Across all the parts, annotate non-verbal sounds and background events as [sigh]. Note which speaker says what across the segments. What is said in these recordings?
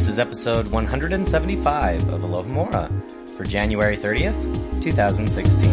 Speaker 1: This is episode 175 of Alohomora for January 30th, 2016.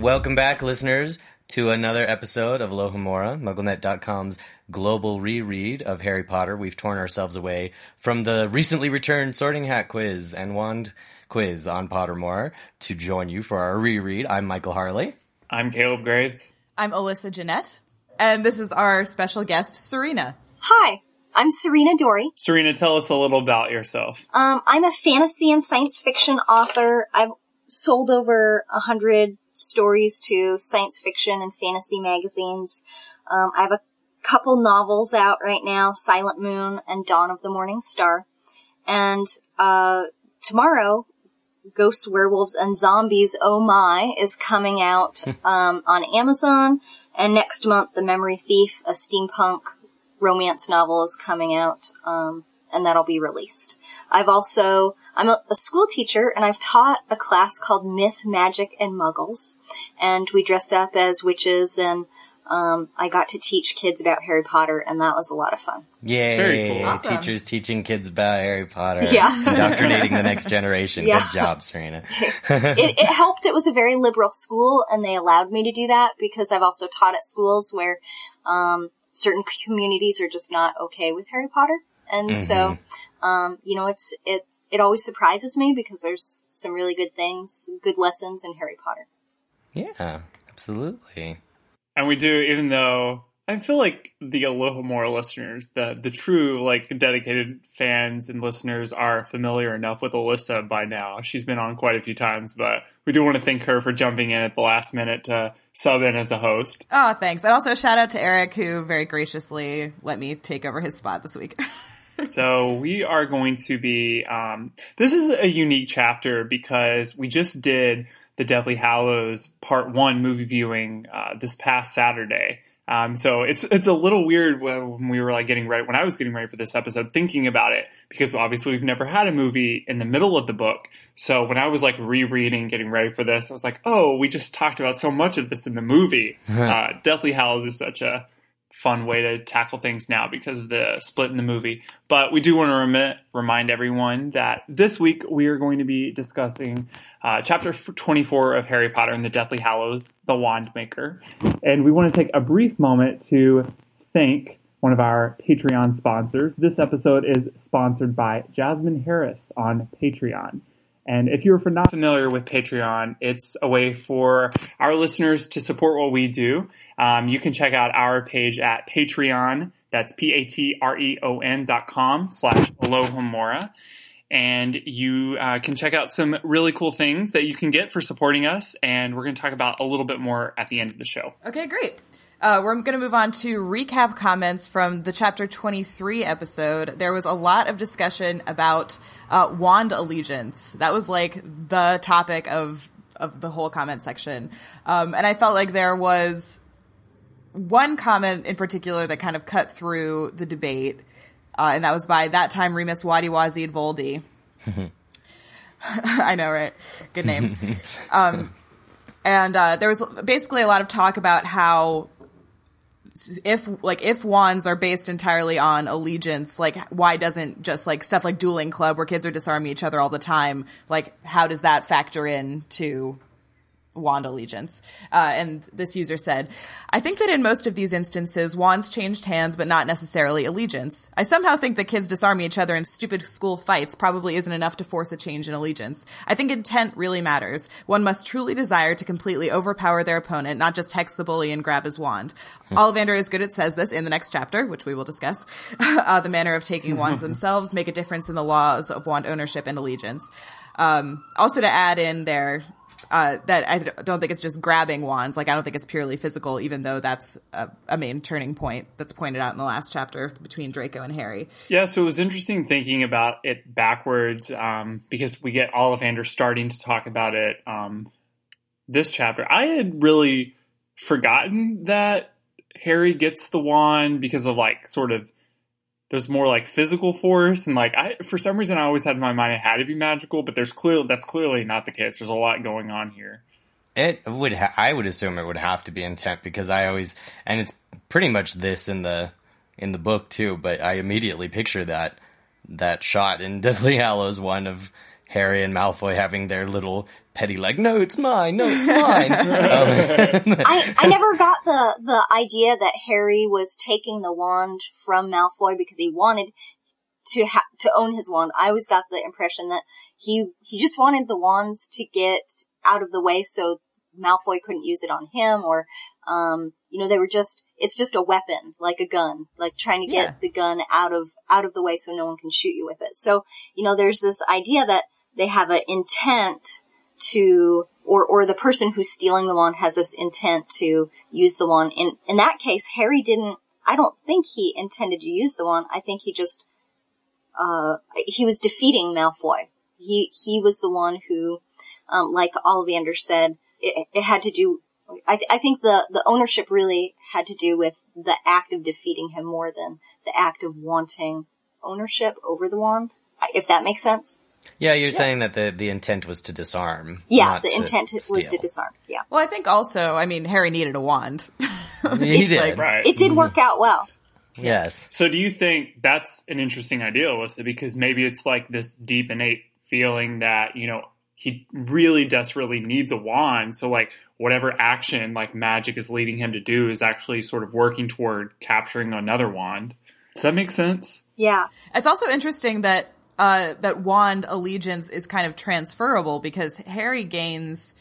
Speaker 1: Welcome back, listeners, to another episode of Alohomora, MuggleNet.com's global reread of Harry Potter. We've torn ourselves away from the recently returned Sorting Hat quiz and wand quiz on Pottermore to join you for our reread. I'm Michael Harle.
Speaker 2: I'm Caleb Graves.
Speaker 3: I'm Alyssa Jeanette, and this is our special guest, Serena.
Speaker 4: Hi, I'm Serena Dory.
Speaker 2: Serena, tell us a little about yourself.
Speaker 4: Um, I'm a fantasy and science fiction author. I've sold over a hundred stories to science fiction and fantasy magazines. Um, I have a couple novels out right now, Silent Moon and Dawn of the Morning Star. And, uh, tomorrow, Ghosts, Werewolves, and Zombies, Oh My, is coming out, [laughs] um, on Amazon. And next month, The Memory Thief, a steampunk romance novel is coming out, um, and that'll be released. I've also, I'm a, a, school teacher and I've taught a class called Myth, Magic, and Muggles. And we dressed up as witches and, um, I got to teach kids about Harry Potter and that was a lot of fun.
Speaker 1: Yay!
Speaker 2: Very cool.
Speaker 3: Awesome.
Speaker 1: Teachers teaching kids about Harry Potter.
Speaker 4: Yeah. [laughs]
Speaker 1: Indoctrinating the next generation.
Speaker 4: Yeah.
Speaker 1: Good job, Serena. [laughs]
Speaker 4: it, it helped. It was a very liberal school and they allowed me to do that because I've also taught at schools where, um, certain communities are just not okay with Harry Potter. And so, um, you know, it's, it's, it always surprises me because there's some really good things, good lessons in Harry Potter.
Speaker 1: Yeah, absolutely.
Speaker 2: And we do, even though I feel like the Alohomora listeners, the the true like dedicated fans and listeners are familiar enough with Alyssa by now. She's been on quite a few times, but we do want to thank her for jumping in at the last minute to sub in as a host.
Speaker 3: Oh, thanks. And also shout out to Eric, who very graciously let me take over his spot this week. [laughs]
Speaker 2: so we are going to be um, this is a unique chapter because we just did the deathly hallows part one movie viewing uh, this past saturday. Um, so it's it's a little weird when we were like getting ready when i was getting ready for this episode thinking about it because obviously we've never had a movie in the middle of the book. So when i was like rereading getting ready for this i was like oh we just talked about so much of this in the movie. [laughs] Uh, deathly hallows is such a fun way to tackle things now because of the split in the movie. But we do want to remi- remind everyone that this week we are going to be discussing uh, chapter 24 of Harry Potter and the Deathly Hallows, The Wand Maker. And we want to take a brief moment to thank one of our Patreon sponsors. This episode is sponsored by Jasmine Harris on Patreon. And if you're not familiar with Patreon, it's a way for our listeners to support what we do. Um, you can check out our page at Patreon. That's P-A-T-R-E-O-N dot com slash Alohomora. And you uh, can check out some really cool things that you can get for supporting us. And we're going to talk about a little bit more at the end of the show.
Speaker 3: okay, great. Uh, we're going to move on to recap comments from the chapter 23 episode. There was a lot of discussion about uh, wand allegiance. That was like the topic of of the whole comment section. Um, and I felt like there was one comment in particular that kind of cut through the debate, uh, and that was by that time Remus Wadi Wazid Voldy. [laughs] I know, right? Good name. [laughs] um, and uh, there was basically a lot of talk about how if like if wands are based entirely on allegiance like why doesn't just like stuff like dueling club where kids are disarming each other all the time like how does that factor in to wand allegiance. Uh, and this user said i think that in most of these instances wands changed hands but not necessarily allegiance. I somehow think that kids disarming each other in stupid school fights probably isn't enough to force a change in allegiance. I think intent really matters. One must truly desire to completely overpower their opponent not just hex the bully and grab his wand. Ollivander is good at says this in the next chapter which we will discuss. [laughs] Uh, the manner of taking [laughs] wands themselves make a difference in the laws of wand ownership and allegiance. Um, also to add in there uh, that I don't think it's just grabbing wands. Like I don't think it's purely physical, even though that's a, a, main turning point that's pointed out in the last chapter between Draco and Harry.
Speaker 2: Yeah, so it was interesting thinking about it backwards um, because we get Ollivander starting to talk about it um, this chapter. I had really forgotten that Harry gets the wand because of like sort of there's more like physical force and like I for some reason I always had in my mind it had to be magical, but there's clearly that's clearly not the case. There's a lot going on here.
Speaker 1: It would. Ha- I would assume it would have to be intent because I always, and it's pretty much this in the in the book too. But I immediately picture that that shot in [laughs] Deathly Hallows one of Harry and Malfoy having their little petty like, no, it's mine, no, it's mine. [laughs] um, [laughs]
Speaker 4: I, I never got the, the idea that Harry was taking the wand from Malfoy because he wanted to ha- to own his wand. I always got the impression that he, he just wanted the wands to get out of the way so Malfoy couldn't use it on him or, um, you know, they were just, it's just a weapon, like a gun, like trying to get
Speaker 3: Yeah.
Speaker 4: the gun out of, out of the way so no one can shoot you with it. So, you know, there's this idea that they have an intent to, or, or the person who's stealing the wand has this intent to use the wand. In, in that case, Harry didn't, I don't think he intended to use the wand. I think he just, uh, he was defeating Malfoy. He, he was the one who, um, like Ollivander said, it, it had to do, I, th- I think the, the ownership really had to do with the act of defeating him more than the act of wanting ownership over the wand. If that makes sense.
Speaker 1: Yeah, you're saying that the the intent was to disarm.
Speaker 4: Yeah,
Speaker 1: not
Speaker 4: the
Speaker 1: to
Speaker 4: intent was to disarm. Yeah.
Speaker 3: Well, I think also, I mean, Harry needed a wand. [laughs]
Speaker 1: He did.
Speaker 3: Like,
Speaker 2: Right.
Speaker 4: It did work out well.
Speaker 1: Yes.
Speaker 2: So do you think that's an interesting idea, Alyssa? Because maybe it's like this deep innate feeling that, you know, he really desperately needs a wand. So like whatever action like magic is leading him to do is actually sort of working toward capturing another wand. Does that make sense?
Speaker 4: Yeah.
Speaker 3: It's also interesting that uh, that wand allegiance is kind of transferable because Harry gains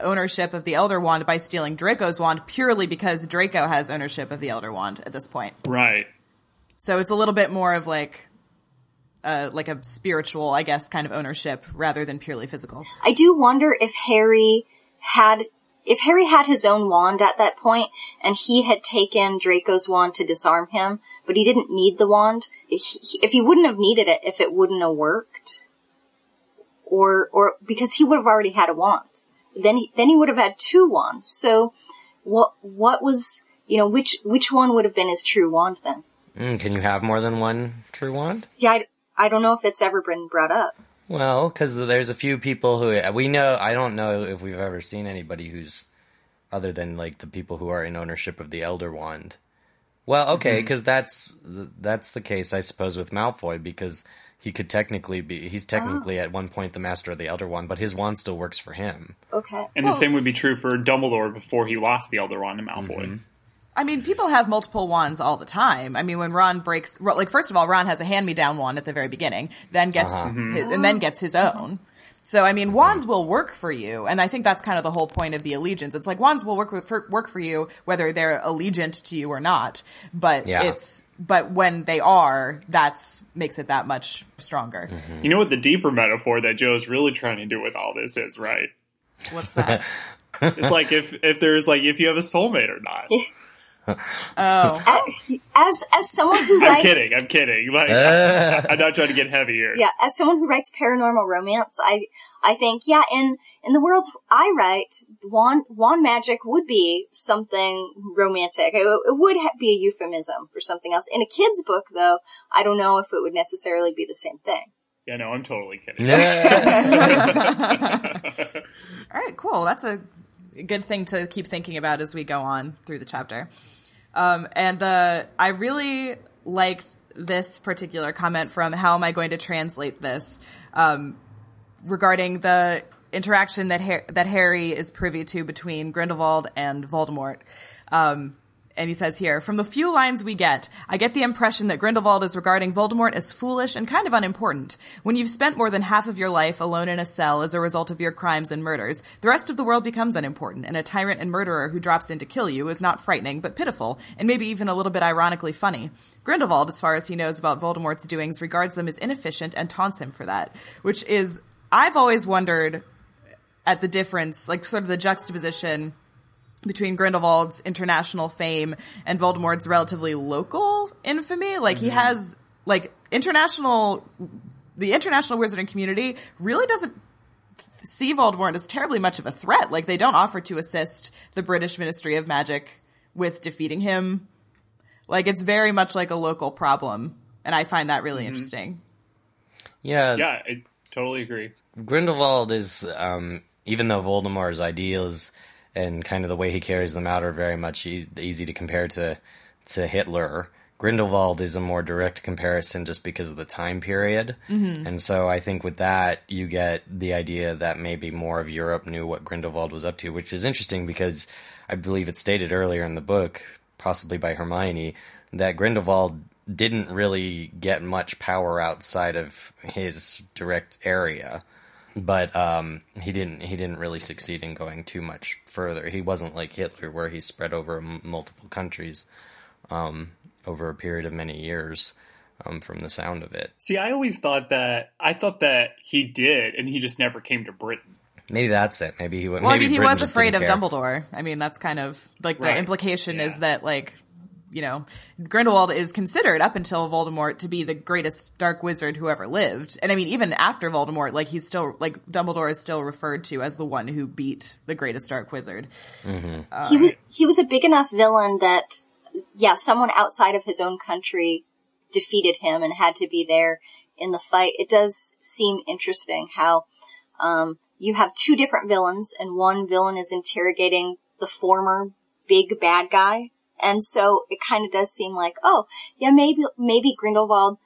Speaker 3: ownership of the Elder Wand by stealing Draco's wand purely because Draco has ownership of the Elder Wand at this point.
Speaker 2: Right.
Speaker 3: So it's a little bit more of like uh, like a spiritual, I guess, kind of ownership rather than purely physical.
Speaker 4: I do wonder if Harry had, if Harry had his own wand at that point and he had taken Draco's wand to disarm him, but he didn't need the wand, if he, if he wouldn't have needed it, if it wouldn't have worked, or, or, because he would have already had a wand. Then he, then he would have had two wands. So what, what was, you know, which, which one would have been his true wand then?
Speaker 1: Mm, can you have more than one true wand?
Speaker 4: Yeah, I, I don't know if it's ever been brought up.
Speaker 1: Well, because there's a few people who we know. I don't know if we've ever seen anybody who's other than like the people who are in ownership of the Elder Wand. Well, okay, mm-hmm. because that's that's the case, I suppose, with Malfoy because he could technically be. He's technically ah. at one point the master of the Elder Wand, but his wand still works for him.
Speaker 4: Okay.
Speaker 2: And the same would be true for Dumbledore before he lost the Elder Wand to Malfoy. Mm-hmm.
Speaker 3: I mean, people have multiple wands all the time. I mean, when Ron breaks, like first of all, Ron has a hand-me-down wand at the very beginning, then gets uh-huh. his, mm-hmm. and then gets his own. So I mean, wands will work for you, and I think that's kind of the whole point of the allegiance. It's like wands will work for, work for you whether they're allegiant to you or not. But
Speaker 1: Yeah.
Speaker 3: it's but when they are, that's makes it that much stronger. Mm-hmm.
Speaker 2: You know what the deeper metaphor that Joe's really trying to do with all this is, right?
Speaker 3: What's that? [laughs]
Speaker 2: It's like if if there's like if you have a soulmate or not.
Speaker 3: Oh,
Speaker 4: As, as someone who [laughs]
Speaker 2: I'm
Speaker 4: writes,
Speaker 2: kidding. I'm kidding. Like, [laughs] uh. I'm not trying to get heavy here.
Speaker 4: yeah, as someone who writes paranormal romance, I I think yeah, in in the worlds I write, wand wand magic would be something romantic. It, it would ha- be a euphemism for something else. In a kid's book, though, I don't know if it would necessarily be the same thing.
Speaker 2: Yeah, no, I'm totally kidding. [laughs]
Speaker 3: All right, cool. That's a good thing to keep thinking about as we go on through the chapter. Um, and uh, I really liked this particular comment from how am I going to translate this um, regarding the interaction that Har- that Harry is privy to between Grindelwald and Voldemort. Um, and he says here, from the few lines we get, I get the impression that Grindelwald is regarding Voldemort as foolish and kind of unimportant. When you've spent more than half of your life alone in a cell as a result of your crimes and murders, the rest of the world becomes unimportant, and a tyrant and murderer who drops in to kill you is not frightening, but pitiful, and maybe even a little bit ironically funny. Grindelwald, as far as he knows about Voldemort's doings, regards them as inefficient and taunts him for that, which is, I've always wondered at the difference, like sort of the juxtaposition between Grindelwald's international fame and Voldemort's relatively local infamy. Like he has like international, the international wizarding community really doesn't see Voldemort as terribly much of a threat. Like they don't offer to assist the British Ministry of Magic with defeating him. Like it's very much like a local problem, and I find that really interesting.
Speaker 1: Yeah,
Speaker 2: Yeah, I totally agree.
Speaker 1: Grindelwald is, um, even though Voldemort's ideals and kind of the way he carries them out are very much e- easy to compare to to Hitler. Grindelwald is a more direct comparison just because of the time period, mm-hmm. and so I think with that you get the idea that maybe more of Europe knew what Grindelwald was up to, which is interesting because I believe it's stated earlier in the book, possibly by Hermione, that Grindelwald didn't really get much power outside of his direct area but um, he didn't he didn't really succeed in going too much further. He wasn't like Hitler, where he spread over m- multiple countries um, over a period of many years. Um, from the sound of it,
Speaker 2: See, I always thought that I thought that he did, and he just never came to Britain.
Speaker 1: maybe that's it. Maybe he.
Speaker 3: Well,
Speaker 1: maybe
Speaker 3: I mean, he
Speaker 1: Britain
Speaker 3: was afraid of
Speaker 1: care.
Speaker 3: Dumbledore. I mean, that's kind of like the
Speaker 2: Right.
Speaker 3: implication is that like you know Grindelwald is considered up until Voldemort to be the greatest dark wizard who ever lived, and I mean even after Voldemort, like he's still like Dumbledore is still referred to as the one who beat the greatest dark wizard.
Speaker 4: he was he was a big enough villain that yeah, someone outside of his own country defeated him and had to be there in the fight. It does seem interesting how um, you have two different villains, and one villain is interrogating the former big bad guy, and so it kind of does seem like, oh, yeah, maybe maybe Grindelwald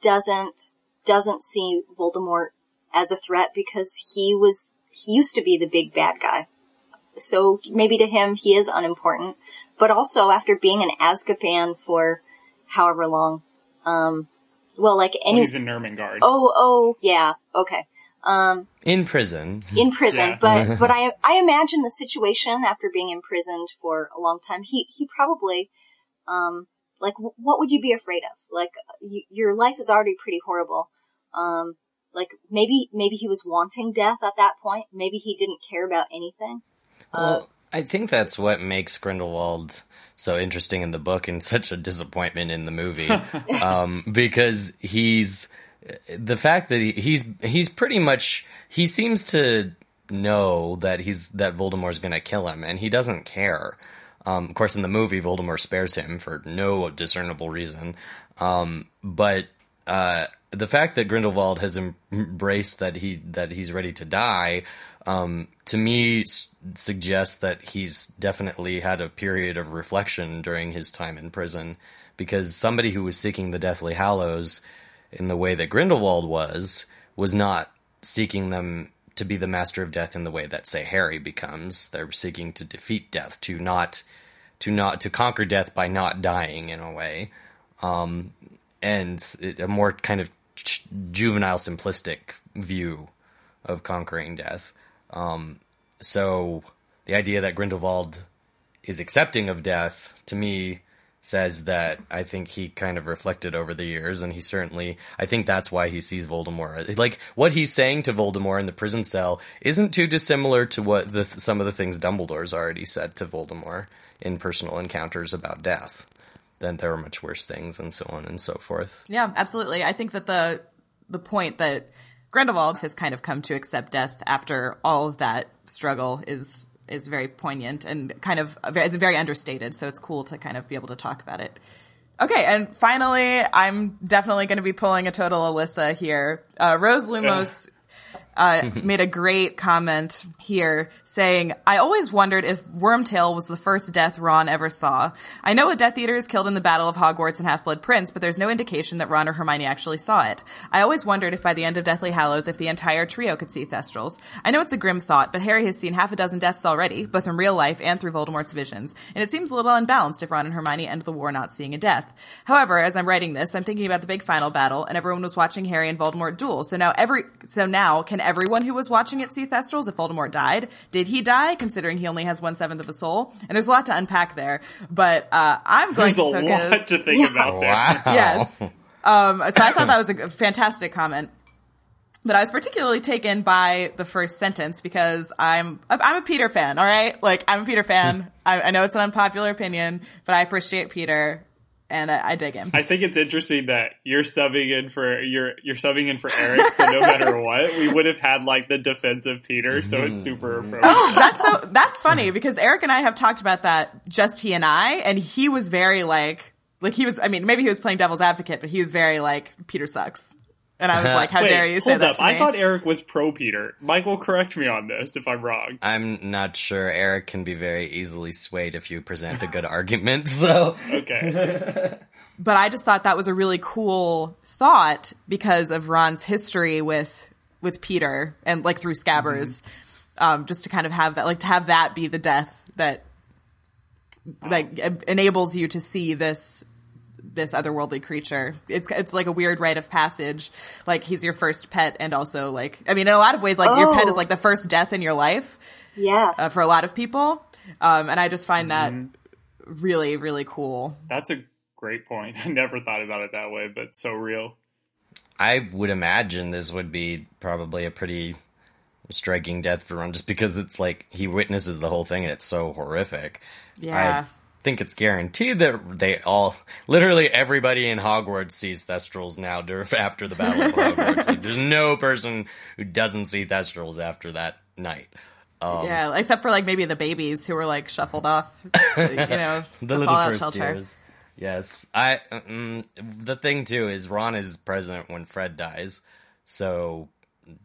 Speaker 4: doesn't doesn't see Voldemort as a threat because he was he used to be the big bad guy so maybe to him he is unimportant. But also after being in Azkaban for however long, um, well, like any,
Speaker 2: he's in Nurmengard.
Speaker 4: oh, oh, yeah, okay,
Speaker 1: in prison.
Speaker 4: in prison.
Speaker 2: Yeah.
Speaker 4: But [laughs] but I I imagine the situation after being imprisoned for a long time. He he probably, um, like w- what would you be afraid of? Like y- your life is already pretty horrible. Um, like maybe maybe he was wanting death at that point. Maybe he didn't care about anything.
Speaker 1: Well, I think that's what makes Grindelwald so interesting in the book and such a disappointment in the movie, [laughs] um, because he's the fact that he, he's he's pretty much he seems to know that he's that Voldemort's going to kill him, and he doesn't care. Um, of course, in the movie, Voldemort spares him for no discernible reason, um, but uh, the fact that Grindelwald has embraced that he that he's ready to die, um, to me s- suggests that he's definitely had a period of reflection during his time in prison, because somebody who was seeking the Deathly Hallows in the way that Grindelwald was was not seeking them to be the master of death in the way that say Harry becomes. They're seeking to defeat death, to not to not to conquer death by not dying in a way and it, a more kind of juvenile, simplistic view of conquering death. Um, so the idea that Grindelwald is accepting of death to me says that I think he kind of reflected over the years, and he certainly I think that's why he sees Voldemort like what he's saying to Voldemort in the prison cell isn't too dissimilar to what the some of the things Dumbledore's already said to Voldemort in personal encounters about death. Then there are much worse things, and so on and so forth.
Speaker 3: Yeah, absolutely. I think that the the point that Grindelwald has kind of come to accept death after all of that struggle is is very poignant and kind of very, very understated. So it's cool to kind of be able to talk about it. Okay, and finally, I'm definitely going to be pulling a total Alyssa here. Uh, Rose Lumos uh, [laughs] made a great comment here saying, I always wondered if Wormtail was the first death Ron ever saw. I know a Death Eater is killed in the Battle of Hogwarts and Half-Blood Prince, but there's no indication that Ron or Hermione actually saw it. I always wondered if by the end of Deathly Hallows, if the entire trio could see Thestrals. I know it's a grim thought, but Harry has seen half a dozen deaths already, both in real life and through Voldemort's visions, and it seems a little unbalanced if Ron and Hermione end the war not seeing a death. However, as I'm writing this, I'm thinking about the big final battle, and everyone was watching Harry and Voldemort duel. So now every, so now can everyone who was watching it see Thestrals if Voldemort died? Did he die, considering he only has one seventh of a soul? And there's a lot to unpack there, but uh, I'm going
Speaker 2: There's a
Speaker 3: to
Speaker 2: lot to think about there.
Speaker 1: Wow.
Speaker 3: yes. Um, so I thought that was a fantastic comment. But I was particularly taken by the first sentence because I'm I'm a Peter fan. All right, like I'm a Peter fan. I, I know it's an unpopular opinion, but I appreciate Peter, and I, I dig him.
Speaker 2: I think it's interesting that you're subbing in for you're you're subbing in for Eric, so no matter [laughs] what, we would have had like the defensive Peter, so it's mm-hmm. super mm-hmm. appropriate.
Speaker 3: Oh, that's so that's funny because Eric and I have talked about that just he and I, and he was very like like he was. I mean, maybe he was playing devil's advocate, but he was very like Peter sucks. And I was like, "How
Speaker 2: Wait,
Speaker 3: dare you say
Speaker 2: hold
Speaker 3: that
Speaker 2: up.
Speaker 3: to me?"
Speaker 2: I thought Eric was pro Peter. Michael, correct me on this if I'm wrong.
Speaker 1: I'm not sure. Eric can be very easily swayed if you present a good [laughs] argument. So
Speaker 2: Okay. [laughs]
Speaker 3: but I just thought that was a really cool thought because of Ron's history with with Peter and like through Scabbers, um, just to kind of have that, like to have that be the death that like e- enables you to see this this otherworldly creature. It's it's like a weird rite of passage. Like he's your first pet, and also like I mean, in a lot of ways, like your pet
Speaker 4: Oh.
Speaker 3: is like the first death in your life
Speaker 4: Yes.
Speaker 3: uh, for a lot of people. Um, and I just find that really really cool.
Speaker 2: That's a great point. [laughs] I never thought about it that way, but so real.
Speaker 1: I would imagine this would be probably a pretty striking death for Ron, just because it's like he witnesses the whole thing and it's so horrific.
Speaker 3: Yeah.
Speaker 1: I think it's guaranteed that they all, literally everybody in Hogwarts sees Thestrals now [laughs] after the Battle of [laughs] Hogwarts. like, there's no person who doesn't see Thestrals after that night. Um,
Speaker 3: Yeah, except for like maybe the babies who were like shuffled off, to, you [laughs] know,
Speaker 1: the,
Speaker 3: the,
Speaker 1: little
Speaker 3: fallout
Speaker 1: first
Speaker 3: shelter.
Speaker 1: years. Yes, I. Mm, the thing too is Ron is present when Fred dies, so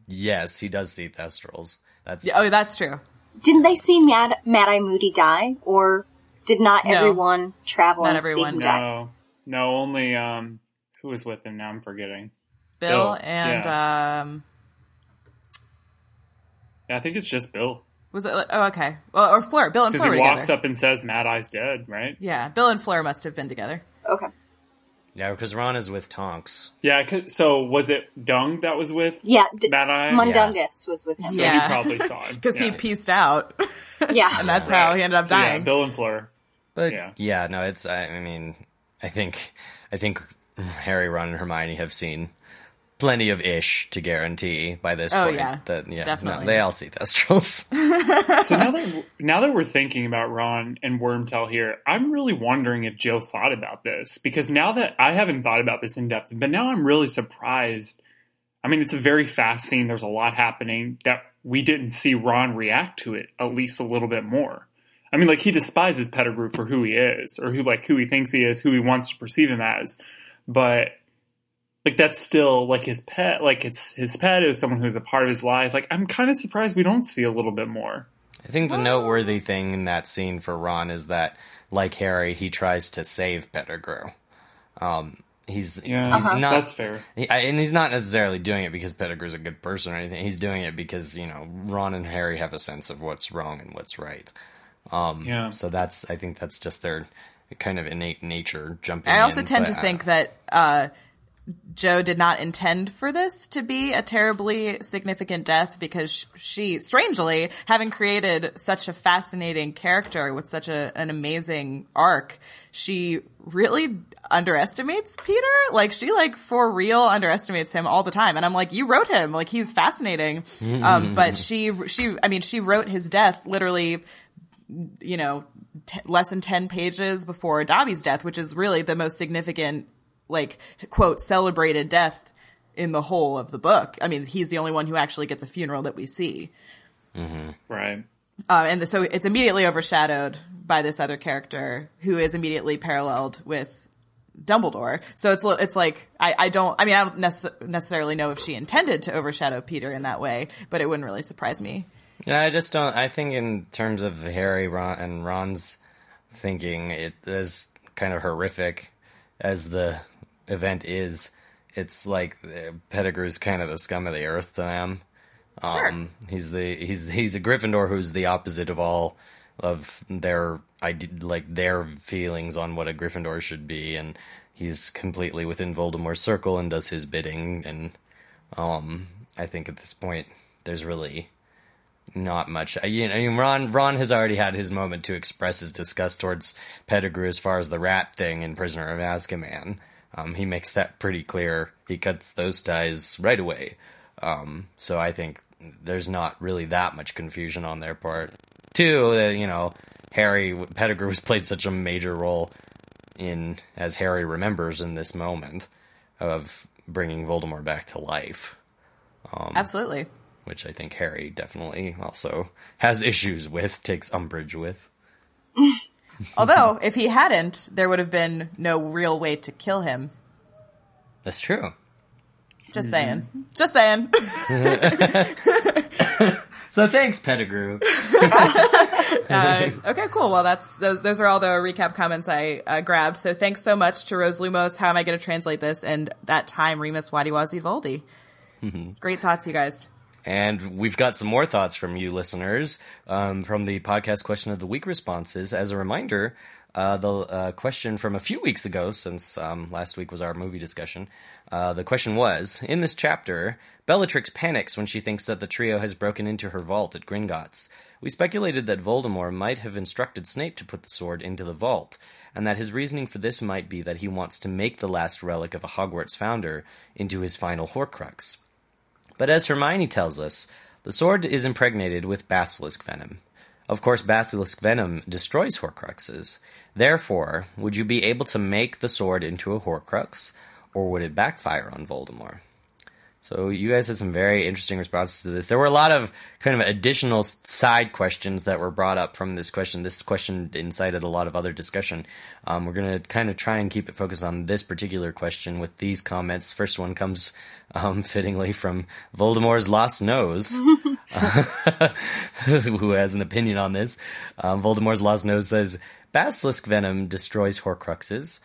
Speaker 1: yes, he does see Thestrals. That's
Speaker 3: Yeah, Oh, that's true.
Speaker 4: Didn't they see Mad Mad Eye Moody die, or did not
Speaker 3: No.
Speaker 4: everyone travel
Speaker 3: Not
Speaker 4: and see
Speaker 3: everyone.
Speaker 4: who died?
Speaker 2: No. No, only um who was with him now I'm forgetting.
Speaker 3: Bill
Speaker 2: Bill,
Speaker 3: and um,
Speaker 2: Yeah, I think it's just Bill.
Speaker 3: was it? Oh, okay. Well, or Fleur. Bill and Fleur.
Speaker 2: Because
Speaker 3: he
Speaker 2: walks
Speaker 3: together.
Speaker 2: up and says Mad Eye's dead, right?
Speaker 3: Yeah, Bill and Fleur must have been together.
Speaker 4: Okay.
Speaker 1: yeah, because Ron is with Tonks.
Speaker 2: Yeah, so was it Dung that was with
Speaker 4: Yeah. D-
Speaker 2: Mad Eye?
Speaker 4: Mundungus was with him.
Speaker 2: So
Speaker 3: Yeah.
Speaker 2: he probably saw him.
Speaker 3: Because
Speaker 2: yeah.
Speaker 3: he pieced out,
Speaker 4: Yeah.
Speaker 3: and that's how he ended up
Speaker 2: So, yeah,
Speaker 3: dying.
Speaker 2: Bill and Fleur.
Speaker 1: But
Speaker 2: Yeah.
Speaker 1: yeah. no, it's. I, I mean, I think, I think [laughs] Harry, Ron, and Hermione have seen plenty of ish to guarantee by this
Speaker 3: Oh,
Speaker 1: point
Speaker 3: yeah.
Speaker 1: that yeah,
Speaker 3: Definitely.
Speaker 1: no, they all see Thestrals. [laughs]
Speaker 2: So now that now that we're thinking about Ron and Wormtail here, I'm really wondering if Joe thought about this because now that I haven't thought about this in depth, but now I'm really surprised. I mean, it's a very fast scene. There's a lot happening that we didn't see Ron react to it at least a little bit more. I mean, like he despises Pettigrew for who he is, or who like who he thinks he is, who he wants to perceive him as, but like that's still like his pet. Like it's his pet It was someone who's a part of his life. Like I'm kind of surprised we don't see a little bit more.
Speaker 1: I think the noteworthy thing in that scene for Ron is that, like Harry, he tries to save Pettigrew. Um, he's,
Speaker 2: Yeah,
Speaker 1: he's not.
Speaker 2: that's fair.
Speaker 1: He, I, and he's not necessarily doing it because Pettigrew's a good person or anything. He's doing it because you know Ron and Harry have a sense of what's wrong and what's right.
Speaker 2: Yeah.
Speaker 1: So that's I think that's just their kind of innate nature jumping.
Speaker 3: I also
Speaker 1: in,
Speaker 3: tend to
Speaker 1: uh,
Speaker 3: think that uh, Joe did not intend for this to be a terribly significant death because she, strangely, having created such a fascinating character with such a, an amazing arc, she really underestimates Peter. Like she like for real underestimates him all the time. And I'm like, you wrote him. Like he's fascinating. Um, but she, she, I mean, she wrote his death literally you know, t- less than 10 pages before Dobby's death, which is really the most significant, like, quote, celebrated death in the whole of the book. I mean, he's the only one who actually gets a funeral that we see.
Speaker 2: Right.
Speaker 3: Uh, and so it's immediately overshadowed by this other character who is immediately paralleled with Dumbledore. So it's, it's like, I, I don't, I mean, I don't nece- necessarily know if she intended to overshadow Peter in that way, but it wouldn't really surprise me.
Speaker 1: Yeah, I just don't. I think in terms of Harry Ron, and Ron's thinking, it is kind of horrific as the event is. It's like uh, Pettigrew's kind of the scum of the earth to them. Um, He's the he's he's a Gryffindor who's the opposite of all of their ide- like their feelings on what a Gryffindor should be, and he's completely within Voldemort's circle and does his bidding. And um, I think at this point, there's really not much. I- You know, Ron Ron has already had his moment to express his disgust towards Pettigrew as far as the rat thing in Prisoner of Azkaban. Um, he makes that pretty clear. He cuts those ties right away. Um, so I think there's not really that much confusion on their part. Two, that you know, Harry Pettigrew has played such a major role in as Harry remembers in this moment of bringing Voldemort back to life
Speaker 3: Absolutely.
Speaker 1: Which I think Harry definitely also has issues with, takes umbrage with. [laughs]
Speaker 3: Although, if he hadn't, there would have been no real way to kill him.
Speaker 1: That's true.
Speaker 3: Just saying. Just saying. [laughs]
Speaker 1: So thanks, Pettigrew. [laughs]
Speaker 3: Uh, okay, cool. Well, that's those. Those are all the recap comments I uh, grabbed. So thanks so much to Rose Lumos. How am I going to translate this? And that time, Remus Wadiwazi Voldi. Great thoughts, you guys.
Speaker 1: And we've got some more thoughts from you listeners um, from the podcast question of the week responses. As a reminder, uh, the uh, question from a few weeks ago, since um, last week was our movie discussion, uh, the question was In this chapter, Bellatrix panics when she thinks that the trio has broken into her vault at Gringotts. We speculated that Voldemort might have instructed Snape to put the sword into the vault, and that his reasoning for this might be that he wants to make the last relic of a Hogwarts founder into his final Horcrux. But as Hermione tells us, the sword is impregnated with basilisk venom. Of course, basilisk venom destroys Horcruxes. Therefore, would you be able to make the sword into a Horcrux, or would it backfire on Voldemort? So you guys had some very interesting responses to this. There were a lot of kind of additional side questions that were brought up from this question. This question incited a lot of other discussion. Um, we're going to kind of try and keep it focused on this particular question with these comments. First one comes um, [laughs] fittingly from Voldemort's lost nose, [laughs] [laughs] who has an opinion on this. Um, Voldemort's lost nose says basilisk venom destroys Horcruxes.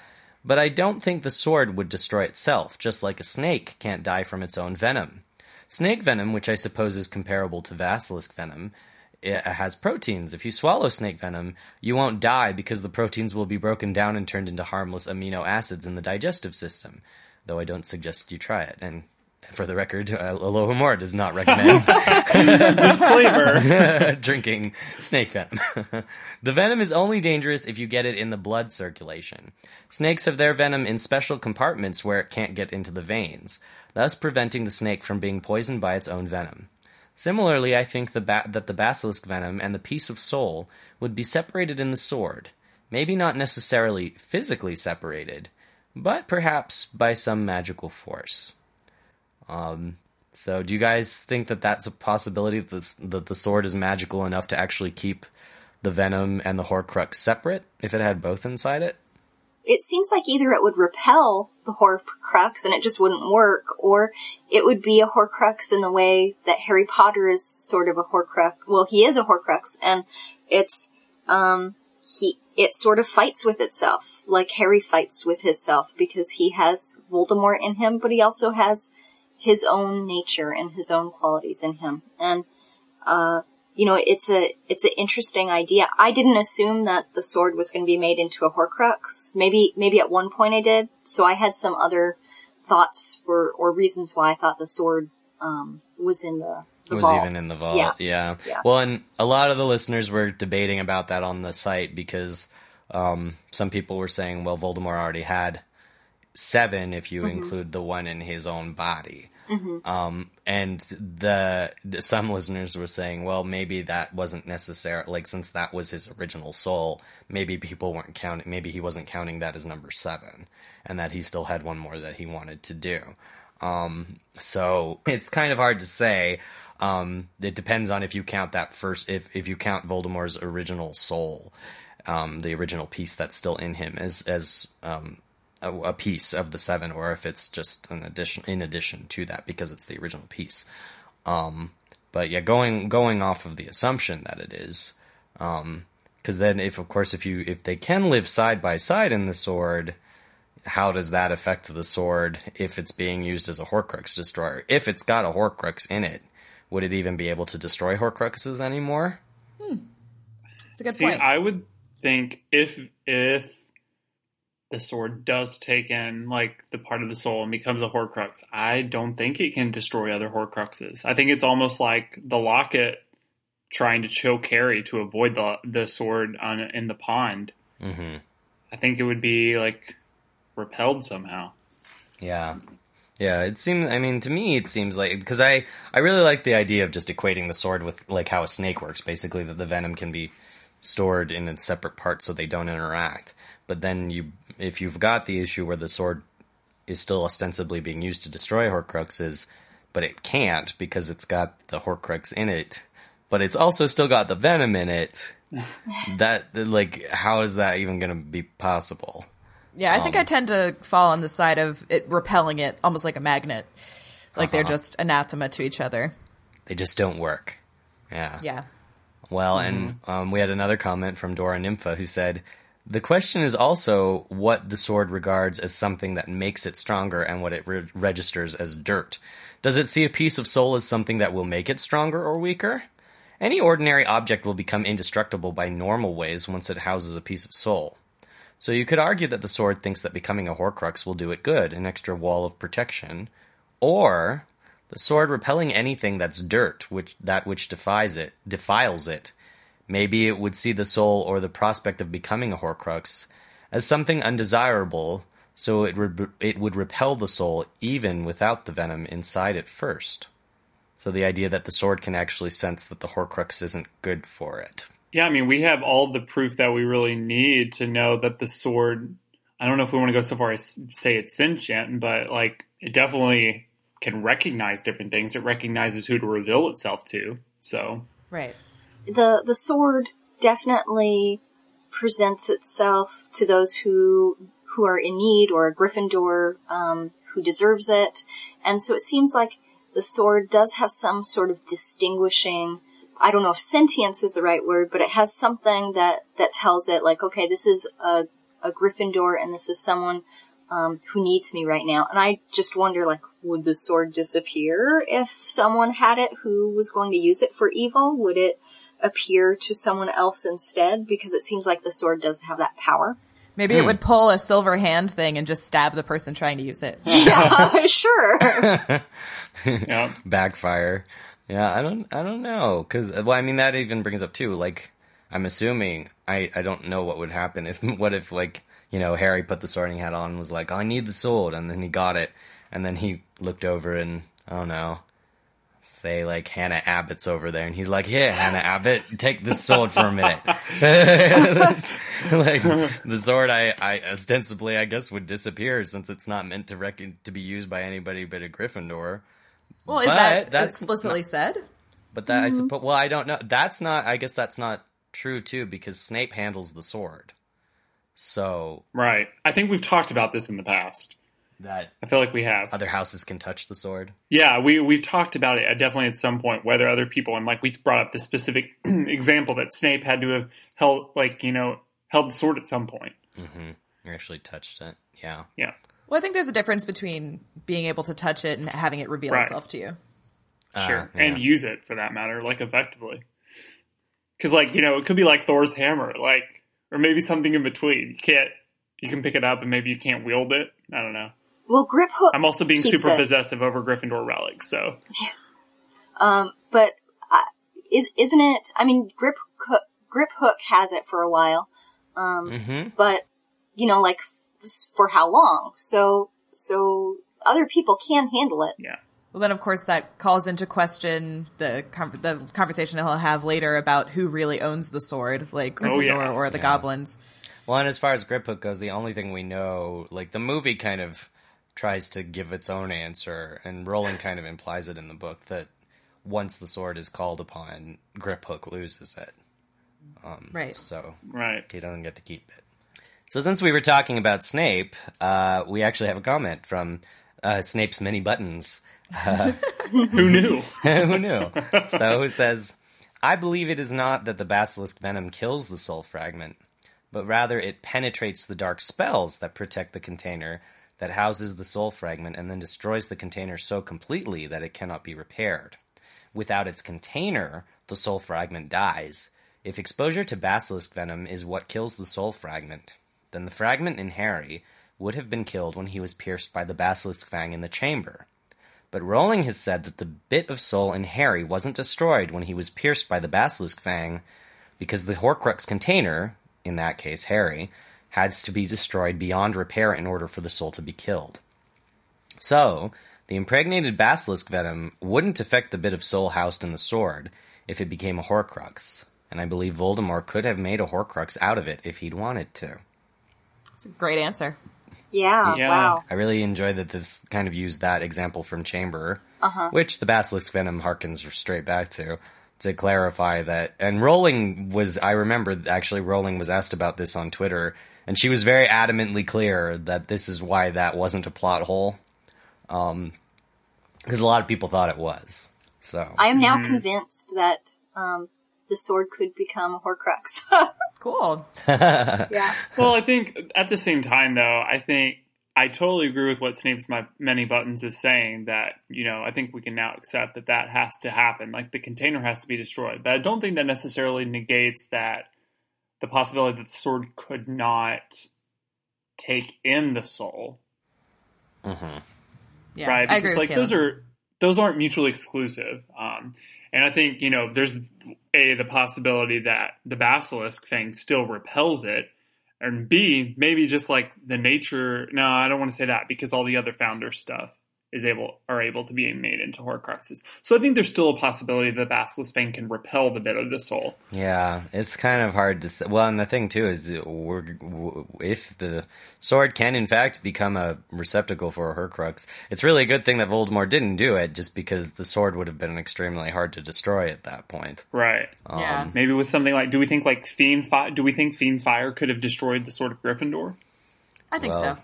Speaker 1: But I don't think the sword would destroy itself, just like a snake can't die from its own venom. Snake venom, which I suppose is comparable to basilisk venom, it has proteins. If you swallow snake venom, you won't die because the proteins will be broken down and turned into harmless amino acids in the digestive system. Though I don't suggest you try it. And for the record, uh, Alohomora does not recommend [laughs]
Speaker 2: Disclaimer. [laughs]
Speaker 1: drinking snake venom. [laughs] the venom is only dangerous if you get it in the blood circulation. Snakes have their venom in special compartments where it can't get into the veins, thus preventing the snake from being poisoned by its own venom. Similarly, I think the ba- that the basilisk venom and the piece of soul would be separated in the sword. Maybe not necessarily physically separated, but perhaps by some magical force. Um, so, do you guys think that that's a possibility that, that the sword is magical enough to actually keep the venom and the Horcrux separate if it had both inside it?
Speaker 4: it seems like either it would repel the Horcrux and it just wouldn't work, or it would be a Horcrux in the way that Harry Potter is sort of a Horcrux. Well, he is a Horcrux, and it's um he it sort of fights with itself, like Harry fights with himself because he has Voldemort in him, but he also has his own nature and his own qualities in him, and uh you know, it's a it's an interesting idea. I didn't assume that the sword was going to be made into a Horcrux. Maybe maybe at one point I did. So I had some other thoughts for or reasons why I thought the sword um, was in the, the
Speaker 1: was
Speaker 4: vault.
Speaker 1: even in the vault.
Speaker 4: Yeah.
Speaker 1: Yeah.
Speaker 4: Yeah.
Speaker 1: Well, and a lot of the listeners were debating about that on the site because um, some people were saying, well, Voldemort already had seven if you include the one in his own body. Um, and the some listeners were saying, well, maybe that wasn't necessary. Like since that was his original soul, maybe people weren't counting. Maybe he wasn't counting that as number seven, and that he still had one more that he wanted to do. Um, so [laughs] it's kind of hard to say. Um, it depends on if you count that first, if, if you count Voldemort's original soul, um, the original piece that's still in him as, as, um, a, a piece of the seven, or if it's just an addition, in addition to that, because it's the original piece. Um, but yeah, going, going off of the assumption that it is, um, cause then if, of course, if you, if they can live side by side in the sword, how does that affect the sword if it's being used as a Horcrux destroyer? If it's got a Horcrux in it, would it even be able to destroy Horcruxes anymore?
Speaker 3: It's a good
Speaker 2: See,
Speaker 3: point.
Speaker 2: I would think if if the sword does take in like the part of the soul and becomes a Horcrux, I don't think it can destroy other Horcruxes. I think it's almost like the locket trying to choke Harry to avoid the the sword on in the pond.
Speaker 1: Mm-hmm.
Speaker 2: I think it would be like repelled somehow.
Speaker 1: Yeah. Yeah, it seems. I mean, to me, it seems like because I I really like the idea of just equating the sword with like how a snake works. Basically, that the venom can be stored in its separate parts so they don't interact. But then you, if you've got the issue where the sword is still ostensibly being used to destroy Horcruxes, but it can't because it's got the Horcrux in it, but it's also still got the venom in it. [laughs] that like how is that even going to be possible?
Speaker 3: Yeah, I think I um, tend to fall on the side of it repelling it almost like a magnet. Like they're uh-huh. just anathema to each other.
Speaker 1: They just don't work. Yeah.
Speaker 3: Yeah.
Speaker 1: Well, and mm-hmm. um, we had another comment from Dora Nympha who said, The question is also what the sword regards as something that makes it stronger and what it re- registers as dirt. Does it see a piece of soul as something that will make it stronger or weaker? Any ordinary object will become indestructible by normal ways once it houses a piece of soul. So you could argue that the sword thinks that becoming a Horcrux will do it good, an extra wall of protection, or the sword repelling anything that's dirt, which that which defies it, defiles it. Maybe it would see the soul or the prospect of becoming a Horcrux as something undesirable, so it would it would repel the soul even without the venom inside it first. So the idea that the sword can actually sense that the Horcrux isn't good for it.
Speaker 2: Yeah, I mean, we have all the proof that we really need to know that the sword. I don't know if we want to go so far as say it's sentient, but like it definitely can recognize different things. It recognizes who to reveal itself to. So
Speaker 3: Right.
Speaker 4: The the sword definitely presents itself to those who who are in need or a Gryffindor um, who deserves it, and so it seems like the sword does have some sort of distinguishing. I don't know if sentience is the right word, but it has something that that tells it like, okay, this is a a Gryffindor, and this is someone um, who needs me right now. And I just wonder, like, would the sword disappear if someone had it who was going to use it for evil? Would it appear to someone else instead? Because it seems like the sword doesn't have that power.
Speaker 3: Maybe it hmm. would pull a silver hand thing and just stab the person trying to use it. [laughs]
Speaker 4: Yeah, [laughs] sure. [laughs]
Speaker 2: yeah,
Speaker 1: backfire. Yeah, I don't, I don't know, because uh, well, I mean that even brings up too. Like, I'm assuming I, I don't know what would happen if what if like you know Harry put the sorting hat on and was like, I need the sword, and then he got it, and then he looked over and I don't know, say like Hannah Abbott's over there, and he's like, Here, Hannah Abbott, take this sword for a minute. [laughs] [laughs] like the sword, I, I ostensibly I guess would disappear since it's not meant to reckon to be used by anybody but a Gryffindor.
Speaker 3: Well, is
Speaker 1: But
Speaker 3: that
Speaker 1: that's
Speaker 3: explicitly said?
Speaker 1: But that I mm-hmm. suppose. Well, I don't know. That's not. I guess that's not true too, because Snape handles the sword. So
Speaker 2: right. I think we've talked about this in the past.
Speaker 1: That
Speaker 2: I feel like we have.
Speaker 1: other houses can touch the sword.
Speaker 2: Yeah, we we've talked about it definitely at some point. Whether other people and like we brought up the specific [clears throat] example that Snape had to have held, like you know, held the sword at some point.
Speaker 1: You actually touched it. Yeah.
Speaker 2: Yeah,
Speaker 3: Well, I think there's a difference between being able to touch it and having it reveal
Speaker 2: Right.
Speaker 3: itself to you.
Speaker 2: sure,
Speaker 1: Uh, yeah.
Speaker 2: and use it for that matter, like effectively. Because like you know, it could be like Thor's hammer, like or maybe something in between. You can't. You can pick it up, and maybe you can't wield it. I don't know.
Speaker 4: Well, Griphook.
Speaker 2: I'm also being super
Speaker 4: it.
Speaker 2: possessive over Gryffindor relics, so Yeah.
Speaker 4: Um, but uh, is isn't it? I mean, Grip Hook, Griphook has it for a while, um,
Speaker 1: Mm-hmm.
Speaker 4: but you know, like for how long? So so other people can handle it.
Speaker 2: yeah.
Speaker 3: Well, then of course that calls into question the con- the conversation he'll have later about who really owns the sword, like Gryffindor
Speaker 2: Oh, yeah.
Speaker 3: or the
Speaker 1: Yeah.
Speaker 3: goblins.
Speaker 1: Well, and as far as Griphook goes, the only thing we know, like the movie, kind of tries to give its own answer, and Rowling kind of implies it in the book that once the sword is called upon, Griphook loses it.
Speaker 3: Right.
Speaker 1: So
Speaker 2: Right.
Speaker 1: he doesn't get to keep it. So since we were talking about Snape, uh, we actually have a comment from uh, Snape's many buttons.
Speaker 2: Who knew? [laughs]
Speaker 1: Who knew? so who says, I believe it is not that the basilisk venom kills the soul fragment, but rather it penetrates the dark spells that protect the container that houses the soul fragment and then destroys the container so completely that it cannot be repaired. Without its container, the soul fragment dies. If exposure to basilisk venom is what kills the soul fragment, then the fragment in Harry would have been killed when he was pierced by the basilisk fang in the chamber. But Rowling has said that the bit of soul in Harry wasn't destroyed when he was pierced by the basilisk fang, because the Horcrux container, in that case Harry, has to be destroyed beyond repair in order for the soul to be killed. So, the impregnated basilisk venom wouldn't affect the bit of soul housed in the sword if it became a Horcrux, and I believe Voldemort could have made a Horcrux out of it if he'd wanted to.
Speaker 3: It's a great answer.
Speaker 4: Yeah,
Speaker 2: Yeah.
Speaker 4: wow.
Speaker 1: I really enjoy that this kind of used that example from Chamber, uh-huh. which the basilisk venom harkens straight back to. to clarify that. And Rowling was, I remember actually Rowling was asked about this on Twitter, and she was very adamantly clear that this is why that wasn't a plot hole. Um, because a lot of people thought it was. So
Speaker 4: I am now convinced that um, the sword could become a Horcrux. [laughs]
Speaker 3: Cool. [laughs]
Speaker 4: yeah.
Speaker 2: Well, I think at the same time, though, I think I totally agree with what Snape's my many buttons is saying. That you know, I think we can now accept that that has to happen. Like the container has to be destroyed, but I don't think that necessarily negates that the possibility that the sword could not take in the soul,
Speaker 3: Yeah,
Speaker 2: right?
Speaker 3: I agree
Speaker 2: Because
Speaker 3: with
Speaker 2: like those are those aren't mutually exclusive. Um, and I think you know, there's a the possibility that the basilisk thing still repels it, and B maybe just like the nature. No, I don't want to say that because all the other founder stuff is able are able to be made into Horcruxes. So I think there's still a possibility that basilisk thing can repel the bit of the soul.
Speaker 1: Yeah, it's kind of hard to say. Well, and the thing too is, we're, if the sword can in fact become a receptacle for a Horcrux, it's really a good thing that Voldemort didn't do it, just because the sword would have been extremely hard to destroy at that point.
Speaker 2: Right.
Speaker 3: Um, yeah.
Speaker 2: Maybe with something like, do we think like Fiend Fire? Do we think Fiend Fire could have destroyed the sword of Gryffindor?
Speaker 3: I think
Speaker 1: well,
Speaker 3: so.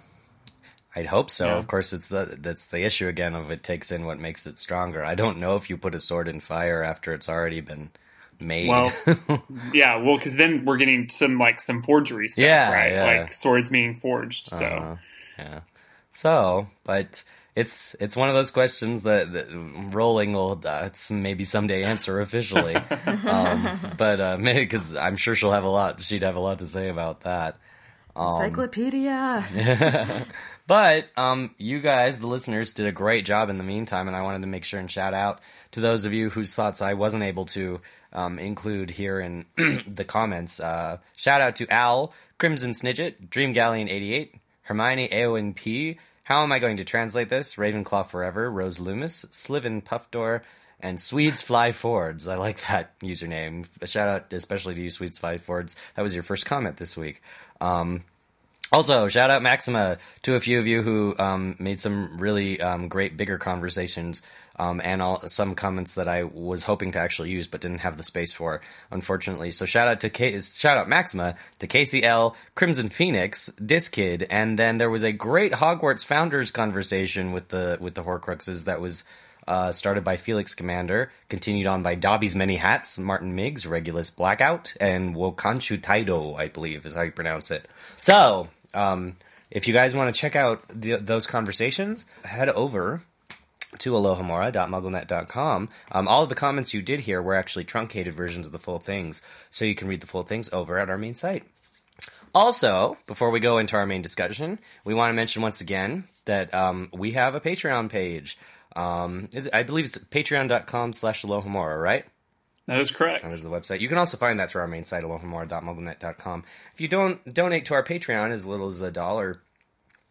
Speaker 1: I'd hope so.
Speaker 2: Yeah.
Speaker 1: Of course, it's the that's the issue again of it takes in what makes it stronger. I don't know if you put a sword in fire after it's already been made.
Speaker 2: Well, [laughs] yeah, well, because then we're getting some like some forgery stuff,
Speaker 1: Yeah,
Speaker 2: right?
Speaker 1: yeah.
Speaker 2: Like swords being forged. So
Speaker 1: Uh, yeah. So, but it's it's one of those questions that, that Rowling will uh, maybe someday answer officially. [laughs] um, but uh, [laughs] maybe because I'm sure she'll have a lot. She'd have a lot to say about that.
Speaker 3: Encyclopedia.
Speaker 1: But um, you guys, the listeners, did a great job in the meantime, and I wanted to make sure and shout out to those of you whose thoughts I wasn't able to um, include here in [clears throat] the comments. Uh, shout out to Al, Crimson Snidget, Dream Galleon 88, Hermione AONP, How am I going to translate this? Ravenclaw Forever, Rose Loomis, Sliven Puffdoor, and Swedes Fly Fords. I like that username. A shout out especially to you, Swedes Fly Fords. That was your first comment this week. Um, also, shout out Maxima to a few of you who um, made some really um, great bigger conversations um, and all, some comments that I was hoping to actually use but didn't have the space for, unfortunately. So shout out to K- shout out Maxima to Casey L, Crimson Phoenix, Diskid, and then there was a great Hogwarts founders conversation with the with the Horcruxes that was. Uh, started by Felix Commander, continued on by Dobby's Many Hats, Martin Miggs, Regulus Blackout, and Wokanshu Taido, I believe is how you pronounce it. So, um, if you guys want to check out the, those conversations, head over to alohomora.mugglenet.com. Um, all of the comments you did here were actually truncated versions of the full things, so you can read the full things over at our main site. Also, before we go into our main discussion, we want to mention once again that um, we have a Patreon page. Um, is I believe it's patreon.com slash alohomora, right?
Speaker 2: That is correct.
Speaker 1: That is the website. You can also find that through our main site, alohomora.mugglenet.com. If you don't donate to our Patreon as little as a dollar,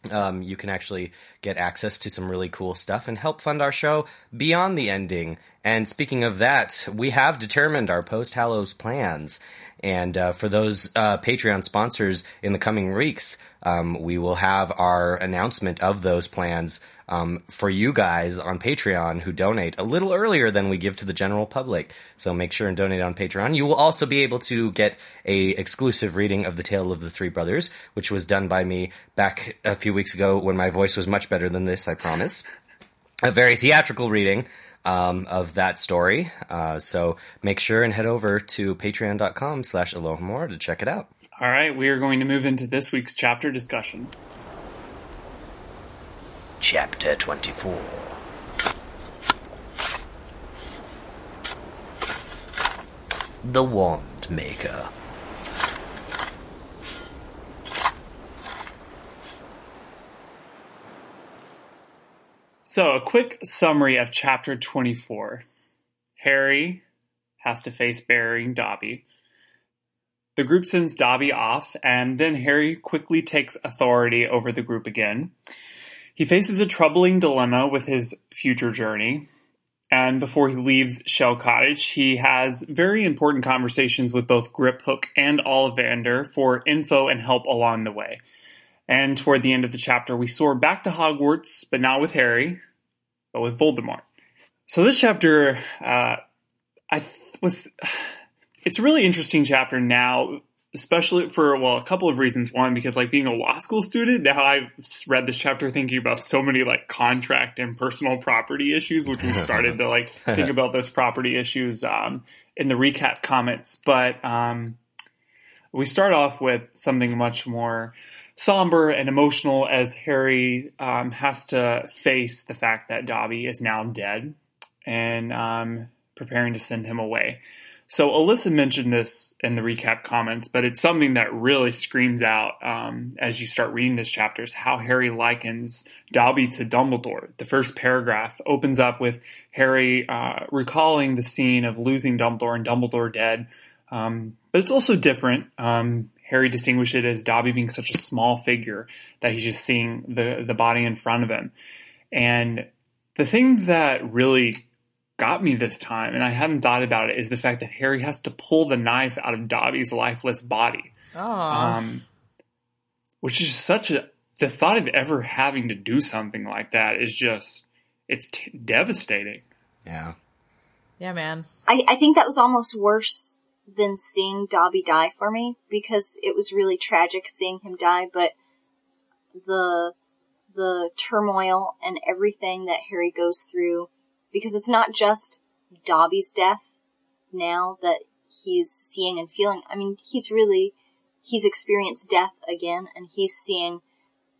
Speaker 1: um, you can actually get access to some really cool stuff and help fund our show beyond the ending. And speaking of that, we have determined our post Hallows plans. And uh, for those uh, Patreon sponsors in the coming weeks, um, we will have our announcement of those plans um, for you guys on Patreon who donate a little earlier than we give to the general public. So make sure and donate on Patreon. You will also be able to get a exclusive reading of the Tale of the Three Brothers, which was done by me back a few weeks ago when my voice was much better than this. I promise. A very theatrical reading um, of that story. Uh, so make sure and head over to patreon.com slash alohomora to check it out.
Speaker 2: All right, we are going to move into this week's chapter discussion.
Speaker 1: Chapter 24 The Wand Maker.
Speaker 2: So, a quick summary of chapter 24. Harry has to face burying Dobby. The group sends Dobby off, and then Harry quickly takes authority over the group again. He faces a troubling dilemma with his future journey. And before he leaves Shell Cottage, he has very important conversations with both Griphook and Ollivander for info and help along the way. And toward the end of the chapter, we soar back to Hogwarts, but not with Harry, but with Voldemort. So this chapter, uh, I th- was. [sighs] It's a really interesting chapter now, especially for well, a couple of reasons. One, because like being a law school student, now I've read this chapter thinking about so many like contract and personal property issues, which we started to like [laughs] think about those property issues um, in the recap comments. But um, we start off with something much more somber and emotional as Harry um, has to face the fact that Dobby is now dead and um, preparing to send him away. So Alyssa mentioned this in the recap comments, but it's something that really screams out um, as you start reading this chapter is how Harry likens Dobby to Dumbledore. The first paragraph opens up with Harry uh, recalling the scene of losing Dumbledore and Dumbledore dead, um, but it's also different. Um, Harry distinguished it as Dobby being such a small figure that he's just seeing the the body in front of him, and the thing that really got me this time, and I hadn't thought about it, is the fact that Harry has to pull the knife out of Dobby's lifeless body.
Speaker 3: Oh,
Speaker 2: Um, which is such a the thought of ever having to do something like that is just it's t- devastating.
Speaker 1: Yeah.
Speaker 3: yeah, man.
Speaker 4: I, I think that was almost worse than seeing Dobby die for me because it was really tragic seeing him die, but the the turmoil and everything that Harry goes through because it's not just Dobby's death now that he's seeing and feeling. I mean, he's really he's experienced death again and he's seeing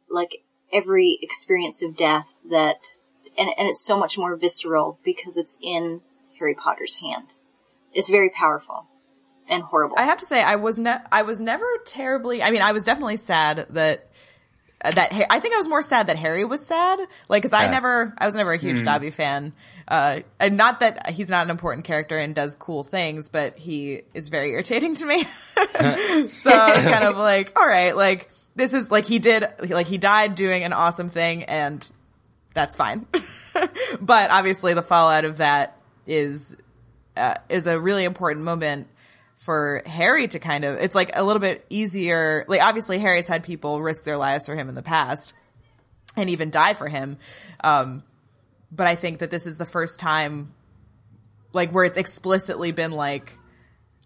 Speaker 4: like every experience of death that and and it's so much more visceral because it's in Harry Potter's hand. It's very powerful and horrible.
Speaker 3: I have to say, I was ne- I was never terribly. I mean, I was definitely sad that that I think I was more sad that Harry was sad. Like, because I never, I was never a huge Dobby fan. Uh, and not that he's not an important character and does cool things, but he is very irritating to me. [laughs] so I was kind of [laughs] like, all right, like this is like he did, like he died doing an awesome thing, and that's fine. [laughs] but obviously, the fallout of that is uh, is a really important moment for Harry to kind of it's like a little bit easier like obviously Harry's had people risk their lives for him in the past and even die for him. Um but I think that this is the first time like where it's explicitly been like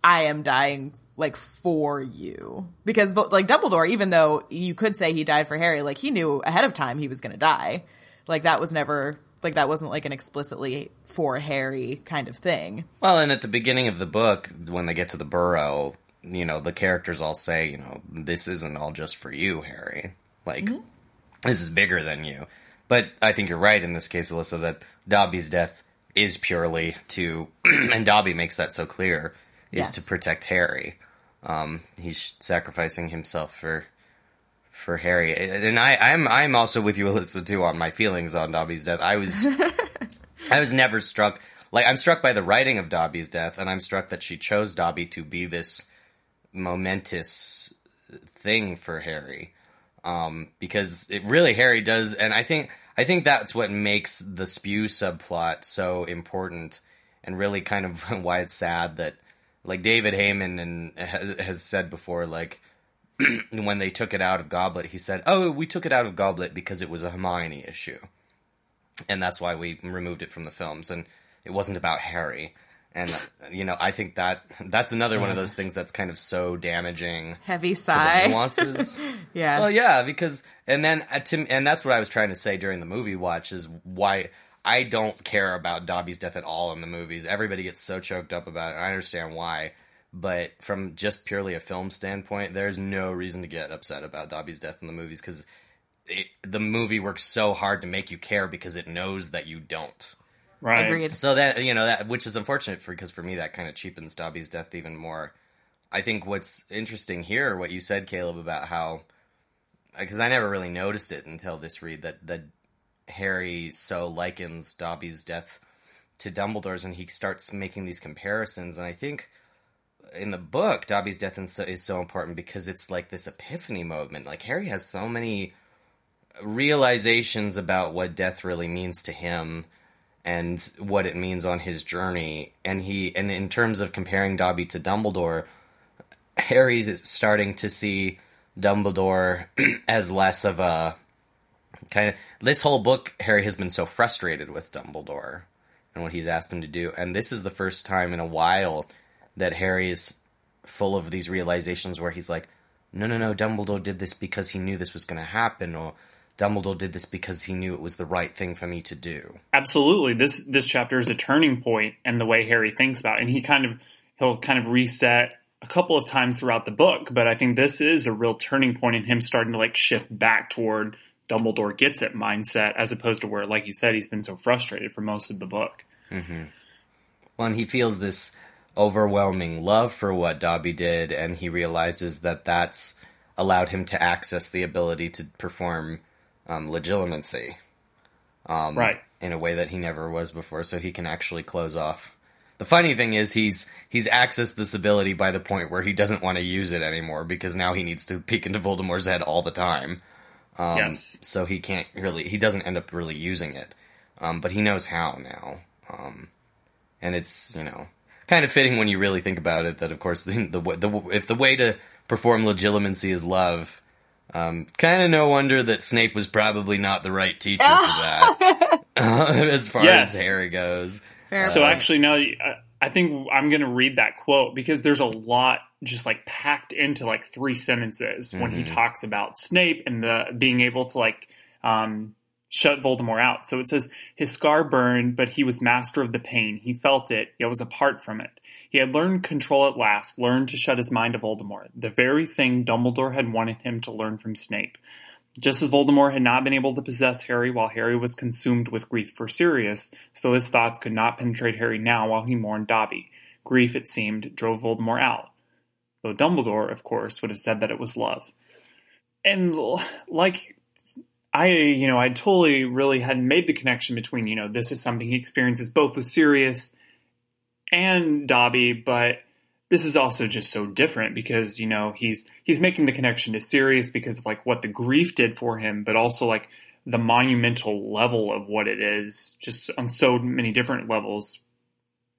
Speaker 3: I am dying like for you. Because like Dumbledore even though you could say he died for Harry like he knew ahead of time he was going to die. Like that was never like that wasn't like an explicitly for Harry kind of thing
Speaker 1: Well, and at the beginning of the book, when they get to the burrow, you know, the characters all say, you know, this isn't all just for you, Harry. Like, this is bigger than you. But I think you're right in this case, Alyssa, that Dobby's death is purely to, [clears throat] and Dobby makes that so clear, is
Speaker 3: Yes.
Speaker 1: to protect Harry. Um, he's sacrificing himself for for Harry, and I, I'm I'm also with you, Alyssa, too, on my feelings on Dobby's death. I was [laughs] I was never struck like I'm struck by the writing of Dobby's death, and I'm struck that she chose Dobby to be this momentous thing for Harry, um, because it really Harry does, and I think I think that's what makes the spew subplot so important, and really kind of [laughs] why it's sad that like David Heyman and has, has said before, like [clears throat] when they took it out of Goblet, he said, "Oh, we took it out of Goblet because it was a Hermione issue." and that's why we removed it from the films. And it wasn't about harry. And you know i think that that's another one of those things that's kind of so damaging
Speaker 3: heavy sigh.
Speaker 1: nuances. [laughs]
Speaker 3: Yeah.
Speaker 1: Well yeah because and then uh, to, and that's what i was trying to say during the movie watch is why i don't care about dobby's death at all in the movies. Everybody gets so choked up about it. I understand why but from just purely a film standpoint there's no reason to get upset about dobby's death in the movies because the movie works so hard to make you care because it knows that you don't.
Speaker 2: Right.
Speaker 3: agreed
Speaker 1: So that you know that which is unfortunate for because for me that kind of cheapens Dobby's death even more. I think what's interesting here, what you said, Caleb, about how because I never really noticed it until this read that that Harry so likens Dobby's death to Dumbledore's, and he starts making these comparisons, and I think. In the book, Dobby's death is so, is so important because it's like this epiphany moment. Like Harry has so many realizations about what death really means to him and what it means on his journey and he and in terms of comparing Dobby to Dumbledore Harry's starting to see Dumbledore [clears throat] as less of a kind of this whole book Harry has been so frustrated with Dumbledore and what he's asked him to do. And this is the first time in a while that Harry is full of these realizations where he's like, no, no, no, Dumbledore did this because he knew this was going to happen, or Dumbledore did this because he knew it was the right thing for me to do.
Speaker 2: Absolutely. This this chapter is a turning point in the way Harry thinks about it. And he kind of he'll kind of reset a couple of times throughout the book, but I think this is a real turning point in him starting to like shift back toward Dumbledore gets it mindset as opposed to where, like you said, he's been so frustrated for most of the book. Mm-hmm.
Speaker 1: Well, and he feels this overwhelming love for what Dobby did, and he realizes that that's allowed him to access the ability to perform um, Occlumency
Speaker 2: right.
Speaker 1: in a way that he never was before, so he can actually close off. The funny thing is, he's he's accessed this ability by the point where he doesn't want to use it anymore because now he needs to peek into Voldemort's head all the time. Um,
Speaker 2: yes.
Speaker 1: So he can't really, he doesn't end up really using it, um, but he knows how now. Um, and it's you know kind of fitting when you really think about it that of course [laughs] the, the, the if the way to perform Occlumency is love. Um, kind of no wonder that Snape was probably not the right teacher for [laughs] that, [laughs] as far
Speaker 2: Yes.
Speaker 1: as Harry goes.
Speaker 3: Fair
Speaker 2: So
Speaker 3: point.
Speaker 2: actually, no, I- I think I'm going to read that quote because there's a lot just like packed into like three sentences when he talks about Snape and the being able to like um, shut Voldemort out. So it says his scar burned, but he was master of the pain. He felt it, yet was apart from it. He had learned control at last, learned to shut his mind to Voldemort, the very thing Dumbledore had wanted him to learn from Snape. Just as Voldemort had not been able to possess Harry while Harry was consumed with grief for Sirius, so his thoughts could not penetrate Harry now while he mourned Dobby. Grief, it seemed, drove Voldemort out. Though Dumbledore, of course, would have said that it was love. And like I, you know, I totally really hadn't made the connection between, you know, this is something he experiences both with Sirius and Dobby, but this is also just so different because, you know, he's he's making the connection to Sirius because of like what the grief did for him, but also like the monumental level of what it is, just on so many different levels,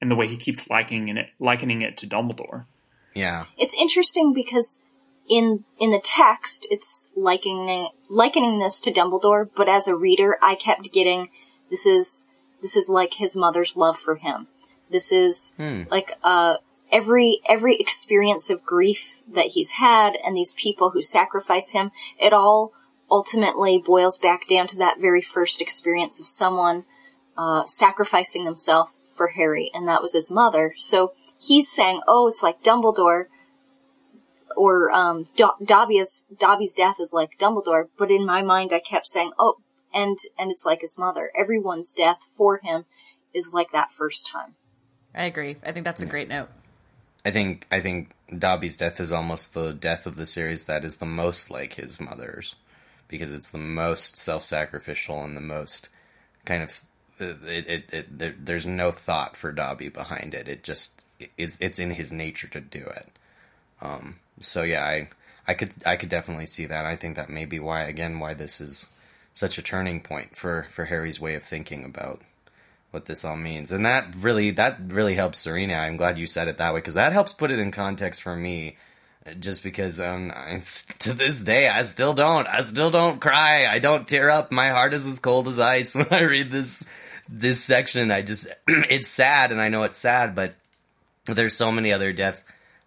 Speaker 2: and the way he keeps likening it likening it to Dumbledore.
Speaker 1: Yeah,
Speaker 4: It's interesting because in in the text it's likening likening this to Dumbledore, but as a reader I kept getting this is this is like his mother's love for him. This is like uh every every experience of grief that he's had and these people who sacrifice him, it all ultimately boils back down to that very first experience of someone uh, sacrificing themselves for Harry, and that was his mother. So he's saying, "Oh, it's like Dumbledore." Or um, Do- Dobby's Dobby's death is like Dumbledore, but in my mind, I kept saying, "Oh, and and it's like his mother. Everyone's death for him is like that first time."
Speaker 3: I agree. I think that's a great note.
Speaker 1: I think I think Dobby's death is almost the death of the series that is the most like his mother's, because it's the most self-sacrificial and the most kind of it. it, it there, there's no thought for Dobby behind it. It just is. It's in his nature to do it. Um, so yeah, I I could I could definitely see that. I think that may be why again why this is such a turning point for for Harry's way of thinking about what this all means. And that really that really helps Serena. I'm glad you said it that way because that helps put it in context for me. Just because um, I, [laughs] to this day I still don't I still don't cry I don't tear up my heart is as cold as ice [laughs] when I read this this section I just [clears throat] it's sad and I know it's sad but there's so many other deaths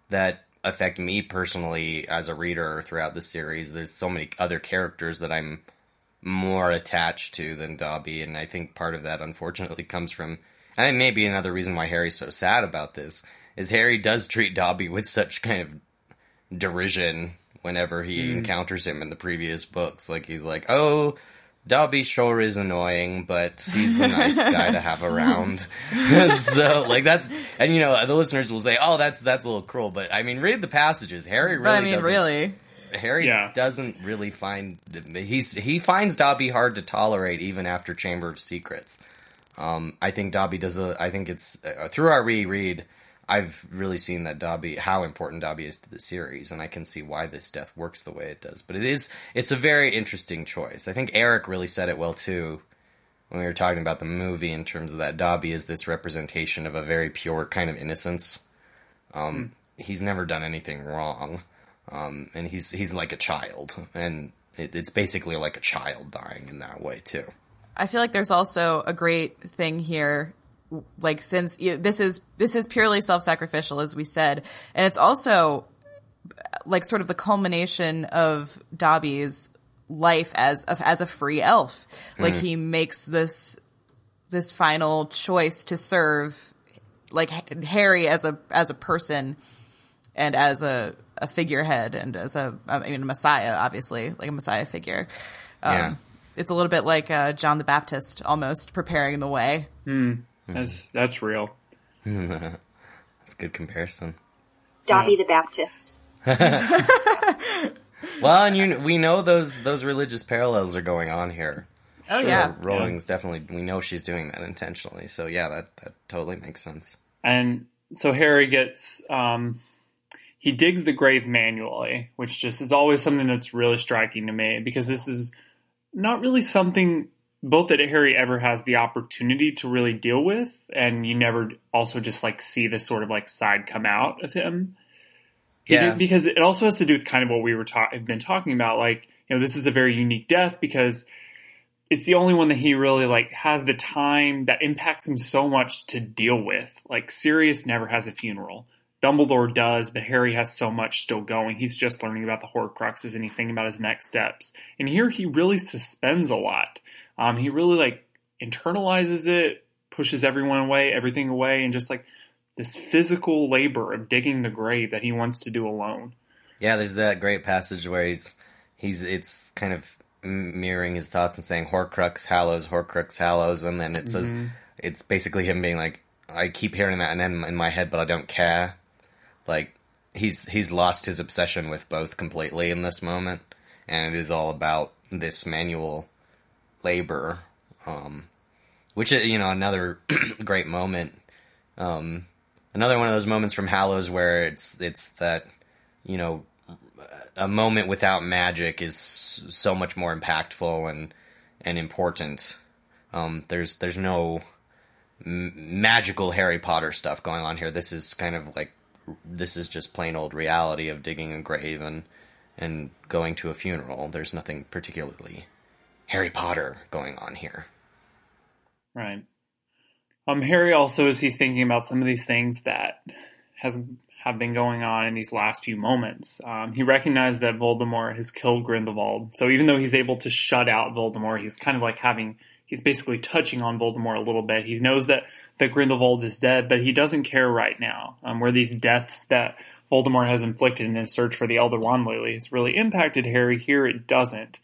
Speaker 1: that affect me personally as a reader throughout the series there's so many other characters that I'm more attached to than Dobby, and I think part of that, unfortunately, comes from, and it may be another reason why Harry's so sad about this, is Harry does treat Dobby with such kind of derision whenever he hmm. encounters him in the previous books. Like he's like, "Oh, Dobby sure is annoying, but he's a nice guy to have around." [laughs] so, like that's, and you know, the listeners will say, "Oh, that's that's a little cruel," but I mean, read the passages. Harry really,
Speaker 3: But I mean,
Speaker 1: doesn't-
Speaker 3: really,
Speaker 1: Harry
Speaker 2: Yeah.
Speaker 1: doesn't really find he's he finds Dobby hard to tolerate even after Chamber of Secrets. Um, I think Dobby does a. I think it's uh, through our reread. I've really seen that Dobby, how important Dobby is to the series, and I can see why this death works the way it does. But it is, it's a very interesting choice. I think Eric really said it well too when we were talking about the movie in terms of that Dobby is this representation of a very pure kind of innocence. Um, He's never done anything wrong, um, and he's he's like a child, and it, it's basically like a child dying in that way too.
Speaker 3: I feel like there's also a great thing here like since you this is this is purely self-sacrificial as we said. And it's also like sort of the culmination of Dobby's life as a, as a free elf. Like he makes this this final choice to serve like Harry as a as a person and as a a figurehead and as a I mean a messiah obviously like a messiah figure. Um,
Speaker 1: Yeah.
Speaker 3: it's a little bit like uh, John the Baptist almost preparing the way
Speaker 2: That's that's real. [laughs]
Speaker 1: That's a good comparison.
Speaker 4: Dobby
Speaker 2: Yeah.
Speaker 4: the Baptist. [laughs]
Speaker 1: Well, and you, we know those those religious parallels are going on here.
Speaker 3: oh
Speaker 1: So
Speaker 3: yeah
Speaker 1: Rowling's definitely we know she's doing that intentionally. So yeah, that that totally makes sense.
Speaker 2: And so Harry gets um he digs the grave manually, which just is always something that's really striking to me because this is not really something both that Harry ever has the opportunity to really deal with and you never also just like see this sort of like side come out of him.
Speaker 1: Yeah.
Speaker 2: because it also has to do with kind of what we were ta- have been talking about like you know this is a very unique death because it's the only one that he really like has the time that impacts him so much to deal with. Like Sirius never has a funeral. Dumbledore does, but Harry has so much still going. He's just learning about the Horcruxes and he's thinking about his next steps. And here he really suspends a lot. Um, he really like internalizes it, pushes everyone away, everything away, and just like this physical labor of digging the grave that he wants to do alone.
Speaker 1: Yeah, there's that great passage where he's he's it's kind of mirroring his thoughts and saying Horcrux Hallows, Horcrux Hallows, and then it says it's basically him being like, I keep hearing that and then in my head, but I don't care. Like he's he's lost his obsession with both completely in this moment, and it is all about this manual labor, um, which is you know another [clears throat] great moment. Um, another one of those moments from Hallows where it's it's that you know a moment without magic is so much more impactful and and important. Um, there's there's no m- magical Harry Potter stuff going on here. This is kind of like this is just plain old reality of digging a grave and and going to a funeral. There's nothing particularly Harry Potter going on here.
Speaker 2: Right. Um, Harry also, as he's thinking about some of these things that has have been going on in these last few moments, um, he recognized that Voldemort has killed Grindelwald. So even though he's able to shut out Voldemort, he's kind of like having he's basically touching on Voldemort a little bit. He knows that that Grindelwald is dead, but he doesn't care right now. Um, where these deaths that Voldemort has inflicted in his search for the Elder Wand Lily has really impacted Harry. Here it doesn't.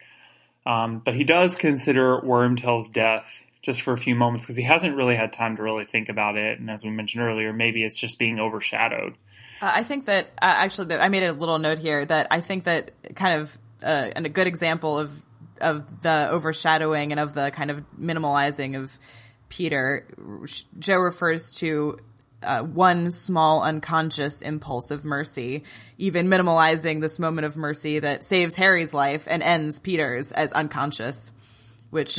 Speaker 2: Um, but he does consider Wormtail's death just for a few moments because he hasn't really had time to really think about it. And as we mentioned earlier, maybe it's just being overshadowed.
Speaker 3: Uh, I think that uh, actually, that I made a little note here that I think that kind of uh, and a good example of of the overshadowing and of the kind of minimalizing of Peter. Jo refers to uh, one small unconscious impulse of mercy, even minimalizing this moment of mercy that saves Harry's life and ends Peter's as unconscious, which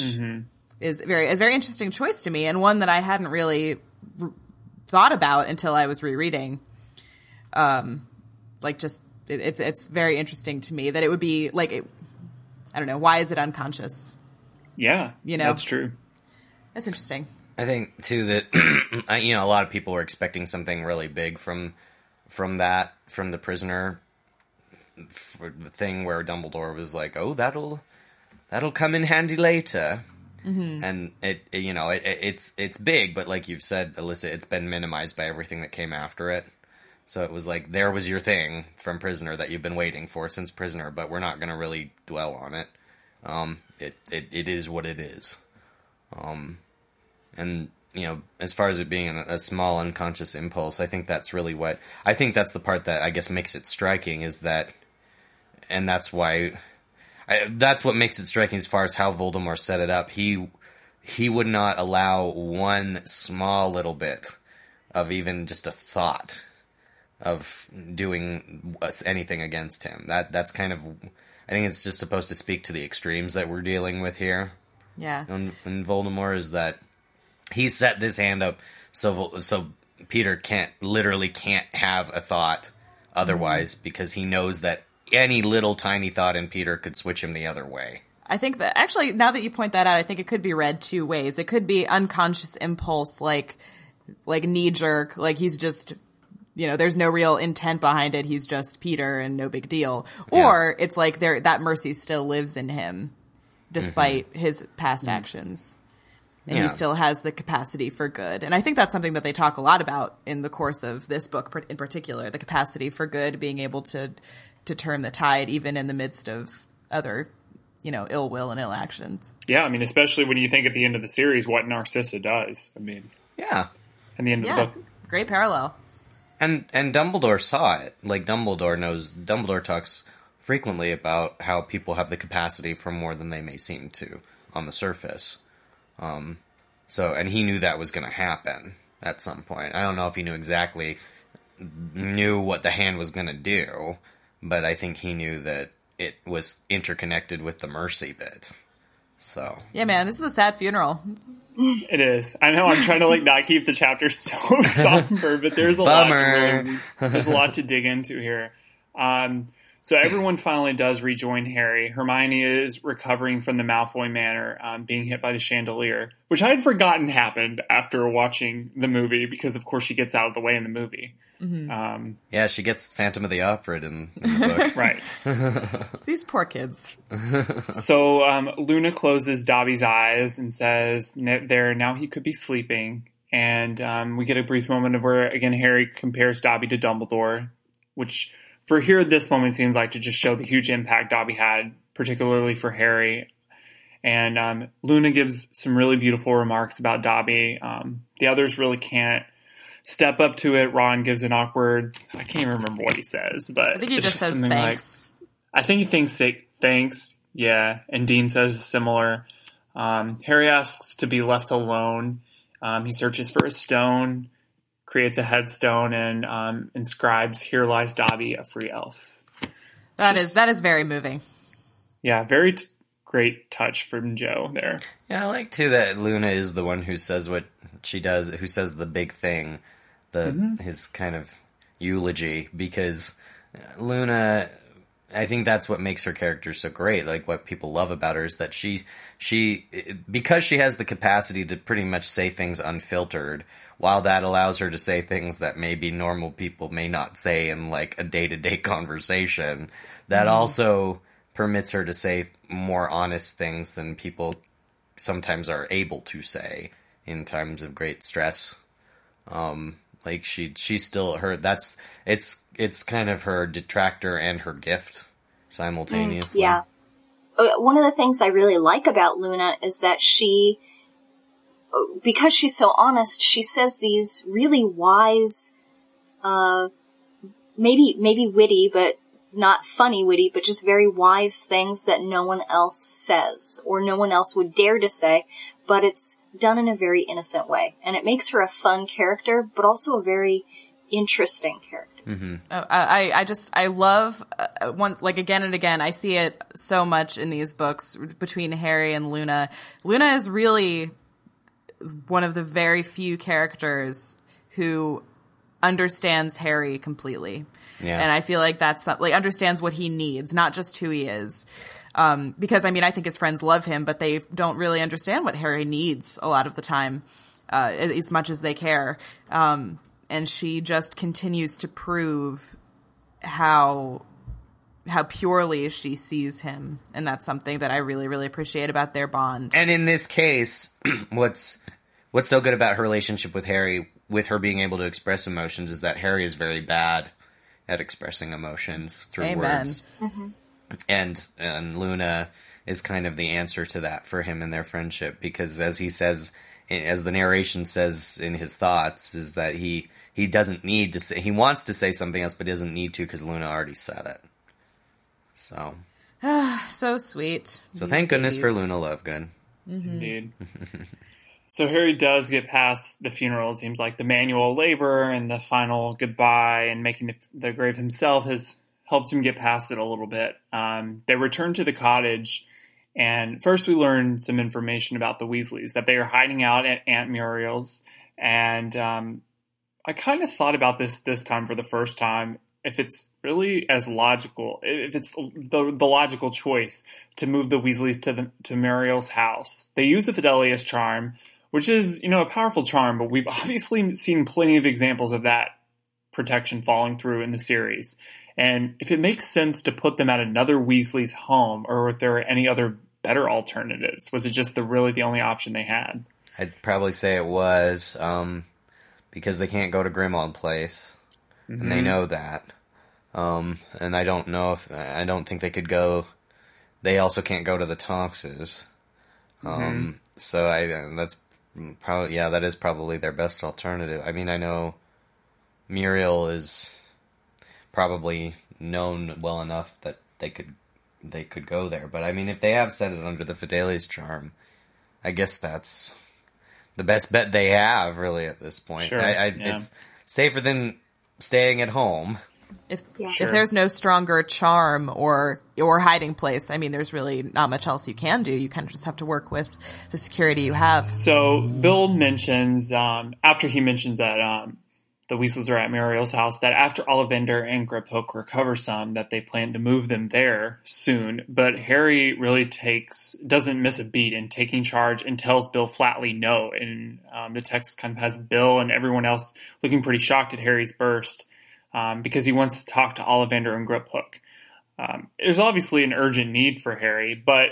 Speaker 3: is very is a very interesting choice to me and one that I hadn't really r- thought about until I was rereading um, like just it, it's it's very interesting to me that it would be like it, I don't know why is it unconscious?
Speaker 2: Yeah,
Speaker 3: You know.
Speaker 2: that's true.
Speaker 3: That's interesting.
Speaker 1: I think too that [clears throat] I- you know a lot of people were expecting something really big from from that from the prisoner thing where Dumbledore was like, "Oh, that'll that'll come in handy later," and it, it- you know it, it, it's it's big, but like you've said, Alyssa, it's been minimized by everything that came after it. So it was like there was your thing from Prisoner that you've been waiting for since Prisoner, but we're not going to really dwell on it. Um, it, it it is what it is. Um, and you know, as far as it being a, a small unconscious impulse, I think that's really what I think that's the part that I guess makes it striking is that, and that's why, I, that's what makes it striking as far as how Voldemort set it up. He he would not allow one small little bit of even just a thought of doing anything against him. That that's kind of I think it's just supposed to speak to the extremes that we're dealing with here
Speaker 3: Yeah.
Speaker 1: and, in Voldemort is that he set this hand up so so Peter can't literally can't have a thought otherwise mm-hmm. because he knows that any little tiny thought in Peter could switch him the other way.
Speaker 3: I think that actually now that you point that out, I think it could be read two ways. It could be unconscious impulse, like like knee jerk, like he's just you know, there's no real intent behind it. He's just Peter and no big deal. Or it's like there that mercy still lives in him despite mm-hmm. his past actions. And
Speaker 1: Yeah.
Speaker 3: he still has the capacity for good. And I think that's something that they talk a lot about in the course of this book in particular, the capacity for good, being able to to turn the tide even in the midst of other, you know, ill will and ill actions.
Speaker 2: Yeah, I mean, especially when you think at the end of the series what Narcissa does. I mean,
Speaker 1: Yeah.
Speaker 2: at the end of the book.
Speaker 3: Great parallel.
Speaker 1: And and Dumbledore saw it. Like Dumbledore knows Dumbledore talks frequently about how people have the capacity for more than they may seem to on the surface. Um so and he knew that was going to happen at some point. I don't know if he knew exactly knew what the hand was going to do, but I think he knew that it was interconnected with the mercy bit. So,
Speaker 3: Yeah, man, this is a sad funeral.
Speaker 2: It is. I know. I'm trying to like not keep the chapter [laughs] so somber, but there's a lot. To really, there's a lot to dig into here. Um, so everyone finally does rejoin Harry. Hermione is recovering from the Malfoy Manor, um, being hit by the chandelier, which I had forgotten happened after watching the movie because, of course, she gets out of the way in the movie. Um,
Speaker 1: yeah, she gets Phantom of the Opera in, in the book. [laughs]
Speaker 2: right. [laughs]
Speaker 3: These poor kids. [laughs]
Speaker 2: So um, Luna closes Dobby's eyes and says, "There now he could be sleeping." And um, we get a brief moment of where again Harry compares Dobby to Dumbledore, which for here this moment seems like to just show the huge impact Dobby had, particularly for Harry. And um, Luna gives some really beautiful remarks about Dobby. Um, the others really can't step up to it. Ron gives an awkward. I can't even remember what he says, but
Speaker 3: I think he
Speaker 2: it's
Speaker 3: just says
Speaker 2: something like-
Speaker 3: thanks.
Speaker 2: I think he thinks thanks. Yeah. And Dean says similar. Um, Harry asks to be left alone. Um, he searches for a stone, creates a headstone, and um, inscribes "Here lies Dobby, a free elf."
Speaker 3: That is that is very moving.
Speaker 2: Yeah, very t- great touch from Jo there.
Speaker 1: Yeah, I like too that Luna is the one who says what she does, who says the big thing, the his kind of eulogy, because Luna, I think that's what makes her character so great. Like what people love about her is that she she because she has the capacity to pretty much say things unfiltered. While that allows her to say things that maybe normal people may not say in like a day to day conversation, that also permits her to say more honest things than people sometimes are able to say in times of great stress. Um, like she, she's still her. That's it's it's kind of her detractor and her gift simultaneously.
Speaker 4: Yeah. Uh, One of the things I really like about Luna is that she, uh, because she's so honest, she says these really wise, uh, maybe, maybe witty, but not funny witty, but just very wise things that no one else says or no one else would dare to say, but it's done in a very innocent way. And it makes her a fun character, but also a very interesting character.
Speaker 3: Uh, I I just I love uh, one like again and again. I see it so much in these books between Harry and Luna. Luna is really one of the very few characters who understands Harry completely.
Speaker 1: Yeah.
Speaker 3: And I feel like that's like understands what he needs, not just who he is. Um, because I mean, I think his friends love him, but they don't really understand what Harry needs a lot of the time, uh, as much as they care. Um, and she just continues to prove how how purely she sees him, and that's something that I really, really appreciate about their bond.
Speaker 1: And in this case, [clears throat] what's what's so good about her relationship with Harry, with her being able to express emotions, is that Harry is very bad at expressing emotions through
Speaker 3: Amen.
Speaker 1: words, and and Luna is kind of the answer to that for him in their friendship because, as he says, as the narration says in his thoughts, is that he he doesn't need to say he wants to say something else, but he doesn't need to because Luna already said it. So, [sighs]
Speaker 3: so sweet.
Speaker 1: so thank goodness for Luna Lovegood. Mm-hmm.
Speaker 2: Indeed. [laughs] so Harry does get past the funeral. It seems like the manual labor and the final goodbye and making the, the grave himself has helped him get past it a little bit. Um, they return to the cottage, and first we learn some information about the Weasleys that they are hiding out at Aunt Muriel's. And um, I kind of thought about this this time for the first time. If it's really as logical, if it's the, the logical choice to move the Weasleys to the to Muriel's house, they use the Fidelius charm. which is, you know, a powerful charm, but we've [laughs] obviously seen plenty of examples of that protection falling through in the series. And if it makes sense to put them at another Weasley's home, or if there are any other better alternatives, was it just the really the only option they had?
Speaker 1: I'd probably say it was um, because they can't go to Grimmauld Place, and
Speaker 2: Mm-hmm.
Speaker 1: they know that. Um, and I don't know if I don't think they could go. They also can't go to the Tonkses.
Speaker 2: Mm-hmm.
Speaker 1: Um, so I that's probably yeah that is probably their best alternative. I mean I know Muriel is probably known well enough that they could they could go there. But I mean if they have set it under the Fidelius charm, I guess that's the best bet they have really at this point.
Speaker 2: Sure,
Speaker 1: I, I,
Speaker 2: yeah.
Speaker 1: It's safer than staying at home.
Speaker 3: If
Speaker 4: Yeah.
Speaker 2: Sure.
Speaker 3: if there's no stronger charm or or hiding place, I mean, there's really not much else you can do. You kind of just have to work with the security you have.
Speaker 2: So Bill mentions um, after he mentions that um, the Weasleys are at Muriel's house that after Ollivander and Griphook recover some, that they plan to move them there soon. But Harry really takes doesn't miss a beat in taking charge and tells Bill flatly no. And um, the text kind of has Bill and everyone else looking pretty shocked at Harry's burst um, because he wants to talk to Ollivander and Griphook. Um, there's obviously an urgent need for Harry, but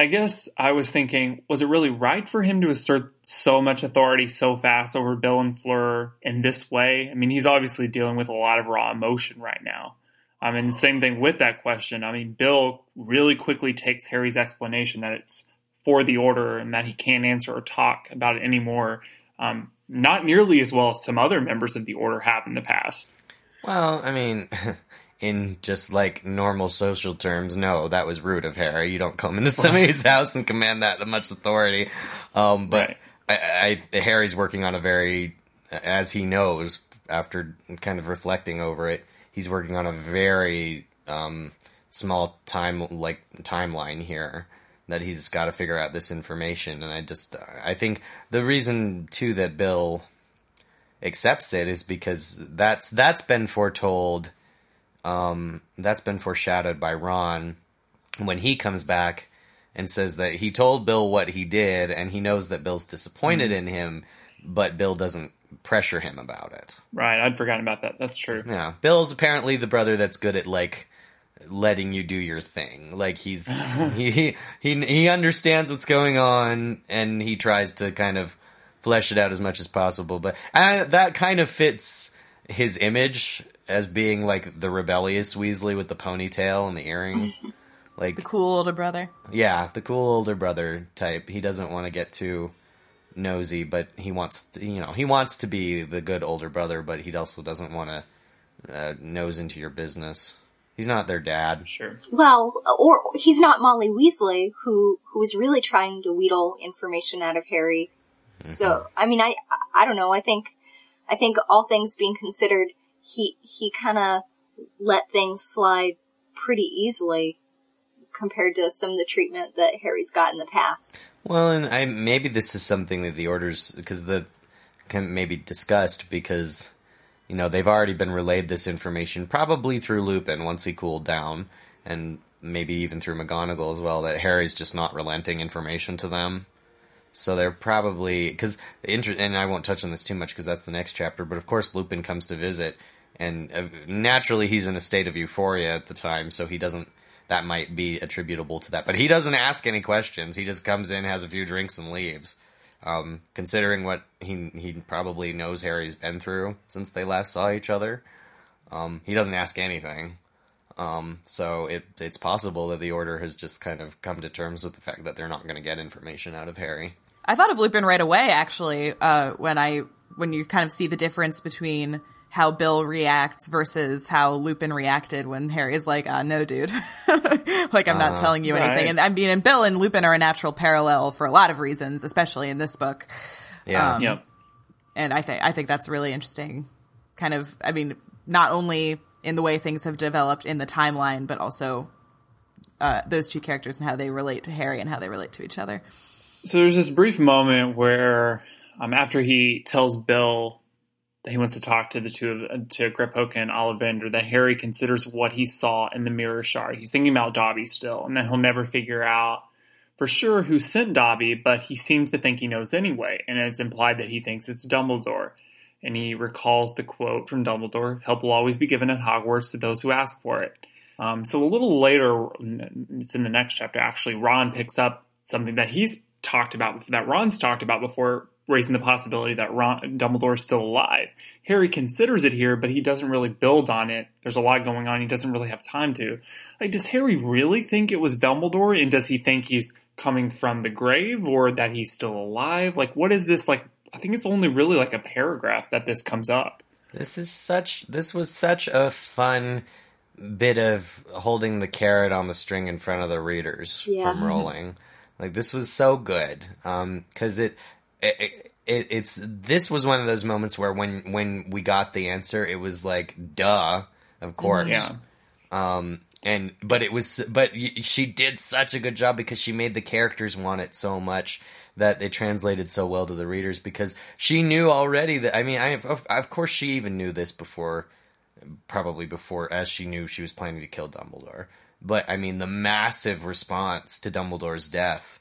Speaker 2: I guess I was thinking, was it really right for him to assert so much authority so fast over Bill and Fleur in this way? I mean, he's obviously dealing with a lot of raw emotion right now. I mean, same thing with that question. I mean, Bill really quickly takes Harry's explanation that it's for the order and that he can't answer or talk about it anymore. Um, not nearly as well as some other members of the order have in the past.
Speaker 1: Well, I mean, [laughs] in just like normal social terms, no, that was rude of Harry. You don't come into [laughs] somebody's house and command that much authority. Um, but I, I, Harry's working on a very, as he knows after kind of reflecting over it, he's working on a very um, small time like timeline here that he's got to figure out this information. And I just, I think the reason too that Bill accepts it is because that's that's been foretold um, that's been foreshadowed by Ron when he comes back and says that he told Bill what he did and he knows that Bill's disappointed in him but Bill doesn't pressure him about it.
Speaker 2: Right. I'd forgotten about that. That's true.
Speaker 1: Yeah, Bill's apparently the brother that's good at like letting you do your thing. Like he's [laughs] he, he he he understands what's going on and he tries to kind of flesh it out as much as possible. But uh, that kind of fits his image as being like the rebellious Weasley with the ponytail and the earring. [laughs] Like
Speaker 3: The cool older brother.
Speaker 1: yeah, the cool older brother type. He doesn't want to get too nosy, but he wants to, you know, he wants to be the good older brother, but he also doesn't want to uh, nose into your business. He's not their dad.
Speaker 2: Sure.
Speaker 4: Well, or he's not Molly Weasley, who who is really trying to wheedle information out of Harry. So, I mean, I I don't know. I think I think all things being considered, he he kind of let things slide pretty easily compared to some of the treatment that Harry's got in the past.
Speaker 1: Well, and I maybe this is something that the orders because the can maybe discussed because you know they've already been relayed this information probably through Lupin once he cooled down, and maybe even through McGonagall as well that Harry's just not relenting information to them. So they're probably because and I won't touch on this too much because that's the next chapter. But of course, Lupin comes to visit, and uh, naturally he's in a state of euphoria at the time, so he doesn't. That might be attributable to that, but he doesn't ask any questions. He just comes in, has a few drinks, and leaves. Um, considering what he he probably knows Harry's been through since they last saw each other, um, he doesn't ask anything. Um, so it it's possible that the Order has just kind of come to terms with the fact that they're not going to get information out of Harry.
Speaker 3: I thought of Lupin right away, actually, uh, when I when you kind of see the difference between how Bill reacts versus how Lupin reacted when Harry is like, uh, no, dude. [laughs] like, I'm not telling you anything.
Speaker 2: right.
Speaker 3: And I mean, and Bill and Lupin are a natural parallel for a lot of reasons, especially in this book.
Speaker 1: Yeah,
Speaker 3: Um,
Speaker 2: Yep.
Speaker 3: And I think, I think that's really interesting. Kind of, I mean, not only in the way things have developed in the timeline, but also, uh, those two characters and how they relate to Harry and how they relate to each other.
Speaker 2: So there's this brief moment where, um, after he tells Bill that he wants to talk to the two of to Griphook and Ollivander, that Harry considers what he saw in the mirror shard. He's thinking about Dobby still, and that he'll never figure out for sure who sent Dobby, but he seems to think he knows anyway, and it's implied that he thinks it's Dumbledore. And he recalls the quote from Dumbledore, help will always be given at Hogwarts to those who ask for it. Um, so a little later, it's in the next chapter actually, Ron picks up something that he's talked about, that Ron's talked about before, raising the possibility that Ron, Dumbledore is still alive. Harry considers it here, but he doesn't really build on it. There's a lot going on. He doesn't really have time to. Like, does Harry really think it was Dumbledore? And does he think he's coming from the grave or that he's still alive? Like, what is this like? I think it's only really like a paragraph that this comes up.
Speaker 1: This is such, this was such a fun bit of holding the carrot on the string in front of the readers
Speaker 4: Yeah.
Speaker 1: from Rowling. Like this was so good um, because it, it, it it's this was one of those moments where when when we got the answer, it was like duh, of course.
Speaker 2: Yeah.
Speaker 1: Um, and but it was but she did such a good job because she made the characters want it so much that it translated so well to the readers because she knew already that I mean I of, of course she even knew this before probably before as she knew she was planning to kill Dumbledore but I mean the massive response to Dumbledore's death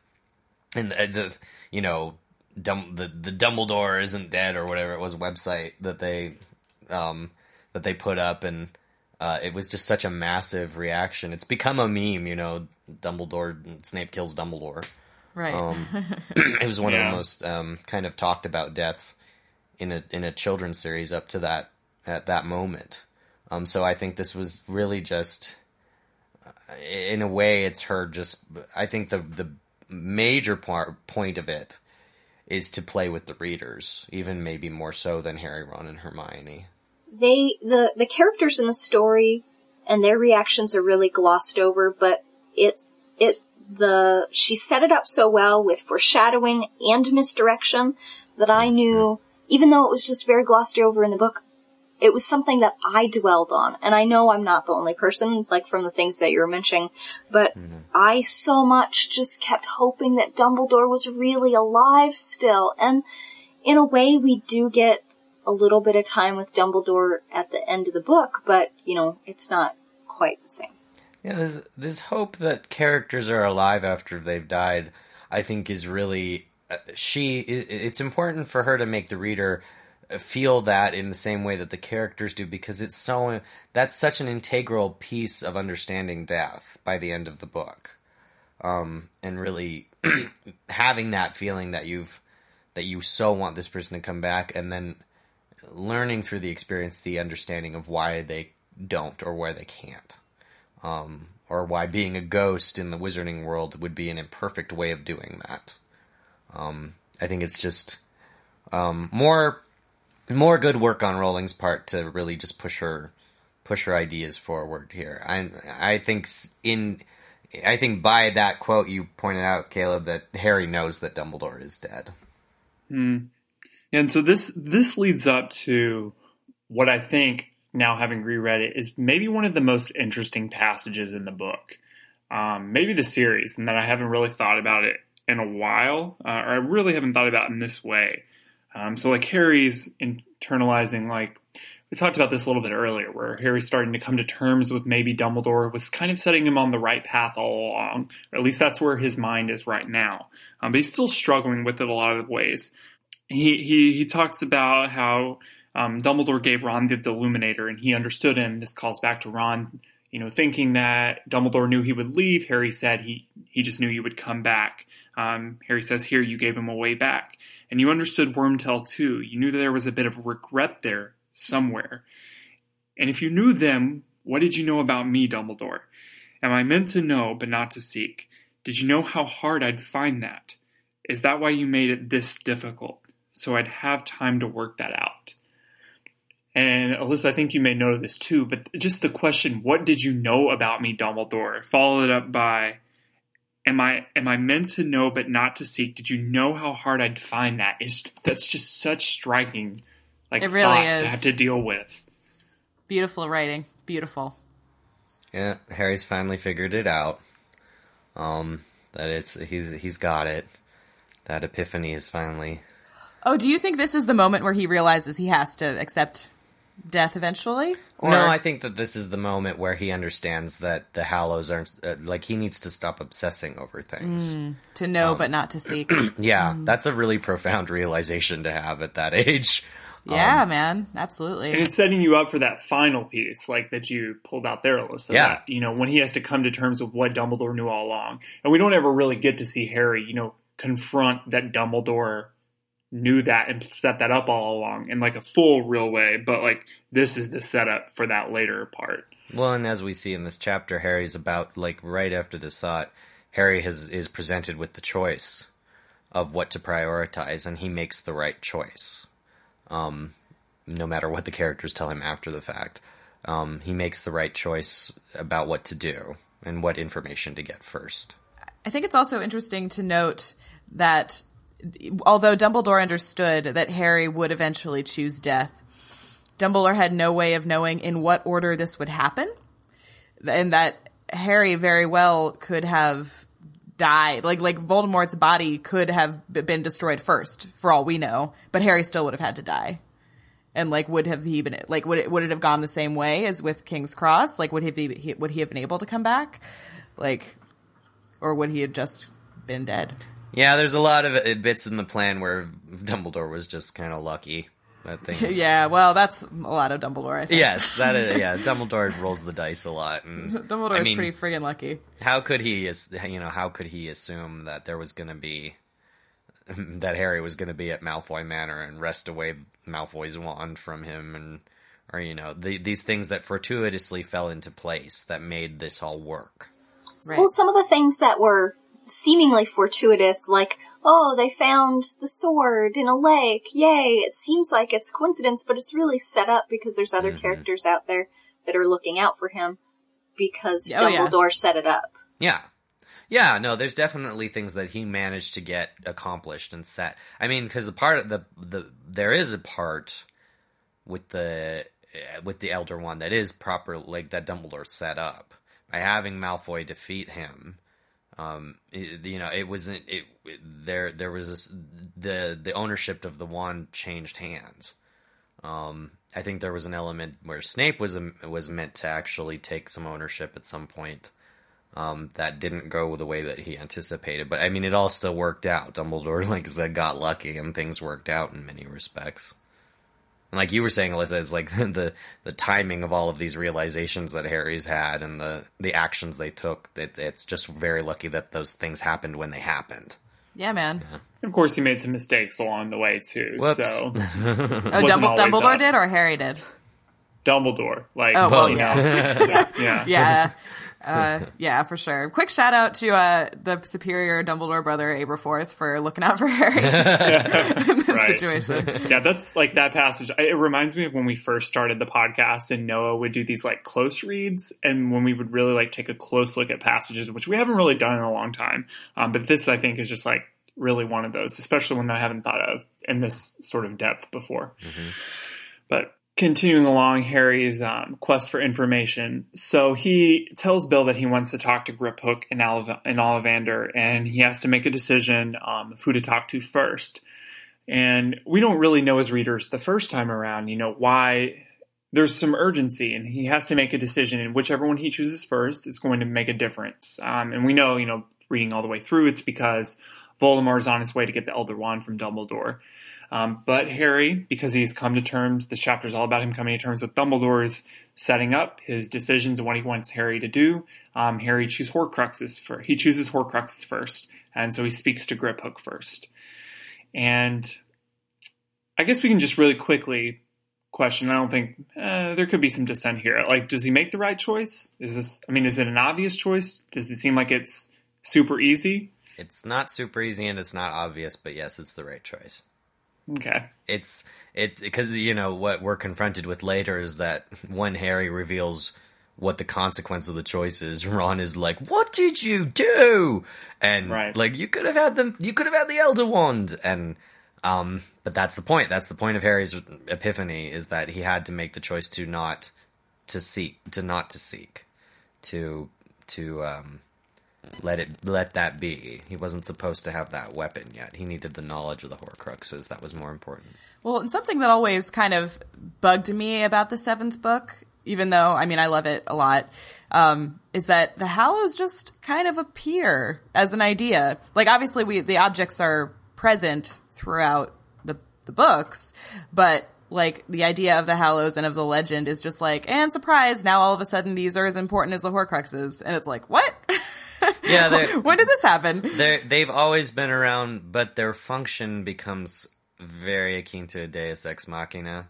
Speaker 1: and the, the you know Dum, the the Dumbledore isn't dead or whatever it was website that they um that they put up and uh, it was just such a massive reaction. It's become a meme, you know. Dumbledore, Snape kills Dumbledore.
Speaker 3: Right.
Speaker 1: Um, [laughs] [clears throat] it was one of the most um, kind of talked about deaths in a in a children's series up to that at that moment. Um, so I think this was really just, uh, in a way, it's her just. I think the the major part point of it is to play with the readers, even maybe more so than Harry, Ron, and Hermione.
Speaker 4: they the the characters in the story and their reactions are really glossed over, but it's it the she set it up so well with foreshadowing and misdirection that I knew mm-hmm. even though it was just very glossed over in the book, it was something that I dwelled on. And I know I'm not the only person, like from the things that you were mentioning, but I so much just kept hoping that Dumbledore was really alive still. And in a way, we do get a little bit of time with Dumbledore at the end of the book, but, you know, it's not quite the same.
Speaker 1: Yeah, this, this hope that characters are alive after they've died, I think, is really uh, she. i it's important for her to make the reader feel that in the same way that the characters do, because it's so that's such an integral piece of understanding death by the end of the book, um, and really [clears throat] having that feeling that you've that you so want this person to come back, and then learning through the experience the understanding of why they don't or why they can't um, or why being a ghost in the wizarding world would be an imperfect way of doing that. Um, I think it's just um, more more good work on Rowling's part to really just push her push her ideas forward here. I I think in I think by that quote you pointed out, Caleb, that Harry knows that Dumbledore is dead.
Speaker 2: And so this this leads up to what I think now having reread it is maybe one of the most interesting passages in the book, um, maybe the series, and that I haven't really thought about it in a while, uh, or I really haven't thought about in this way. Um, so like Harry's internalizing like we talked about this a little bit earlier, where Harry's starting to come to terms with maybe Dumbledore was kind of setting him on the right path all along, or at least that's where his mind is right now. Um, but he's still struggling with it a lot of ways he he he talks about how um, Dumbledore gave Ron the Deluminator, and he understood him. This calls back to Ron, you know, thinking that Dumbledore knew he would leave. Harry said he he just knew he would come back. Um, Harry says, "Here, you gave him a way back, and you understood Wormtail too. You knew that there was a bit of regret there somewhere. And if you knew them, what did you know about me, Dumbledore? Am I meant to know, but not to seek? Did you know how hard I'd find that? Is that why you made it this difficult? So I'd have time to work that out. And Alyssa, I think you may know this too, but just the question, what did you know about me, Dumbledore? Followed up by, am I am I meant to know but not to seek? Did you know how hard I'd find that? Is that's just such striking like
Speaker 3: It really
Speaker 2: thoughts
Speaker 3: is.
Speaker 2: to have to deal with.
Speaker 3: Beautiful writing. Beautiful.
Speaker 1: Yeah, Harry's finally figured it out. Um, that it's he's he's got it. That epiphany is finally.
Speaker 3: Oh, do you think this is the moment where he realizes he has to accept death eventually? Or
Speaker 1: No, I think that this is the moment where he understands that the Hallows aren't uh, like he needs to stop obsessing over things.
Speaker 3: to
Speaker 1: Um,
Speaker 3: know but not to seek. [clears throat]
Speaker 1: Yeah, that's a really profound realization to have at that [laughs] age.
Speaker 3: yeah,
Speaker 1: Um,
Speaker 3: man,
Speaker 2: And it's setting you up for that final piece, like that you pulled out there, Alyssa.
Speaker 1: Yeah.
Speaker 2: That, you know, when he has to come to terms with what Dumbledore knew all along. And we don't ever really get to see Harry, you know, confront that Dumbledore knew that and set that up all along in like a full real way. But like, this is the setup for that later part.
Speaker 1: Well, and as we see in this chapter, Harry's about like right after this thought, Harry has is presented with the choice of what to prioritize, and he makes the right choice. Um, no matter what the characters tell him after the fact, um, he makes the right choice about what to do and what information to get first.
Speaker 3: I think it's also interesting to note that although Dumbledore understood that Harry would eventually choose death, Dumbledore had no way of knowing in what order this would happen, and that Harry very well could have died. Like like Voldemort's body could have been destroyed first, for all we know, but Harry still would have had to die. And like, would have he been like would it would it have gone the same way as with King's Cross? Like, would he be would he have been able to come back? Like, or would he have just been dead?
Speaker 1: Yeah, there's a lot of uh, bits in the plan where Dumbledore was just kind of lucky. That thing. [laughs]
Speaker 3: yeah, well, that's a lot of Dumbledore. I think.
Speaker 1: Yes, that is. Yeah, [laughs] Dumbledore rolls the dice a lot, and [laughs]
Speaker 3: Dumbledore
Speaker 1: I
Speaker 3: is pretty friggin' lucky.
Speaker 1: How could he, as- you know, how could he assume that there was going to be that Harry was going to be at Malfoy Manor and wrest away Malfoy's wand from him, and or you know, the, these things that fortuitously fell into place that made this all work.
Speaker 3: Right.
Speaker 4: Well, some of the things that were seemingly fortuitous, like, oh, they found the sword in a lake, yay, it seems like it's coincidence, but it's really set up because there's other characters out there that are looking out for him because
Speaker 3: Oh, yeah.
Speaker 4: Dumbledore set it up.
Speaker 1: Yeah. Yeah, no, there's definitely things that he managed to get accomplished and set. I mean, because the part of the the there is a part with the uh, with the Elder Wand that is proper, like that Dumbledore set up by having Malfoy defeat him. Um, it- you know, it wasn't it, it there. There was this, the the ownership of the wand changed hands. Um, I think there was an element where Snape was was meant to actually take some ownership at some point um, that didn't go the way that he anticipated. But I mean, it all still worked out. Dumbledore, [laughs] like I said, got lucky, and things worked out in many respects. And like you were saying, Alyssa, it's like [laughs] the the timing of all of these realizations that Harry's had and the the actions they took. It, it's just very lucky that those things happened when they happened.
Speaker 3: Yeah, man.
Speaker 2: Of course, he made some mistakes along the way too.
Speaker 1: Whoops.
Speaker 2: So [laughs]
Speaker 3: Oh, Dumbledore, Dumbledore did or Harry did?
Speaker 2: Dumbledore, like,
Speaker 3: Oh, well,
Speaker 2: you know, [laughs]
Speaker 4: Yeah.
Speaker 2: yeah,
Speaker 3: Yeah. Uh, [laughs] yeah, for sure. Quick shout out to uh, the superior Dumbledore brother Aberforth for looking out for Harry [laughs] [laughs] in this
Speaker 2: Right.
Speaker 3: situation.
Speaker 2: yeah, that's like that passage. I- It reminds me of when we first started the podcast and Noah would do these like close reads and when we would really like take a close look at passages, which we haven't really done in a long time. Um, but this I think is just like really one of those, especially one that I haven't thought of in this sort of depth before. But continuing along Harry's um, quest for information, so he tells Bill that he wants to talk to Griphook and, Oliv- and Ollivander, and he has to make a decision um, of who to talk to first. And we don't really know as readers the first time around, you know, why there's some urgency and he has to make a decision and whichever one he chooses first is going to make a difference. Um, and we know, you know, reading all the way through, it's because Voldemort is on his way to get the Elder Wand from Dumbledore. Um, but Harry, because he's come to terms, this chapter is all about him coming to terms with Dumbledore, is setting up his decisions and what he wants Harry to do. Um, Harry chooses Horcruxes for he chooses Horcruxes first, and so he speaks to Griphook first. And I guess we can just really quickly question. I don't think uh, there could be some dissent here. Like, does he make the right choice? Is this? I mean, is it an obvious choice? Does it seem like it's super easy?
Speaker 1: It's not super easy and it's not obvious, but yes, it's the right choice.
Speaker 2: Okay.
Speaker 1: it's it because you know what we're confronted with later is that when Harry reveals what the consequence of the choice is, [laughs] Ron is like, "What did you do?" And
Speaker 2: Right.
Speaker 1: like, you could have had them, you could have had the Elder Wand, and um, but that's the point. That's the point of Harry's epiphany is that he had to make the choice to not to seek, to not to seek, to to um, let it let that be. He wasn't supposed to have that weapon yet. He needed the knowledge of the Horcruxes. That was more important.
Speaker 3: Well, and something that always kind of bugged me about the seventh book, even though I mean I love it a lot, um, is that the Hallows just kind of appear as an idea. Like obviously we the objects are present throughout the the books, but like the idea of the Hallows and of the legend is just like, and surprise, now all of a sudden these are as important as the Horcruxes, and it's like, what? [laughs]
Speaker 1: Yeah, [laughs]
Speaker 3: when did this happen?
Speaker 1: They've always been around, but their function becomes very akin to a Deus Ex Machina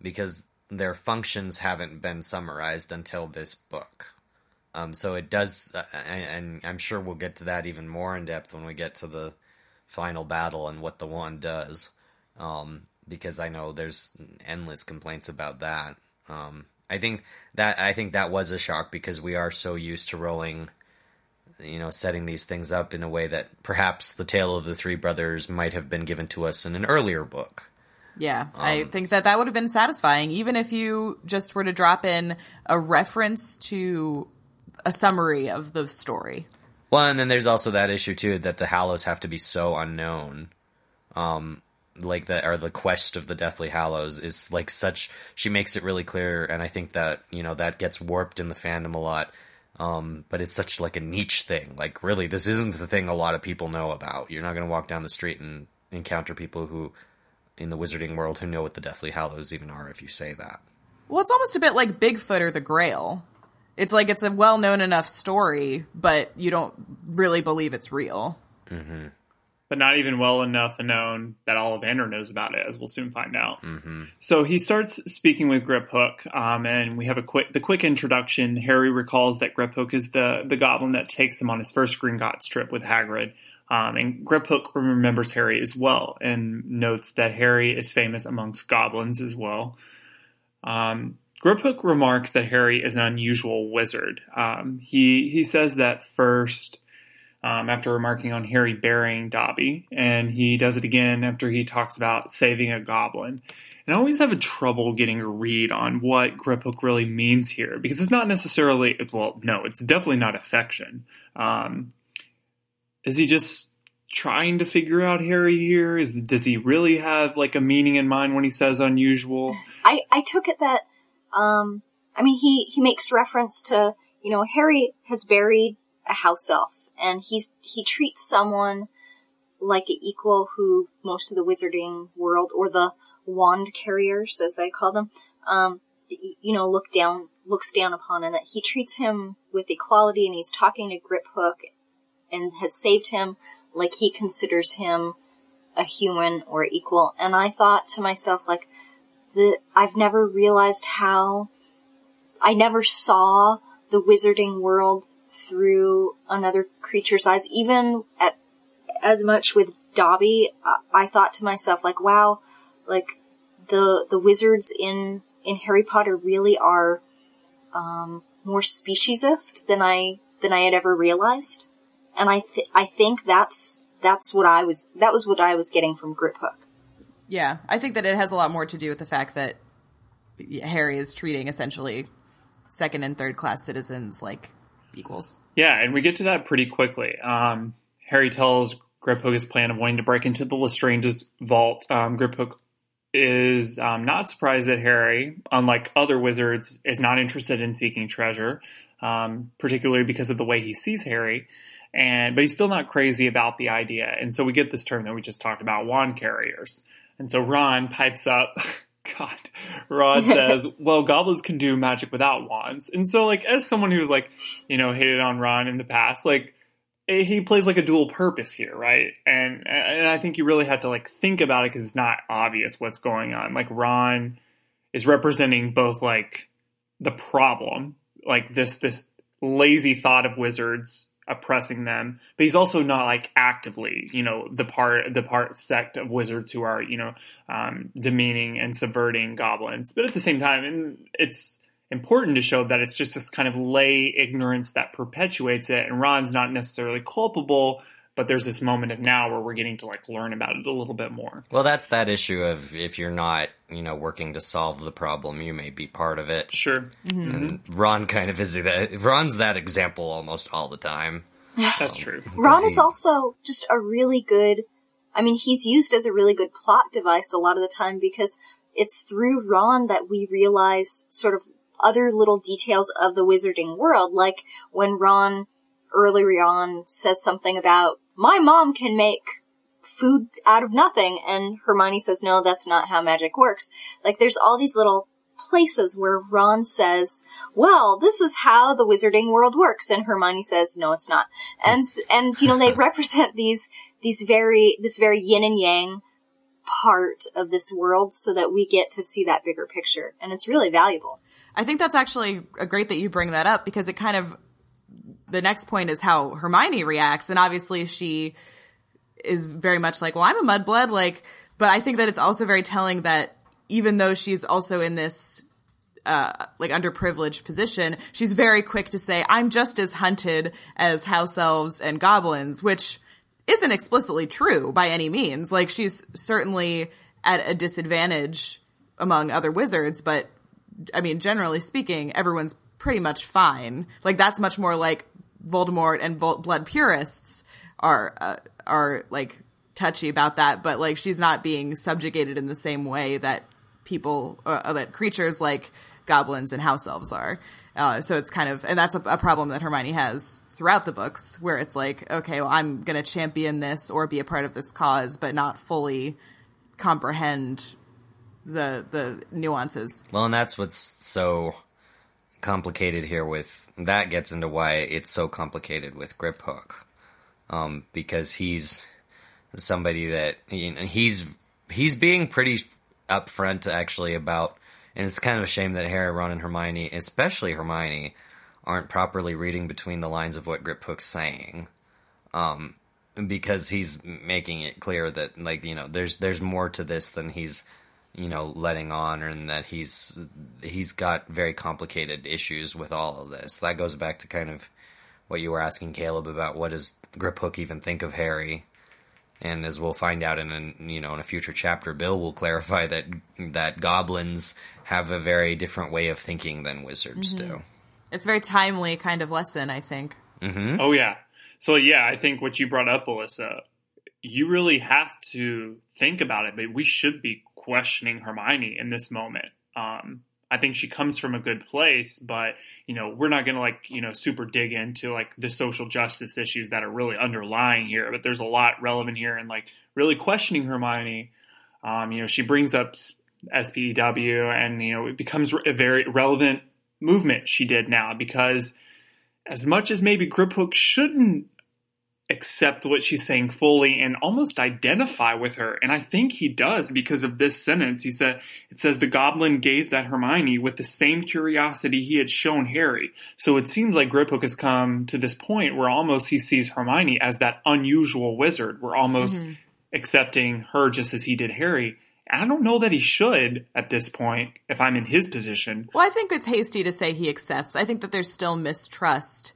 Speaker 1: because their functions haven't been summarized until this book. Um, so it does, uh, and, and I'm sure we'll get to that even more in depth when we get to the final battle and what the wand does. Um, because I know there's endless complaints about that. Um, I think that I think that was a shock because we are so used to Rowling you know, setting these things up in a way that perhaps the tale of the three brothers might have been given to us in an earlier book.
Speaker 3: Yeah,
Speaker 1: Um,
Speaker 3: I think that that would have been satisfying, even if you just were to drop in a reference to a summary of the story.
Speaker 1: Well, and then there's also that issue too that the Hallows have to be so unknown. Um, like the or the quest of the Deathly Hallows is like such. She makes it really clear, and I think that you know that gets warped in the fandom a lot. Um, but it's such like a niche thing. Like really, this isn't the thing a lot of people know about. You're not going to walk down the street and encounter people who, in the wizarding world, who know what the Deathly Hallows even are. If you say that.
Speaker 3: Well, it's almost a bit like Bigfoot or the Grail. It's like it's a well known enough story, but you don't really believe it's real.
Speaker 2: But not even well enough known that Ollivander knows about it, as we'll soon find out. So he starts speaking with Griphook, um, and we have a quick the quick introduction. Harry recalls that Griphook is the the goblin that takes him on his first Gringotts trip with Hagrid. Um, and Griphook remembers Harry as well and notes that Harry is famous amongst goblins as well. Um, Griphook remarks that Harry is an unusual wizard. Um, he he says that first um, after remarking on Harry burying Dobby, and he does it again after he talks about saving a goblin. And I always have a trouble getting a read on what Griphook really means here because it's not necessarily well, no, it's definitely not affection. Um, is he just trying to figure out Harry here? Is does he really have like a meaning in mind when he says unusual?
Speaker 4: I, I took it that, um, I mean, he, he makes reference to, you know, Harry has buried a house elf and he's, he treats someone like an equal who most of the wizarding world or the wand carriers, as they call them, um, you know, look down, looks down upon and that he treats him with equality and he's talking to Griphook and has saved him like he considers him a human or equal. And I thought to myself, like, the, I've never realized how, I never saw the wizarding world through another creature's eyes, even at, as much with Dobby, I, I thought to myself, like, wow, like, the, the wizards in, in Harry Potter really are, um, more speciesist than I, than I had ever realized. And I, th- I think that's, that's what I was, that was what I was getting from Griphook.
Speaker 3: Yeah, I think that it has a lot more to do with the fact that Harry is treating essentially second and third class citizens like equals.
Speaker 2: Yeah, and we get to that pretty quickly. Um, Harry tells Griphook his plan of wanting to break into the Lestrange's vault. Um, Griphook is um, not surprised that Harry, unlike other wizards, is not interested in seeking treasure, um, particularly because of the way he sees Harry. And but he's still not crazy about the idea, and so we get this term that we just talked about, wand carriers. And so Ron pipes up. [laughs] God, Rod [laughs] says, "Well, goblins can do magic without wands." And so, like, as someone who's like, you know, hated on Ron in the past, like, eh, he plays like a dual purpose here, right? And and I think you really have to like think about it because it's not obvious what's going on. Like, Ron is representing both like the problem, like this this lazy thought of wizards oppressing them, but he's also not like actively, you know, the part the part sect of wizards who are, you know, um, demeaning and subverting goblins. But at the same time, and it's important to show that it's just this kind of lay ignorance that perpetuates it, and Ron's not necessarily culpable. But there's this moment of now where we're getting to like learn about it a little bit more.
Speaker 1: Well, that's that issue of if you're not, you know, working to solve the problem, you may be part of it.
Speaker 2: Sure, mm-hmm.
Speaker 1: And Ron kind of is that. Ron's that example almost all the time. [laughs]
Speaker 2: that's true.
Speaker 4: Ron is also just a really good, I mean, he's used as a really good plot device a lot of the time because it's through Ron that we realize sort of other little details of the wizarding world, like when Ron earlier on says something about, my mom can make food out of nothing, and Hermione says, no, that's not how magic works. Like, there's all these little places where Ron says, well, this is how the wizarding world works, and Hermione says, no, it's not. And, and, you know, they [laughs] represent these, these very, this very yin and yang part of this world so that we get to see that bigger picture. And it's really valuable.
Speaker 3: I think that's actually a great that you bring that up because it kind of the next point is how Hermione reacts, and obviously she is very much like, "Well, I'm a mudblood," like, but I think that it's also very telling that even though she's also in this uh, like underprivileged position, she's very quick to say, "I'm just as hunted as house elves and goblins," which isn't explicitly true by any means. Like she's certainly at a disadvantage among other wizards, but I mean, generally speaking, everyone's pretty much fine. Like that's much more like Voldemort and blood purists are uh, are like touchy about that, but like she's not being subjugated in the same way that people uh, that creatures like goblins and house elves are. Uh, so it's kind of and that's a, a, problem that Hermione has throughout the books, where it's like, okay, well, I'm going to champion this or be a part of this cause, but not fully comprehend the the nuances.
Speaker 1: Well, and that's what's so complicated here with that gets into why it's so complicated with Griphook. Um, because he's somebody that you know, he's he's being pretty upfront actually about and it's kind of a shame that Harry, Ron, and Hermione, especially Hermione, aren't properly reading between the lines of what Griphook's saying. Um, because he's making it clear that like, you know, there's there's more to this than he's you know letting on and that he's he's got very complicated issues with all of this. That goes back to kind of what you were asking Caleb about. What does Griphook even think of Harry? And as we'll find out in a you know in a future chapter Bill will clarify that that goblins have a very different way of thinking than wizards mm-hmm. do.
Speaker 3: It's a very timely kind of lesson I think.
Speaker 2: Mm-hmm. oh yeah. So yeah I think what you brought up Alyssa you really have to think about it. But we should be questioning Hermione in this moment. Um, I think she comes from a good place, but you know, we're not going to like, you know, super dig into like the social justice issues that are really underlying here, but there's a lot relevant here and like really questioning Hermione. Um, you know, she brings up SPEW and, you know, it becomes a very relevant movement she did now because as much as maybe Griphook shouldn't accept what she's saying fully and almost identify with her. And I think he does because of this sentence. He said, it says the goblin gazed at Hermione with the same curiosity he had shown Harry. So it seems like Griphook has come to this point where almost he sees Hermione as that unusual wizard. We're almost mm-hmm. accepting her just as he did Harry. I don't know that he should at this point if I'm in his position.
Speaker 3: Well, I think it's hasty to say he accepts. I think that there's still mistrust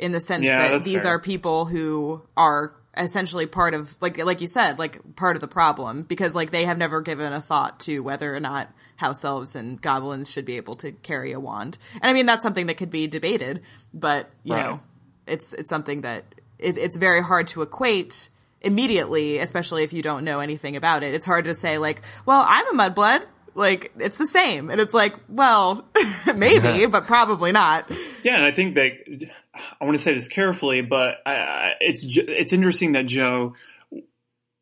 Speaker 3: in the sense yeah, that these fair. are people who are essentially part of like like you said like part of the problem because like they have never given a thought to whether or not house elves and goblins should be able to carry a wand. And i mean that's something that could be debated but you right. know it's it's something that it, it's very hard to equate immediately especially if you don't know anything about it. It's hard to say like well i'm a mudblood. Like it's the same. And it's like well [laughs] maybe [laughs] but probably not.
Speaker 2: Yeah and i think that I want to say this carefully, but I, it's it's interesting that Jo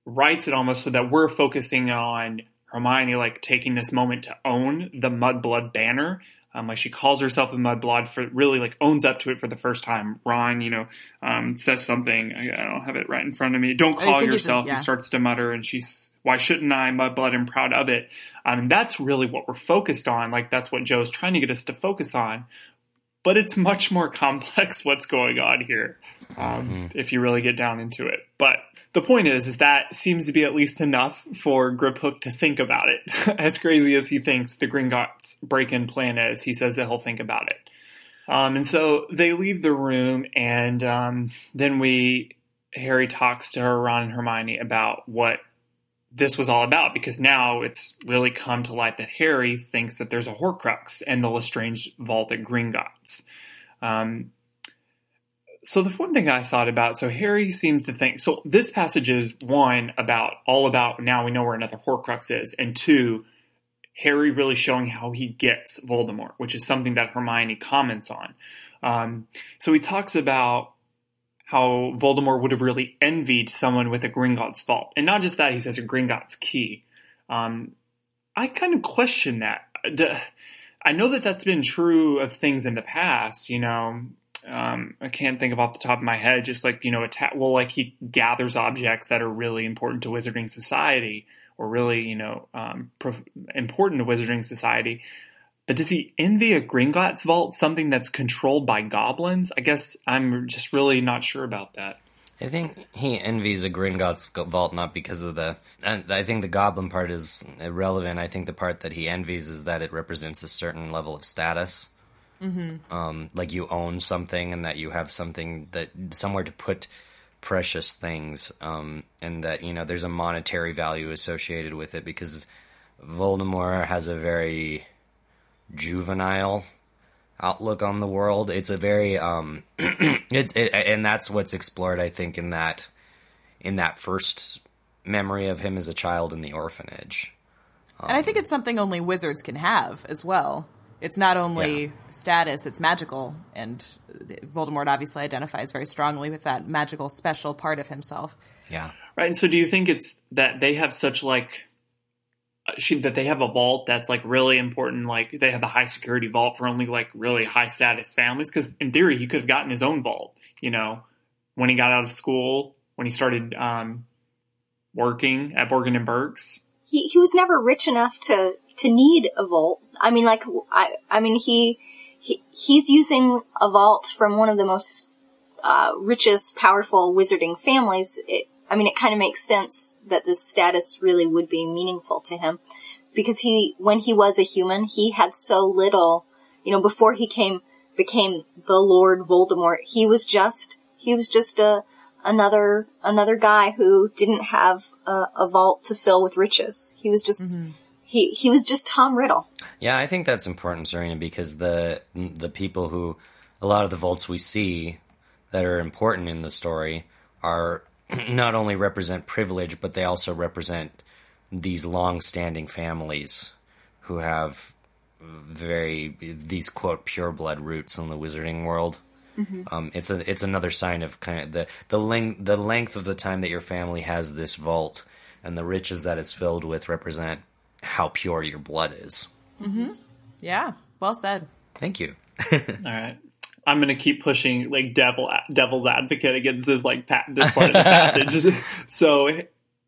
Speaker 2: writes it almost so that we're focusing on Hermione like taking this moment to own the Mudblood banner. Um, like she calls herself a Mudblood for really like owns up to it for the first time. Ron, you know, um, says something. I, I, don't have it right in front of me. Don't call yourself. Yeah. He starts to mutter, and she's, "Why shouldn't I? Mudblood, I'm proud of it." Um, that's really what we're focused on. Like that's what Jo's trying to get us to focus on but it's much more complex [laughs] what's going on here um, mm-hmm. if you really get down into it. But the point is, is that seems to be at least enough for Griphook to think about it. [laughs] as crazy as he thinks the Gringotts break-in plan is, he says that he'll think about it. Um, and so they leave the room, and um, then we Harry talks to her, Ron and Hermione about what this was all about because now it's really come to light that Harry thinks that there's a Horcrux in the Lestrange vault at Gringotts. Um, so the one thing I thought about, so Harry seems to think, so this passage is one about, all about now we know where another Horcrux is, and two, Harry really showing how he gets Voldemort, which is something that Hermione comments on. Um, so he talks about how Voldemort would have really envied someone with a Gringotts vault. And not just that, he says a Gringotts key. Um, I kind of question that. I know that that's been true of things in the past, you know. Um, I can't think of off the top of my head, just like, you know, well, like he gathers objects that are really important to Wizarding Society or really, you know, um, pro- important to Wizarding Society. But does he envy a Gringotts vault, something that's controlled by goblins? I guess I'm just really not sure about that.
Speaker 1: I think he envies a Gringotts vault not because of the. I think the goblin part is irrelevant. I think the part that he envies is that it represents a certain level of status. Mm-hmm. Um, like you own something and that you have something that somewhere to put precious things, um, and that you know there's a monetary value associated with it because Voldemort has a very juvenile outlook on the world. It's a very um, [clears throat] it's it, and that's what's explored, I think, in that in that first memory of him as a child in the orphanage.
Speaker 3: Um, and I think it's something only wizards can have as well. It's not only yeah. status; it's magical, and Voldemort obviously identifies very strongly with that magical, special part of himself.
Speaker 1: Yeah,
Speaker 2: right. And so, do you think it's that they have such like she, that they have a vault that's like really important. Like they have the high security vault for only like really high status families. Cause in theory, he could have gotten his own vault, you know, when he got out of school, when he started, um, working at Borgin and Burkes.
Speaker 4: He, he was never rich enough to, to need a vault. I mean, like, I, I mean, he, he, he's using a vault from one of the most, uh, richest, powerful wizarding families. It, I mean, it kind of makes sense that this status really would be meaningful to him because he, when he was a human, he had so little, you know, before he came, became the Lord Voldemort, he was just, he was just a, another, another guy who didn't have a, a vault to fill with riches. He was just, mm-hmm. he, he was just Tom Riddle.
Speaker 1: Yeah, I think that's important, Serena, because the, the people who, a lot of the vaults we see that are important in the story are not only represent privilege, but they also represent these long-standing families who have very these quote pure blood roots in the wizarding world. Mm-hmm. Um, it's a it's another sign of kind of the the length the length of the time that your family has this vault and the riches that it's filled with represent how pure your blood is.
Speaker 3: Mm-hmm. Yeah, well said.
Speaker 1: Thank you. [laughs]
Speaker 2: All right. I'm gonna keep pushing like devil devil's advocate against this like pa- this part of the passage. [laughs] so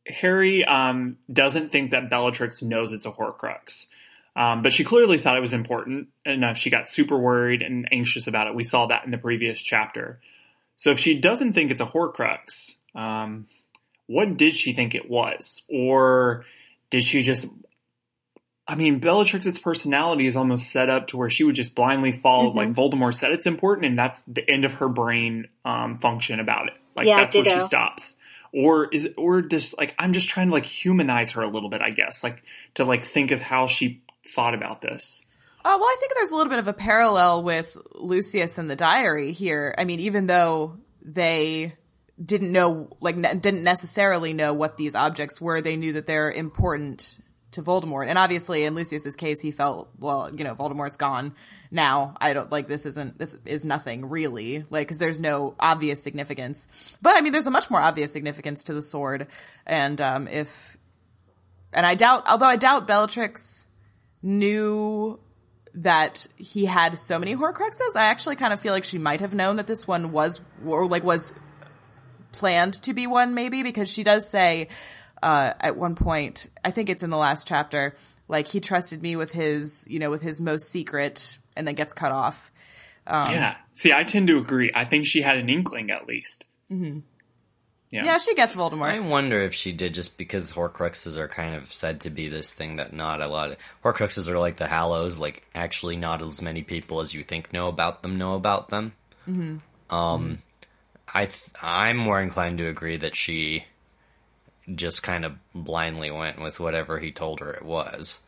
Speaker 2: Harry um, doesn't think that Bellatrix knows it's a Horcrux, um, but she clearly thought it was important enough. She got super worried and anxious about it. We saw that in the previous chapter. So if she doesn't think it's a Horcrux, um, what did she think it was, or did she just I mean, Bellatrix's personality is almost set up to where she would just blindly follow, mm-hmm. like Voldemort said, it's important, and that's the end of her brain um, function about it. Like yeah, that's ditto. where she stops. Or is or just like I'm just trying to like humanize her a little bit, I guess, like to like think of how she thought about this.
Speaker 3: Uh, well, I think there's a little bit of a parallel with Lucius and the diary here. I mean, even though they didn't know, like, ne- didn't necessarily know what these objects were, they knew that they're important to Voldemort. And obviously in Lucius's case, he felt, well, you know, Voldemort's gone now. I don't like this isn't, this is nothing really, like, cause there's no obvious significance. But I mean, there's a much more obvious significance to the sword. And, um, if, and I doubt, although I doubt Bellatrix knew that he had so many Horcruxes, I actually kind of feel like she might have known that this one was, or like was planned to be one maybe, because she does say, uh, at one point, I think it's in the last chapter, like he trusted me with his, you know, with his most secret and then gets cut off.
Speaker 2: Um, yeah. See, I tend to agree. I think she had an inkling at least.
Speaker 3: Mm-hmm. Yeah. yeah, she gets Voldemort.
Speaker 1: I wonder if she did just because Horcruxes are kind of said to be this thing that not a lot of Horcruxes are like the Hallows, like actually not as many people as you think know about them know about them. Mm-hmm. Um, mm-hmm. I th- I'm more inclined to agree that she just kind of blindly went with whatever he told her it was.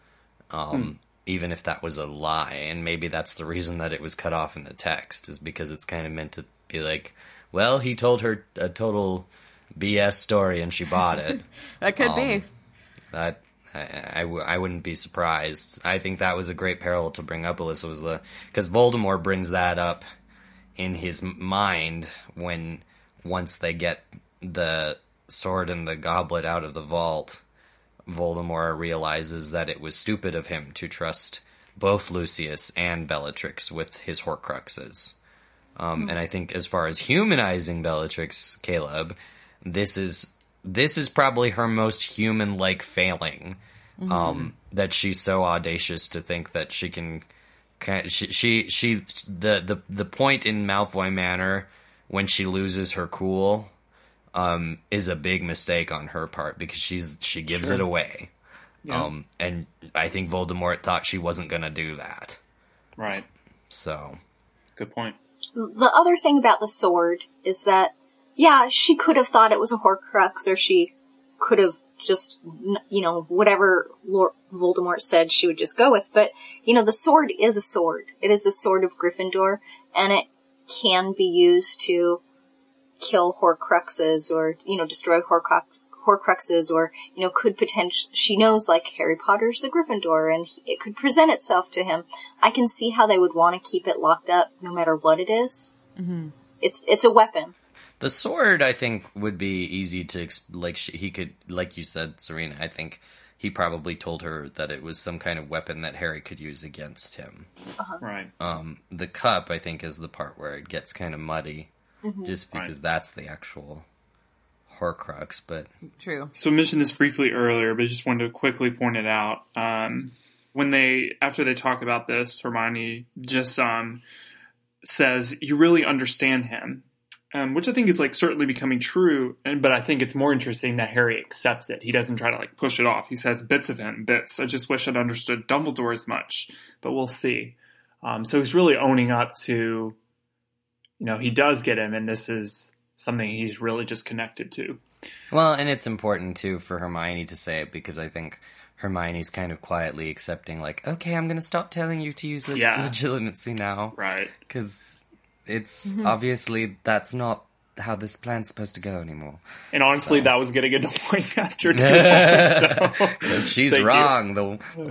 Speaker 1: Um, hmm. Even if that was a lie, and maybe that's the reason that it was cut off in the text, is because it's kind of meant to be like, well, he told her a total BS story and she bought it. [laughs]
Speaker 3: that could um, be.
Speaker 1: That I, I, w- I wouldn't be surprised. I think that was a great parallel to bring up, Alyssa, was the because Voldemort brings that up in his mind when once they get the sword and the goblet out of the vault, Voldemort realizes that it was stupid of him to trust both Lucius and Bellatrix with his Horcruxes. Um, And I think, as far as humanizing Bellatrix, Caleb, this is this is probably her most human-like failing. Um, that she's so audacious to think that she can. can she, she she the the the point in Malfoy Manor when she loses her cool um, is a big mistake on her part because she's she gives it away.
Speaker 2: Yeah.
Speaker 1: Um, and I think Voldemort thought she wasn't gonna do that.
Speaker 2: Right.
Speaker 1: So
Speaker 2: Good point.
Speaker 4: The other thing about the sword is that, yeah, she could have thought it was a Horcrux, or she could have just, you know, whatever Lord Voldemort said she would just go with. But, you know, the sword is a sword. It is the sword of Gryffindor, and it can be used to kill Horcruxes or, you know, destroy Horcrux. Horcruxes, or you know, could potentially. She knows, like Harry Potter's a Gryffindor, and he- it could present itself to him. I can see how they would want to keep it locked up, no matter what it is. Mm-hmm. It's it's a weapon.
Speaker 1: the sword, I think, would be easy to like. She, he could, like you said, Serena. I think he probably told her that it was some kind of weapon that Harry could use against him.
Speaker 2: Right.
Speaker 1: Um, the cup, I think, is the part where it gets kind of muddy, just because
Speaker 2: Right.
Speaker 1: that's the actual Horcrux. But
Speaker 3: True.
Speaker 2: So I mentioned this briefly earlier, but just wanted to quickly point it out. Um, when they after they talk about this, Hermione just um, says, "You really understand him," um, which I think is like certainly becoming true. And but I think it's more interesting that Harry accepts it. He doesn't try to like push it off. He says bits of him, bits. I just wish I'd understood Dumbledore as much, but we'll see. Um, so he's really owning up to, you know, he does get him, and this is something he's really just connected to.
Speaker 1: Well, and it's important too for Hermione to say it because I think Hermione's kind of quietly accepting, like, okay, I'm going to stop telling you to use le-
Speaker 2: Yeah. [laughs]
Speaker 1: legitimacy now
Speaker 2: Right.
Speaker 1: because it's mm-hmm. obviously that's not how this plan's supposed to go anymore.
Speaker 2: And honestly, that was getting annoying [laughs] after [laughs] long. So
Speaker 1: she's [laughs]
Speaker 2: Thank you.
Speaker 1: wrong. The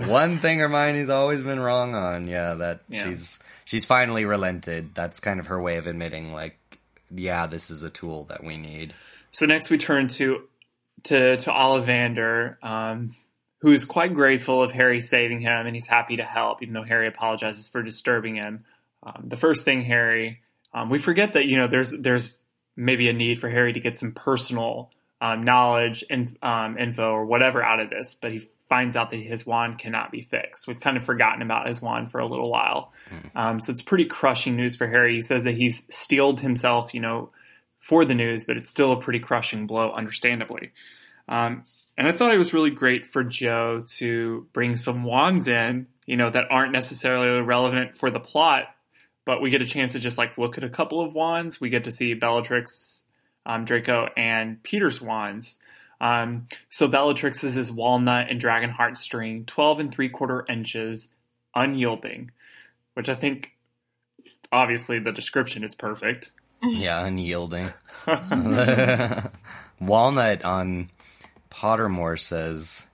Speaker 1: one thing Hermione's always been wrong on, yeah, that
Speaker 2: Yeah.
Speaker 1: she's she's finally relented. That's kind of her way of admitting, like, yeah, this is a tool that we need.
Speaker 2: So next we turn to to to Ollivander, um, who's quite grateful of Harry saving him, and he's happy to help, even though Harry apologizes for disturbing him. Um, the first thing Harry, um, we forget that you know there's there's maybe a need for Harry to get some personal um, knowledge and um, info or whatever out of this, but he finds out that his wand cannot be fixed. We've kind of forgotten about his wand for a little while, um, so it's pretty crushing news for Harry. He says that he's steeled himself, you know, for the news, but it's still a pretty crushing blow, understandably. Um, and I thought it was really great for Jo to bring some wands in, you know, that aren't necessarily relevant for the plot, but we get a chance to just like look at a couple of wands. We get to see Bellatrix, um, Draco, and Peter's wands. Um, so Bellatrix's is walnut and dragon heart string, 12 and three quarter inches, unyielding, which I think obviously the description is perfect. [laughs]
Speaker 1: Yeah, unyielding. [laughs] [laughs] Walnut on Pottermore says,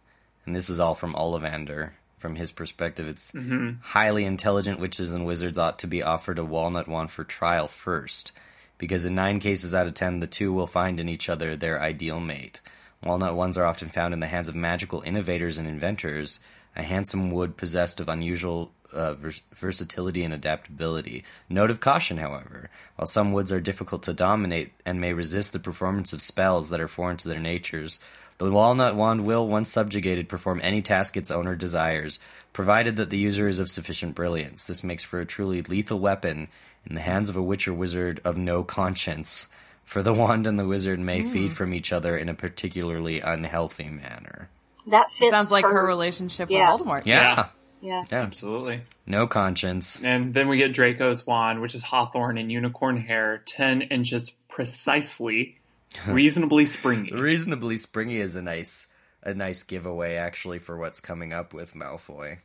Speaker 1: and this is all from Ollivander, from his perspective, it's highly intelligent witches and wizards ought to be offered a walnut wand for trial first, because in nine cases out of ten, the two will find in each other their ideal mate. Walnut wands are often found in the hands of magical innovators and inventors, a handsome wood possessed of unusual uh, vers- versatility and adaptability. Note of caution, however, while some woods are difficult to dominate and may resist the performance of spells that are foreign to their natures, the walnut wand will, once subjugated, perform any task its owner desires, provided that the user is of sufficient brilliance. This makes for a truly lethal weapon in the hands of a witch or wizard of no conscience, for the wand and the wizard may hmm. feed from each other in a particularly unhealthy manner.
Speaker 4: That fits.
Speaker 3: Sounds like her, relationship
Speaker 4: Yeah.
Speaker 3: with Voldemort.
Speaker 1: Yeah.
Speaker 4: Yeah.
Speaker 1: Yeah.
Speaker 2: Absolutely.
Speaker 1: No conscience.
Speaker 2: And then we get Draco's wand, which is hawthorn and unicorn hair, 10 inches precisely, [laughs] reasonably springy.
Speaker 1: Reasonably springy is a nice a nice giveaway actually for what's coming up with Malfoy.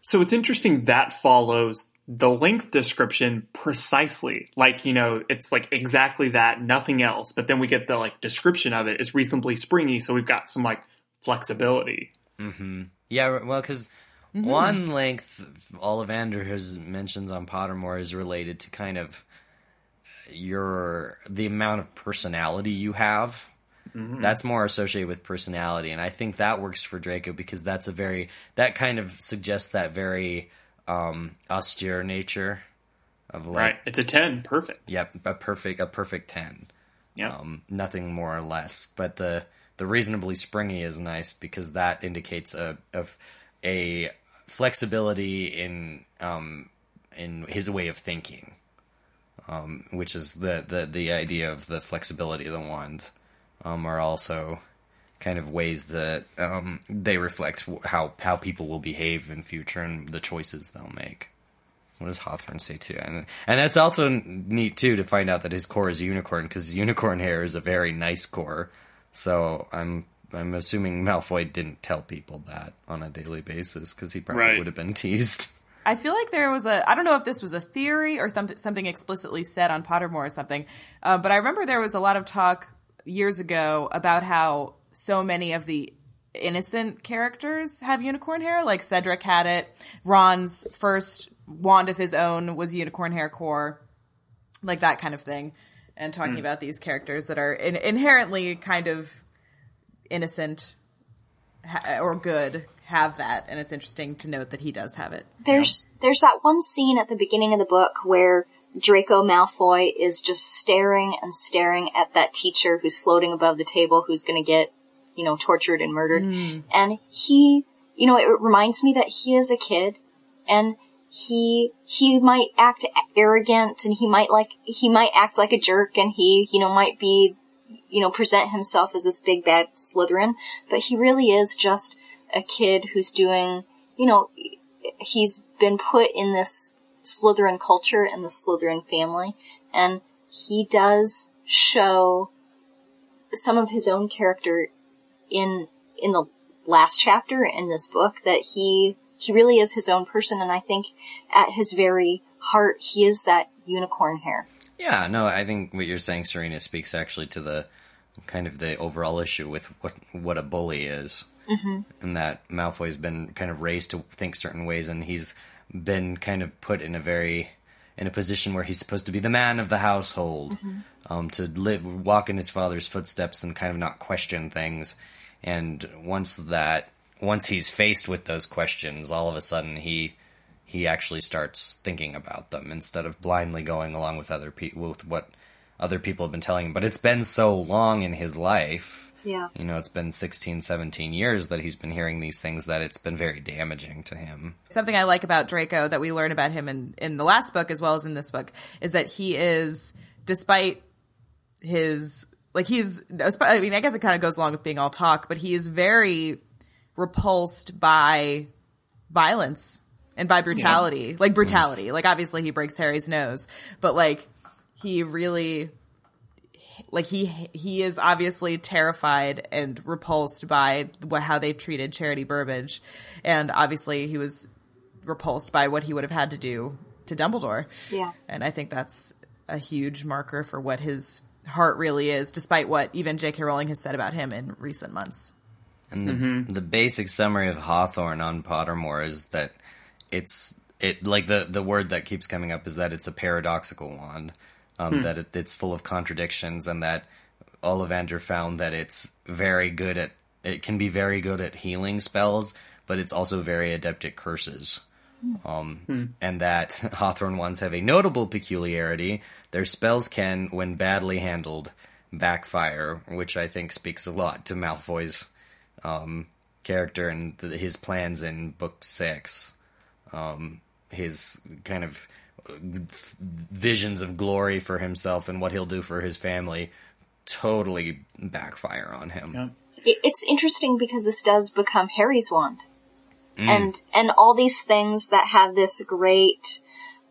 Speaker 2: So it's interesting that follows the length description precisely. Like, you know, it's like exactly that, nothing else. But then we get the like description of it is reasonably springy, so we've got some like flexibility. Mm-hmm.
Speaker 1: Yeah, well, because mm-hmm. one length Ollivander has mentions on Pottermore is related to kind of your the amount of personality you have. That's more associated with personality, and I think that works for Draco because that's a very that kind of suggests that very um, austere nature of like
Speaker 2: Right. It's a 10. Perfect.
Speaker 1: Yep, a perfect a perfect ten.
Speaker 2: Yeah.
Speaker 1: Um, nothing more or less. But the the reasonably springy is nice because that indicates a of a flexibility in um in his way of thinking. Um, which is the, the the idea of the flexibility of the wand. Um, are also kind of ways that um, they reflect how how people will behave in future and the choices they'll make. What does hawthorn say too? And and that's also neat too to find out that his core is unicorn because unicorn hair is a very nice core. So I'm I'm assuming Malfoy didn't tell people that on a daily basis because he probably
Speaker 2: Right.
Speaker 1: would have been teased.
Speaker 3: I feel like there was a I don't know if this was a theory or some, something explicitly said on Pottermore or something, uh, but I remember there was a lot of talk years ago about how so many of the innocent characters have unicorn hair. Like Cedric had it. Ron's first wand of his own was unicorn hair core, like that kind of thing. And talking about these characters that are in- inherently kind of innocent ha- or good have that, and it's interesting to note that he does have it.
Speaker 4: There's there's that one scene at the beginning of the book where Draco Malfoy is just staring and staring at that teacher who's floating above the table who's going to get, you know, tortured and murdered. Mm. And he, you know, it reminds me that he is a kid and he he might act arrogant and he might like he might act like a jerk and he, you know, might be you know, present himself as this big bad Slytherin, but he really is just a kid who's doing, you know, he's been put in this Slytherin culture and the Slytherin family, and he does show some of his own character in in the last chapter in this book that he he really is his own person, and I think at his very heart he is that unicorn hair.
Speaker 1: Yeah, no, I think what you're saying, Serena, speaks actually to the kind of the overall issue with what what a bully is, mm-hmm. and that Malfoy's been kind of raised to think certain ways, and he's been kind of put in a very in a position where he's supposed to be the man of the household, um, to live walk in his father's footsteps and kind of not question things, and once that once he's faced with those questions, all of a sudden he he actually starts thinking about them instead of blindly going along with other people with what other people have been telling him. But it's been so long in his life.
Speaker 4: Yeah.
Speaker 1: You know, it's been 16, 17 years that he's been hearing these things that it's been very damaging to him.
Speaker 3: something I like about Draco that we learn about him in, in the last book as well as in this book is that he is, despite his, like he's, I mean, I guess it kind of goes along with being all talk, but he is very repulsed by violence and by brutality, like brutality. Like obviously he breaks Harry's nose, but like he really, like he he is obviously terrified and repulsed by wh- how they treated Charity Burbage, and obviously he was repulsed by what he would have had to do to Dumbledore.
Speaker 4: Yeah.
Speaker 3: and I think that's a huge marker for what his heart really is, despite what even J.K. Rowling has said about him in recent months.
Speaker 1: And the, mm-hmm. the basic summary of hawthorn on Pottermore is that it's it like the the word that keeps coming up is that it's a paradoxical wand, um, that it, it's full of contradictions, and that Ollivander found that it's very good at it can be very good at healing spells, but it's also very adept at curses. Um, and that [laughs] hawthorn ones have a notable peculiarity. Their spells can, when badly handled, backfire, which I think speaks a lot to Malfoy's um, character and th- his plans in book six. Um, his kind of visions of glory for himself and what he'll do for his family totally backfire on him.
Speaker 2: Yeah.
Speaker 4: it's interesting because this does become Harry's wand, and and all these things that have this great,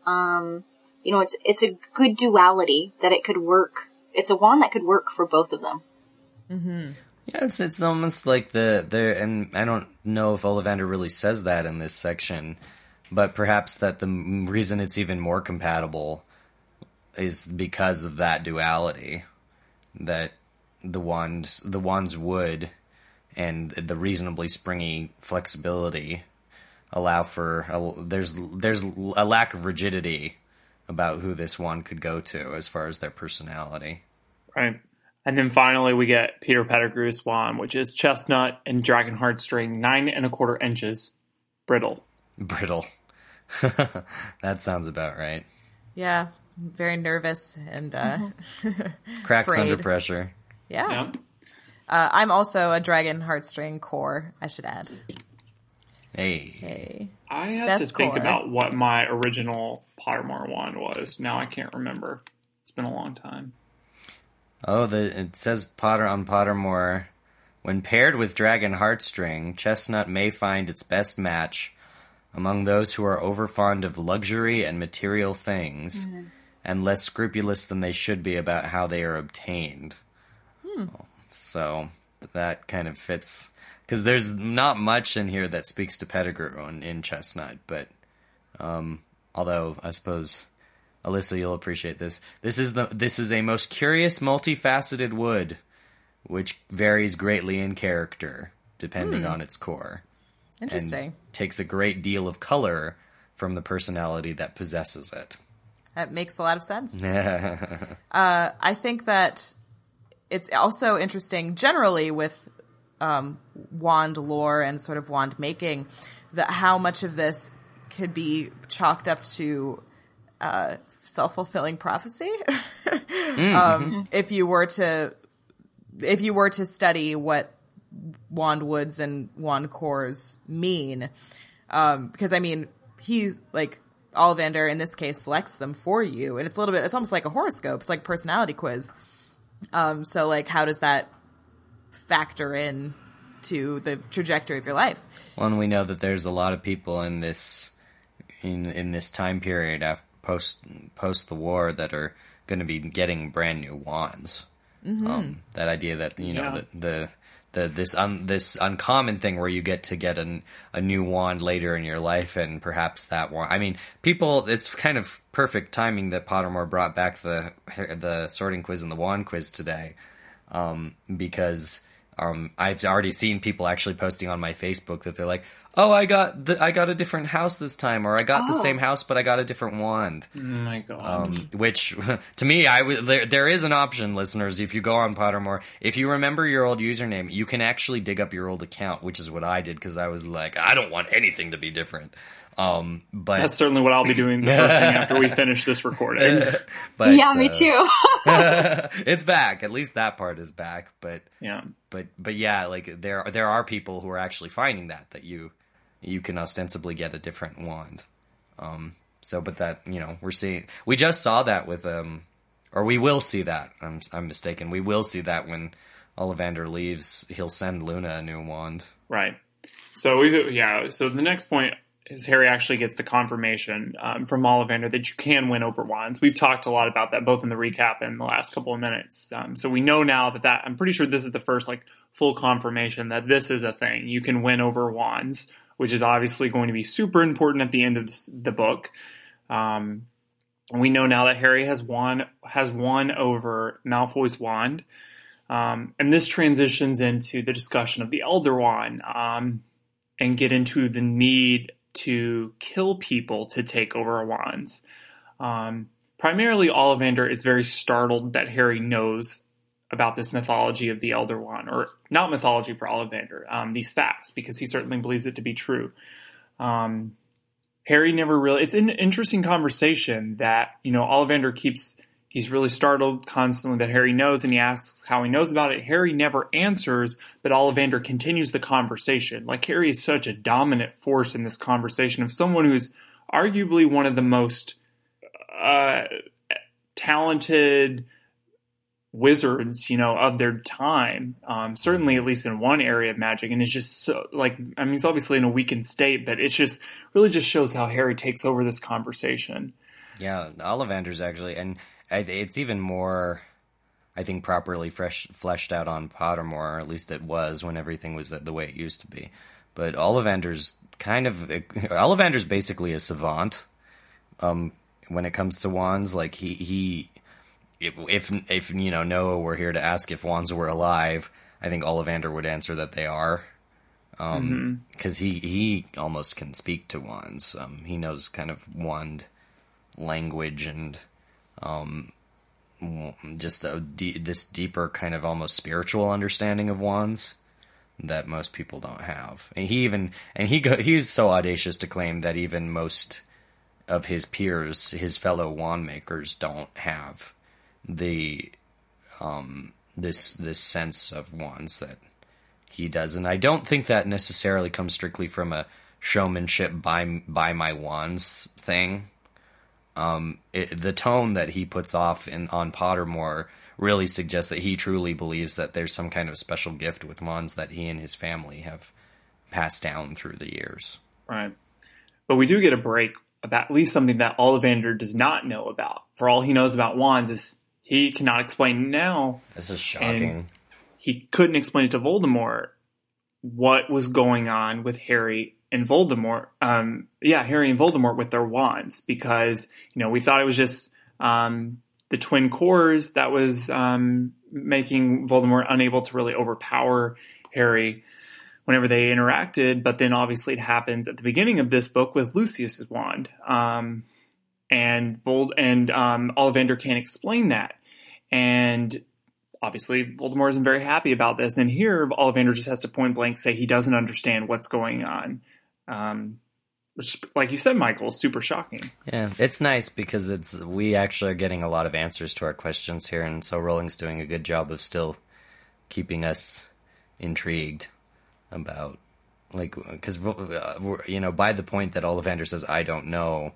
Speaker 4: um, you know, it's it's a good duality that it could work. It's a wand that could work for both of them.
Speaker 1: Yeah, it's it's almost like the there, and I don't know if Ollivander really says that in this section, but perhaps that the reason it's even more compatible is because of that duality, that the wands the wands would and the reasonably springy flexibility allow for a, there's there's a lack of rigidity about who this wand could go to as far as their personality.
Speaker 2: Right. And then finally, we get Peter Pettigrew's wand, which is chestnut and dragon heartstring, nine and a quarter inches, brittle.
Speaker 1: Brittle. [laughs] that sounds about right.
Speaker 3: Yeah, very nervous and uh, [laughs]
Speaker 1: Cracks
Speaker 3: Afraid.
Speaker 1: under pressure.
Speaker 3: yeah.
Speaker 2: Yeah.
Speaker 3: Uh, I'm also a dragon heartstring core. I should add.
Speaker 1: Hey.
Speaker 3: Hey.
Speaker 2: I have
Speaker 3: Best
Speaker 2: to think
Speaker 3: core.
Speaker 2: about what my original Pottermore wand was. Now I can't remember. It's been a long time.
Speaker 1: Oh, the it says Potter on Pottermore. When paired with Dragon Heartstring, Chestnut may find its best match among those who are overfond of luxury and material things, mm-hmm. and less scrupulous than they should be about how they are obtained. Hmm. Oh, so that kind of fits because there's not much in here that speaks to Pettigrew in, in Chestnut, but um, although I suppose Alyssa, you'll appreciate this. This is the this is a most curious, multifaceted wood, which varies greatly in character depending hmm. on its core,
Speaker 3: Interesting.
Speaker 1: and takes a great deal of color from the personality that possesses it.
Speaker 3: That makes a lot of sense. [laughs] uh, I think that it's also interesting generally with um, wand lore and sort of wand making that how much of this could be chalked up to uh, self-fulfilling prophecy. [laughs] um, if you were to if you were to study what wand woods and wand cores mean, um, because I mean he's like Ollivander in this case selects them for you, and it's a little bit it's almost like a horoscope. It's like personality quiz. Um, so like how does that factor in to the trajectory of your life?
Speaker 1: Well, and we know that there's a lot of people in this in in this time period after post post the war that are going to be getting brand new wands. Um, that idea that you know
Speaker 2: Yeah.
Speaker 1: the, the the this un, this uncommon thing where you get to get an, a new wand later in your life, and perhaps that one. I mean, people. It's kind of perfect timing that Pottermore brought back the the sorting quiz and the wand quiz today um, because um, I've already seen people actually posting on my Facebook that they're like, "Oh, I got the, I got a different house this time, or I got the
Speaker 4: Oh.
Speaker 1: same house, but I got a different wand."
Speaker 2: Oh my god.
Speaker 1: Um, which, [laughs] to me, I w- there, there is an option, listeners. If you go on Pottermore, if you remember your old username, you can actually dig up your old account, which is what I did because I was like, I don't want anything to be different. Um, but
Speaker 2: That's certainly what I'll be doing the first thing after we finish this recording. [laughs]
Speaker 1: but
Speaker 4: yeah, me
Speaker 1: uh,
Speaker 4: too. [laughs]
Speaker 1: it's back. At least that part is back. But
Speaker 2: Yeah.
Speaker 1: but but yeah, like there there are people who are actually finding that that you you can ostensibly get a different wand. Um, so, but that you know we're seeing we just saw that with um, or we will see that. I'm I'm mistaken. We will see that when Ollivander leaves. He'll send Luna a new wand.
Speaker 2: Right. So we yeah. So the next point is Harry actually gets the confirmation um, from Ollivander that you can win over wands. We've talked a lot about that both in the recap and the last couple of minutes. Um, so we know now that that I'm pretty sure this is the first like full confirmation that this is a thing. You can win over wands, which is obviously going to be super important at the end of the book. Um, we know now that Harry has won has won over Malfoy's wand. Um, and this transitions into the discussion of the Elder Wand um, and get into the need to kill people to take over wands. Um, primarily, Ollivander is very startled that Harry knows about this mythology of the Elder Wand, or not mythology for Ollivander, um, these facts, because he certainly believes it to be true. Um, Harry never really, it's an interesting conversation that, you know, Ollivander keeps, he's really startled constantly that Harry knows and he asks how he knows about it. Harry never answers, but Ollivander continues the conversation. Like Harry is such a dominant force in this conversation of someone who's arguably one of the most, uh, talented wizards, you know, of their time. Um, certainly, at least in one area of magic, and it's just so like I mean, he's obviously in a weakened state, but it's just really just shows how Harry takes over this conversation.
Speaker 1: Yeah, Ollivander's actually, and it's even more, I think, properly fresh fleshed out on Pottermore, or at least it was when everything was the way it used to be. But Ollivander's kind of [laughs] Ollivander's basically a savant. Um, when it comes to wands, like he he, if if, if you know Noah were here to ask if wands were alive, I think Ollivander would answer that they are, because um, he he almost can speak to wands. Um, he knows kind of wand language and um, just this deeper kind of almost spiritual understanding of wands that most people don't have. And he even and he go, he's so audacious to claim that even most of his peers, his fellow wand makers, don't have the um, this this sense of wands that he does. And I don't think that necessarily comes strictly from a showmanship by by my wands thing. Um, it, the tone that he puts off in on Pottermore really suggests that he truly believes that there's some kind of special gift with wands that he and his family have passed down through the years.
Speaker 2: Right. But we do get a break about at least something that Ollivander does not know about. For all he knows about wands is he cannot explain now.
Speaker 1: This is shocking.
Speaker 2: He couldn't explain it to Voldemort what was going on with Harry and Voldemort. Um, yeah, Harry and Voldemort with their wands because you know we thought it was just um, the twin cores that was um, making Voldemort unable to really overpower Harry whenever they interacted. But then obviously it happens at the beginning of this book with Lucius's wand. Um, and Vold and um, Ollivander can't explain that. And obviously Voldemort isn't very happy about this. And here Ollivander just has to point blank say he doesn't understand what's going on. Um, which, like you said, Michael, super shocking.
Speaker 1: Yeah, it's nice because it's we actually are getting a lot of answers to our questions here, and so Rowling's doing a good job of still keeping us intrigued about like because uh, you know by the point that Ollivander says I don't know,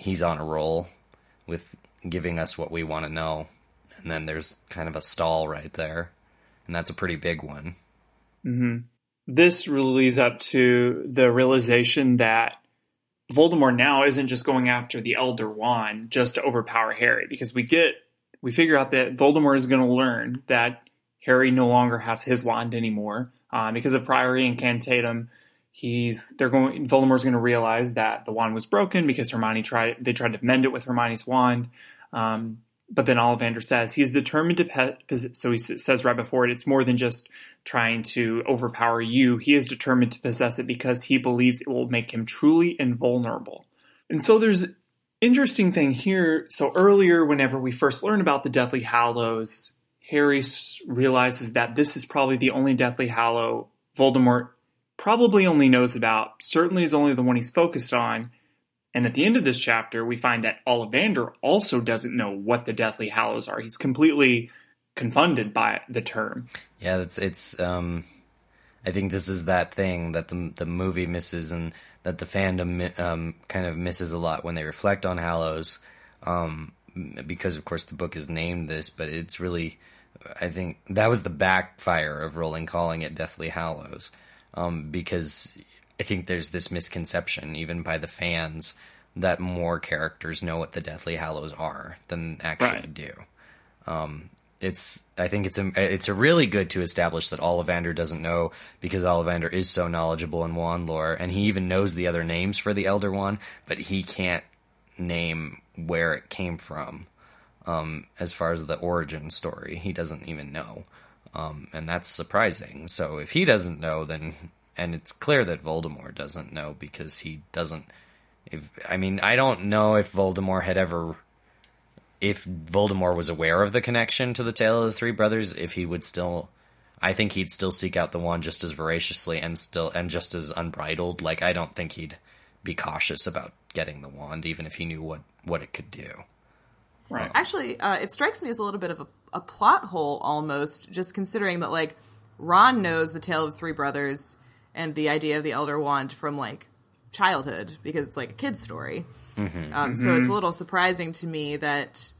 Speaker 1: he's on a roll with giving us what we want to know, and then there's kind of a stall right there, and that's a pretty big one.
Speaker 2: Mm-hmm. This really leads up to the realization that Voldemort now isn't just going after the Elder Wand just to overpower Harry, because we get we figure out that Voldemort is going to learn that Harry no longer has his wand anymore uh, because of Priori Incantatem. He's they're going Voldemort's going to realize that the wand was broken because Hermione tried they tried to mend it with Hermione's wand. Um, but then Ollivander says he's determined to pe- so he says right before it it's more than just trying to overpower you. He is determined to possess it because he believes it will make him truly invulnerable. And so there's interesting thing here. So earlier, whenever we first learn about the Deathly Hallows, Harry realizes that this is probably the only Deathly Hallow Voldemort probably only knows about, certainly is only the one he's focused on. And at the end of this chapter, we find that Ollivander also doesn't know what the Deathly Hallows are. He's completely confounded by the term.
Speaker 1: Yeah, it's it's. Um, I think this is that thing that the the movie misses, and that the fandom um, kind of misses a lot when they reflect on Hallows, um, because of course the book is named this, but it's really. I think that was the backfire of Rowling calling it Deathly Hallows, um, because I think there's this misconception, even by the fans, that more characters know what the Deathly Hallows are than actually right. do. Um, it's I think it's a it's a really good to establish that Ollivander doesn't know because Ollivander is so knowledgeable in wand lore and he even knows the other names for the Elder Wand, but he can't name where it came from. Um, as far as the origin story, he doesn't even know, um, and that's surprising. So if he doesn't know, then and it's clear that Voldemort doesn't know because he doesn't. If I mean, I don't know if Voldemort had ever if Voldemort was aware of the connection to the tale of the three brothers, if he would still, I think he'd still seek out the wand just as voraciously and still and just as unbridled. Like I don't think he'd be cautious about getting the wand, even if he knew what what it could do.
Speaker 3: Right. Actually, uh, it strikes me as a little bit of a, a plot hole almost, just considering that like Ron knows the tale of three brothers and the idea of the Elder Wand from like childhood because it's like a kid's story. Mm-hmm. Um, so it's a little surprising to me that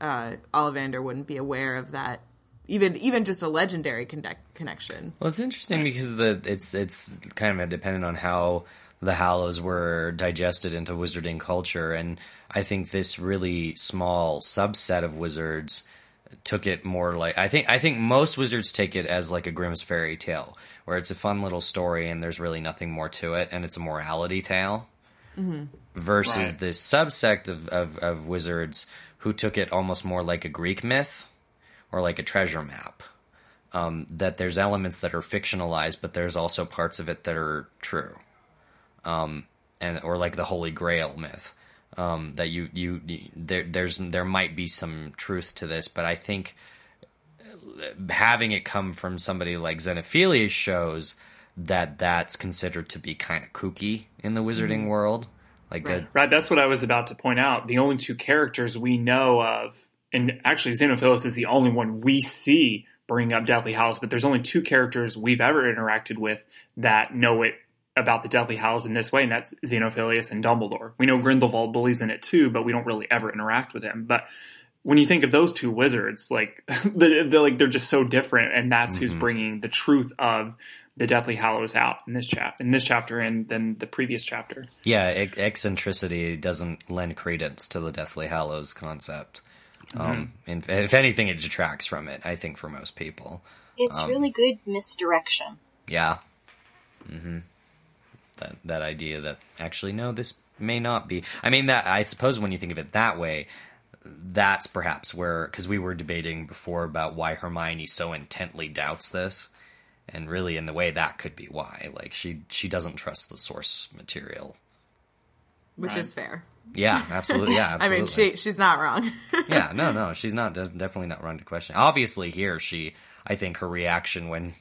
Speaker 3: uh, Ollivander wouldn't be aware of that. Even even just a legendary connect- connection.
Speaker 1: Well, it's interesting because the it's it's kind of dependent on how the Hallows were digested into wizarding culture, and I think this really small subset of wizards took it more like I think I think most wizards take it as like a Grimm's fairy tale, where it's a fun little story and there's really nothing more to it, and it's a morality tale. Mm-hmm. Versus right. this subsect of, of, of wizards who took it almost more like a Greek myth or like a treasure map. um, that there's elements that are fictionalized, but there's also parts of it that are true, um, and or like the Holy Grail myth. Um, that you, you you there there's there might be some truth to this, but I think having it come from somebody like Xenophilius shows that that's considered to be kind of kooky in the wizarding world. Like
Speaker 3: Right.
Speaker 1: that,
Speaker 2: Right, that's what I was about to point out. The only two characters we know of, and actually Xenophilius is the only one we see bring up Deathly Hallows, but there's only two characters we've ever interacted with that know it about the Deathly Hallows in this way, and that's Xenophilius and Dumbledore. We know Grindelwald believes in it too, but we don't really ever interact with him. But when you think of those two wizards, like [laughs] they're, they're like they're just so different, and that's who's bringing the truth of the Deathly Hallows out in this chap in this chapter and then the previous chapter.
Speaker 1: yeah, ec- eccentricity doesn't lend credence to the Deathly Hallows concept. Um, and if anything, it detracts from it. I think for most people.
Speaker 4: It's really good misdirection.
Speaker 1: Yeah. hmm That that idea that actually no, this may not be. I mean, that I suppose when you think of it that way, that's perhaps where because we were debating before about why Hermione so intently doubts this, and really in the way that could be why. Like she she doesn't trust the source material.
Speaker 3: which
Speaker 2: Right.
Speaker 3: is fair.
Speaker 1: Yeah, absolutely. Yeah, [laughs]
Speaker 3: I mean, she she's not wrong. [laughs]
Speaker 1: yeah, no, no, she's not definitely not wrong to question. Obviously, here she, I think her reaction when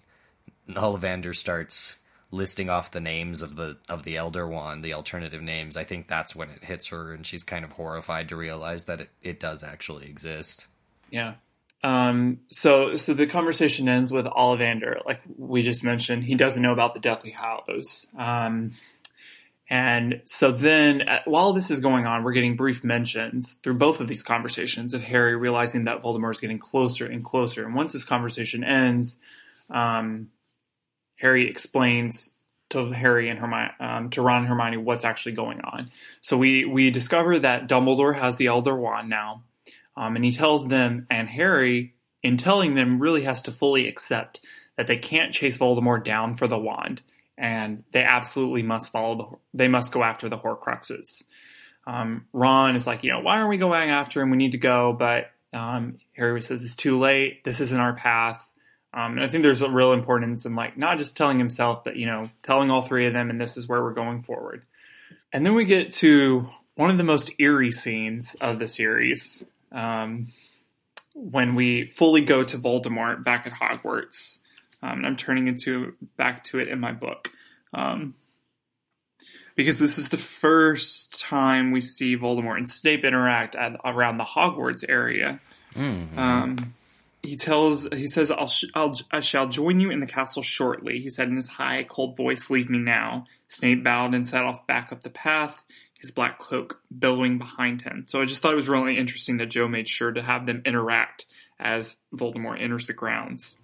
Speaker 1: Ollivander starts listing off the names of the of the Elder Wand, the alternative names, I think that's when it hits her, and she's kind of horrified to realize that it, it does actually exist.
Speaker 2: Yeah. Um, so, so the conversation ends with Ollivander, like we just mentioned. He doesn't know about the Deathly Hallows. Um, and so then, uh, while this is going on, we're getting brief mentions through both of these conversations of Harry realizing that Voldemort is getting closer and closer. And once this conversation ends, um, Harry explains to Harry and Hermione, um, to Ron and Hermione what's actually going on. So we we discover that Dumbledore has the Elder Wand now. Um, and he tells them, and Harry, in telling them, really has to fully accept that they can't chase Voldemort down for the wand, and they absolutely must follow the. They must go after the Horcruxes. Um, Ron is like, you know, why aren't we going after him? We need to go, but um, Harry says it's too late. This isn't our path. Um, and I think there's a real importance in like not just telling himself, but you know, telling all three of them, and this is where we're going forward. And then we get to one of the most eerie scenes of the series um, when we fully go to Voldemort back at Hogwarts. Um, and I'm turning into back to it in my book um, because this is the first time we see Voldemort and Snape interact at, around the Hogwarts area. Um, he tells he says I'll, sh- I'll I shall join you in the castle shortly. He said in his high cold voice, "Leave me now." Snape bowed and set off back up the path, his black cloak billowing behind him. So I just thought it was really interesting that Jo made sure to have them interact as Voldemort enters the grounds.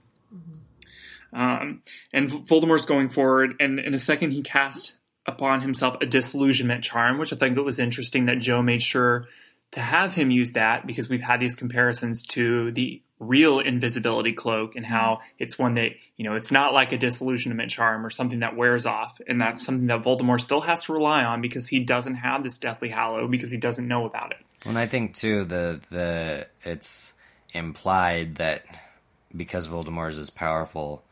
Speaker 2: Um, and Voldemort's going forward, and in a second he cast upon himself a disillusionment charm, which I think it was interesting that Jo made sure to have him use that because we've had these comparisons to the real invisibility cloak and how it's one that, you know, it's not like a disillusionment charm or something that wears off. And that's something that Voldemort still has to rely on because he doesn't have this Deathly Hallow because he doesn't know about it.
Speaker 1: And I think too the the it's implied that because Voldemort is as powerful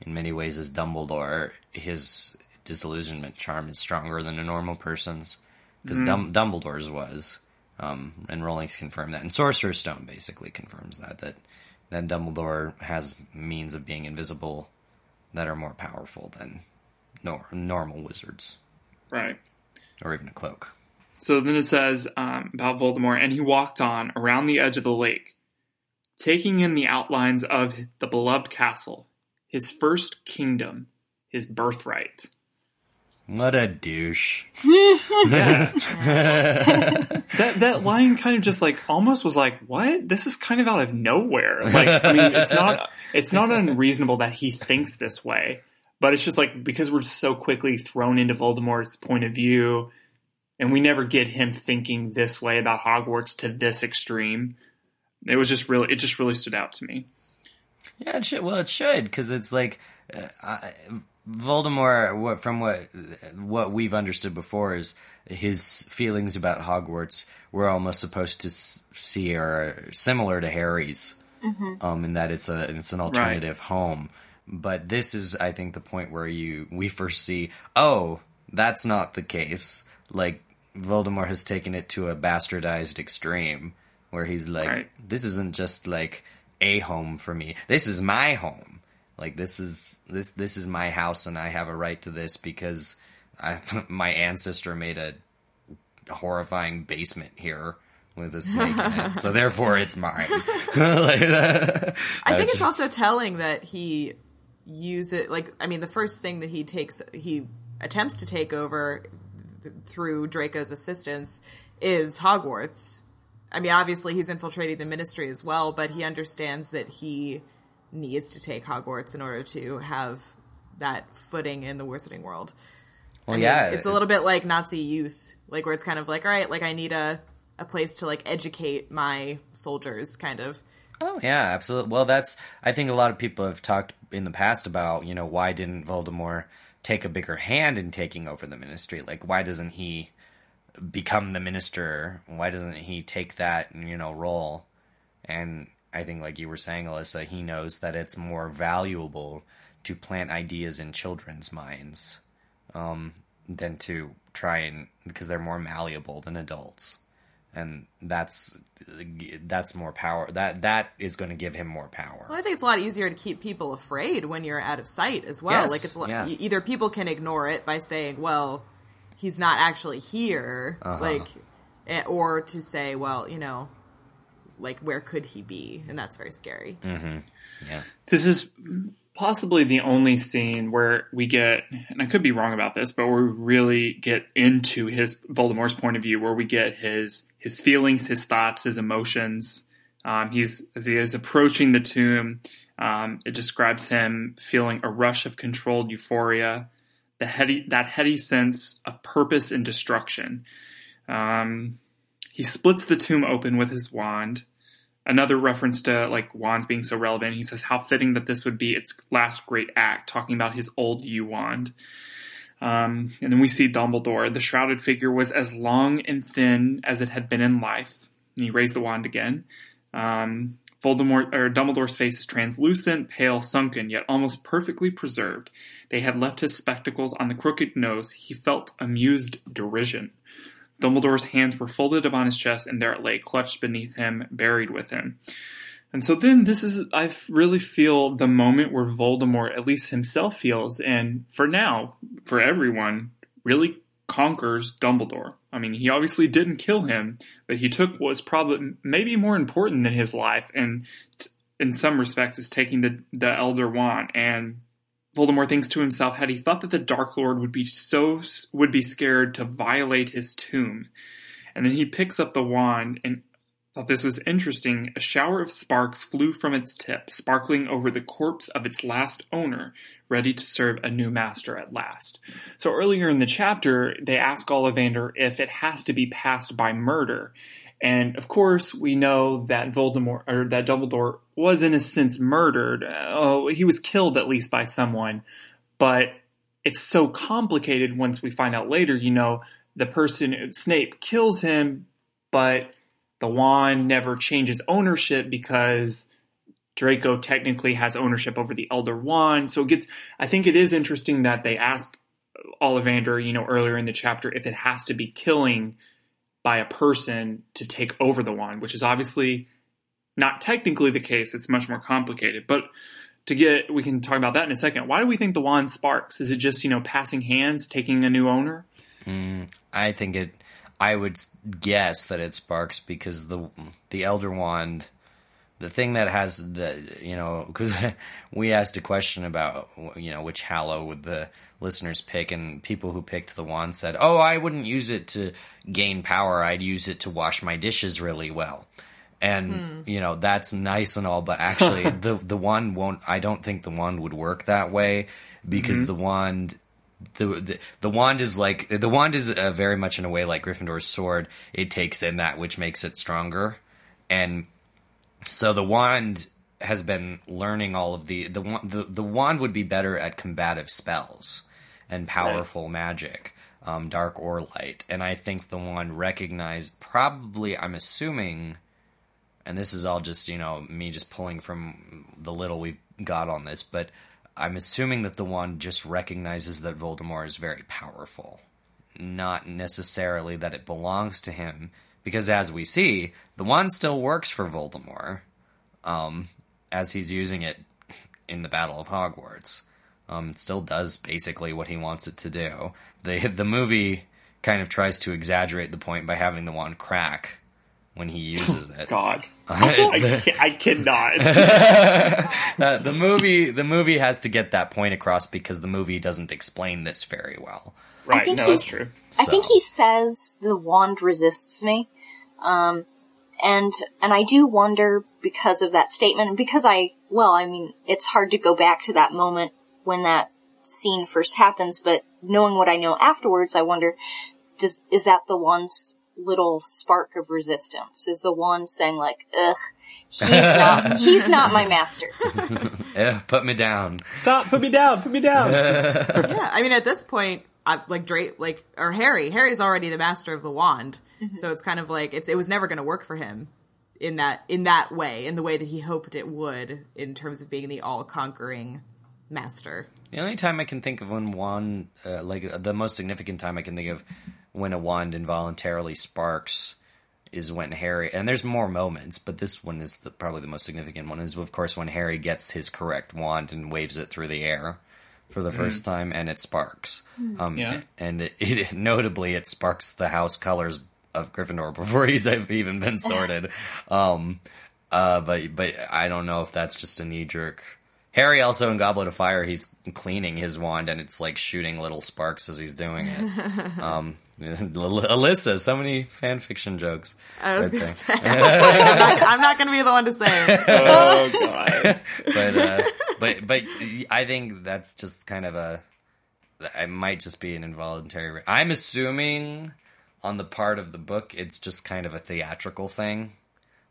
Speaker 1: in many ways as Dumbledore, his disillusionment charm is stronger than a normal person's because mm-hmm. Dum- Dumbledore's was, um, and Rowling's confirmed that, and Sorcerer's Stone basically confirms that that that Dumbledore has means of being invisible that are more powerful than nor- normal wizards
Speaker 2: Right.
Speaker 1: or even a cloak.
Speaker 2: So then it says um, about Voldemort, and he walked on around the edge of the lake, taking in the outlines of the beloved castle, his first kingdom, his birthright.
Speaker 1: What a douche!
Speaker 2: That that line kind of just like almost was like, what? This is kind of out of nowhere. Like, I mean, it's not it's not unreasonable that he thinks this way, but it's just like because we're so quickly thrown into Voldemort's point of view, and we never get him thinking this way about Hogwarts to this extreme. It was just really, it just really stood out to me.
Speaker 1: Yeah, it should. Well, it should because it's like uh, I, Voldemort. What from what what we've understood before is his feelings about Hogwarts were almost supposed to s- see are similar to Harry's um, in that it's a it's an alternative home. But this is, I think, the point where you we first see, oh, that's not the case. Like Voldemort has taken it to a bastardized extreme, where he's like,
Speaker 2: Right.
Speaker 1: this isn't just like a home for me. This is my home. Like this is this this is my house, and I have a right to this because I, [laughs] my ancestor made a horrifying basement here with a snake in it, so therefore it's mine. [laughs] Like. [laughs]
Speaker 3: I think
Speaker 1: That's-
Speaker 3: it's also telling that he use it like I mean the first thing that he takes he attempts to take over th- through Draco's assistance is Hogwarts. I mean obviously he's infiltrating the ministry as well, but he understands that he needs to take Hogwarts in order to have that footing in the Wizarding world.
Speaker 1: well,
Speaker 3: I mean,
Speaker 1: yeah,
Speaker 3: it's a little bit like Nazi youth, like where it's kind of like, all right, like I need a a place to like educate my soldiers, kind of.
Speaker 1: Oh yeah, absolutely. Well, that's I think a lot of people have talked in the past about you know why didn't Voldemort take a bigger hand in taking over the ministry? Like why doesn't he become the minister? Why doesn't he take that you know role? And I think, like you were saying, Alyssa, he knows that it's more valuable to plant ideas in children's minds um, than to try and because they're more malleable than adults and that's that's more power that that is going to give him more power
Speaker 3: Well, I think it's a lot easier to keep people afraid when you're out of sight as well.
Speaker 1: Yes,
Speaker 3: like it's
Speaker 1: yeah.
Speaker 3: either people can ignore it by saying, "Well, he's not actually here,"
Speaker 1: Uh-huh.
Speaker 3: like, eh, or to say, "Well, you know, like where could he be?" And that's very scary.
Speaker 1: Mm. yeah
Speaker 2: This is possibly the only scene where we get, and I could be wrong about this, but where we really get into his Voldemort's point of view, where we get his his feelings, his thoughts, his emotions. Um, he's as he is approaching the tomb. Um, it describes him feeling a rush of controlled euphoria, the heady that heady sense of purpose and destruction. Um, he splits the tomb open with his wand another reference to like wands being so relevant. He says how fitting that this would be its last great act, talking about his old yew wand. Um, and then we see Dumbledore. The shrouded figure was as long and thin as it had been in life. And he raised the wand again. Um, Voldemort or Dumbledore's face is translucent, pale, sunken, yet almost perfectly preserved. They had left his spectacles on the crooked nose. He felt amused derision. Dumbledore's hands were folded upon his chest, and there it lay, clutched beneath him, buried with him. And so then this is, I really feel the moment where Voldemort, at least himself feels, and for now, for everyone, really conquers Dumbledore. I mean, he obviously didn't kill him, but he took what was probably maybe more important than his life, and in some respects is taking the, the Elder Wand. And Voldemort thinks to himself, had he thought that the Dark Lord would be so, would be scared to violate his tomb. And then he picks up the wand and thought this was interesting. A shower of sparks flew from its tip, sparkling over the corpse of its last owner, ready to serve a new master at last. So earlier in the chapter, they ask Ollivander if it has to be passed by murder. And of course, we know that Voldemort, or that Dumbledore was in a sense murdered. Oh, he was killed at least by someone. But it's so complicated once we find out later, you know, the person, Snape kills him, but the wand never changes ownership because Draco technically has ownership over the Elder Wand. So it gets, I think it is interesting that they ask Ollivander, you know, earlier in the chapter if it has to be killing by a person to take over the wand, which is obviously not technically the case. It's much more complicated. But to get, we can talk about that in a second. Why do we think the wand sparks? Is it just, you know, passing hands, taking a new owner?
Speaker 1: Mm, I think it. I would guess that it sparks because the the Elder Wand, the thing that has the you know because [laughs] we asked a question about you know which Hallow would the listeners pick and people who picked the wand said, "Oh, I wouldn't use it to gain power. I'd use it to wash my dishes really well." And you know that's nice and all, but actually [laughs] the the wand won't. I don't think the wand would work that way because the wand the, the the wand is like the wand is uh, very much in a way like Gryffindor's sword. It takes in that which makes it stronger, and so the wand has been learning all of the the the, the wand would be better at combative spells and powerful magic, um, dark or light. And I think the wand recognized probably. I'm assuming and this is all just you know me just pulling from the little we've got on this, but I'm assuming that the wand just recognizes that Voldemort is very powerful, not necessarily that it belongs to him, because as we see, the wand still works for Voldemort, um, as he's using it in the Battle of Hogwarts. Um, it still does basically what he wants it to do. The the movie kind of tries to exaggerate the point by having the wand crack when he [laughs] uses it.
Speaker 2: God, [laughs]
Speaker 1: It's,
Speaker 2: I, I cannot. [laughs]
Speaker 1: uh, the movie the movie has to get that point across because the movie doesn't explain this very well.
Speaker 4: I
Speaker 2: right?
Speaker 4: think
Speaker 2: No, that's true.
Speaker 4: I think he says the wand resists me. Um, and, and I do wonder because of that statement and because I, well, I mean, it's hard to go back to that moment when that scene first happens, but knowing what I know afterwards, I wonder, does, is that the wand's little spark of resistance? Is the wand saying like, ugh, he's not, he's not my master. [laughs]
Speaker 1: Eh, put me down.
Speaker 2: Stop! Put me down! Put me down! [laughs]
Speaker 3: yeah, I mean, at this point, I, like Drake, like or Harry, Harry's already the master of the wand, so it's kind of like it's it was never going to work for him in that in that way, in the way that he hoped it would, in terms of being the all conquering master.
Speaker 1: The only time I can think of when wand, uh, like the most significant time I can think of when a wand involuntarily sparks, is when Harry. And there's more moments, but this one is the, probably the most significant one. Is of course when Harry gets his correct wand and waves it through the air for the first time, and it sparks. Um,
Speaker 2: Yeah.
Speaker 1: and it, it [laughs] notably it sparks the house colors of Gryffindor [laughs] before he's even been [laughs] sorted. um, uh, but but I don't know if that's just a knee jerk. Harry also in Goblet of Fire, he's cleaning his wand and it's like shooting little sparks as he's doing it. um, [laughs] Alyssa, so many fan fiction jokes.
Speaker 3: I was
Speaker 1: right
Speaker 3: gonna say, I [laughs] am not, not going to be the one to say it. [laughs]
Speaker 2: oh God!
Speaker 1: but uh, but but I think that's just kind of a. I might just be an involuntary. re- I'm assuming on the part of the book, it's just kind of a theatrical thing.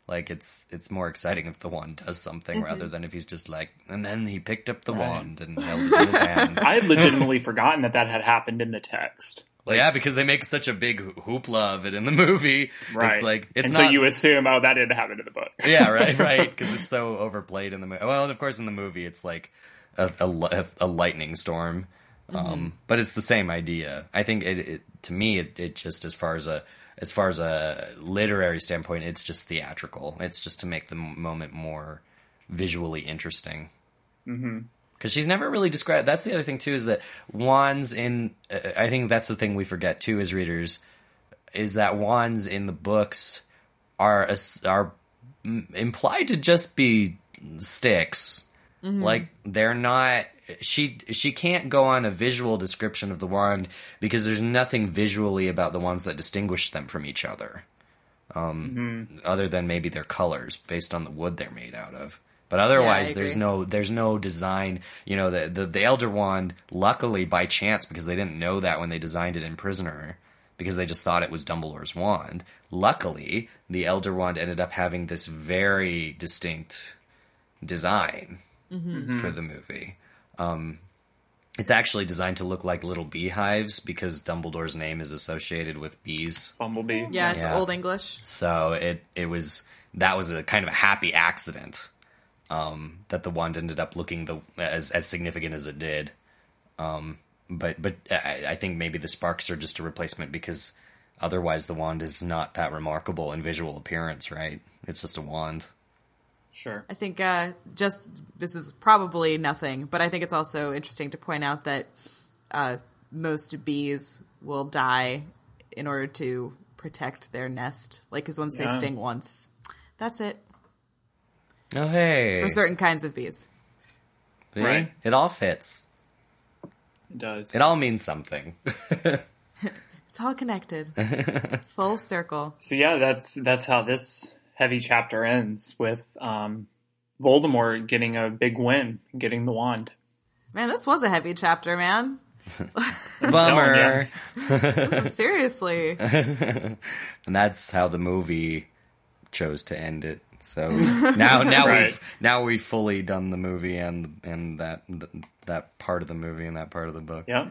Speaker 1: Like it's it's more exciting if the wand does something rather than if he's just like, and then he picked up the
Speaker 2: Right.
Speaker 1: wand and held it in his hand.
Speaker 2: I had legitimately forgotten that that had happened in the text.
Speaker 1: Well, yeah, because they make such a big hoopla of it in the movie.
Speaker 2: Right.
Speaker 1: It's like it's
Speaker 2: and
Speaker 1: not.
Speaker 2: so you assume, oh, that didn't happen in the book.
Speaker 1: yeah, right, [laughs] right. Because it's so overplayed in the movie. Well, and of course in the movie it's like a, a, a lightning storm, um, but it's the same idea. I think it, it to me it, it just as far as a as far as a literary standpoint, it's just theatrical. It's just to make the moment more visually interesting. Because she's never really described. That's the other thing too is that wands in. Uh, I think that's the thing we forget too as readers is that wands in the books are are implied to just be sticks. Like they're not. She she can't go on a visual description of the wand because there's nothing visually about the ones that distinguish them from each other, um, other than maybe their colors based on the wood they're made out of. But otherwise, there's no there's no design. You know, the, the the Elder Wand, luckily by chance, because they didn't know that when they designed it in Prisoner, because they just thought it was Dumbledore's wand. Luckily, the Elder Wand ended up having this very distinct design for the movie. Um, it's actually designed to look like little beehives because Dumbledore's name is associated with bees.
Speaker 2: Bumblebee.
Speaker 3: Yeah, it's
Speaker 1: Yeah.
Speaker 3: old English.
Speaker 1: So it it was that was a kind of a happy accident um, that the wand ended up looking the as as significant as it did. Um, but but I, I think maybe the sparks are just a replacement because otherwise the wand is not that remarkable in visual appearance, right? It's just a wand.
Speaker 2: Sure.
Speaker 3: I think uh, just this is probably nothing, but I think it's also interesting to point out that uh, most bees will die in order to protect their nest. Like, because once
Speaker 2: Yeah.
Speaker 3: they sting once, that's it
Speaker 1: Oh hey,
Speaker 3: for certain kinds of bees.
Speaker 1: See?
Speaker 2: Right.
Speaker 1: It all fits.
Speaker 2: It does.
Speaker 1: It all means something. [laughs]
Speaker 3: It's all connected, [laughs] full circle.
Speaker 2: So yeah, that's that's how this heavy chapter ends with um, Voldemort getting a big win, getting the wand.
Speaker 3: Man, this was a heavy chapter, man. [laughs]
Speaker 1: Bummer.
Speaker 3: Seriously.
Speaker 1: and that's how the movie chose to end it. So now, [laughs] now
Speaker 2: Right.
Speaker 1: we've now we've fully done the movie and and that that part of the movie and that part of the book.
Speaker 2: Yeah.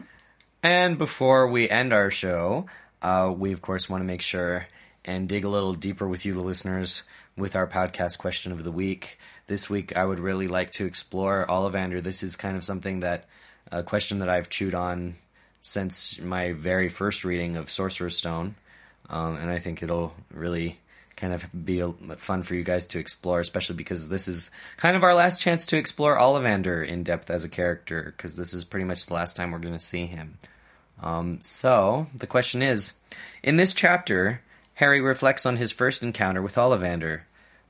Speaker 1: And before we end our show, uh, we of course want to make sure and dig a little deeper with you, the listeners, with our podcast question of the week. This week, I would really like to explore Ollivander. This is kind of something that a question that I've chewed on since my very first reading of Sorcerer's Stone, um, and I think it'll really kind of be a, fun for you guys to explore, especially because this is kind of our last chance to explore Ollivander in depth as a character, because this is pretty much the last time we're going to see him. Um, so the question is, in this chapter, Harry reflects on his first encounter with Ollivander,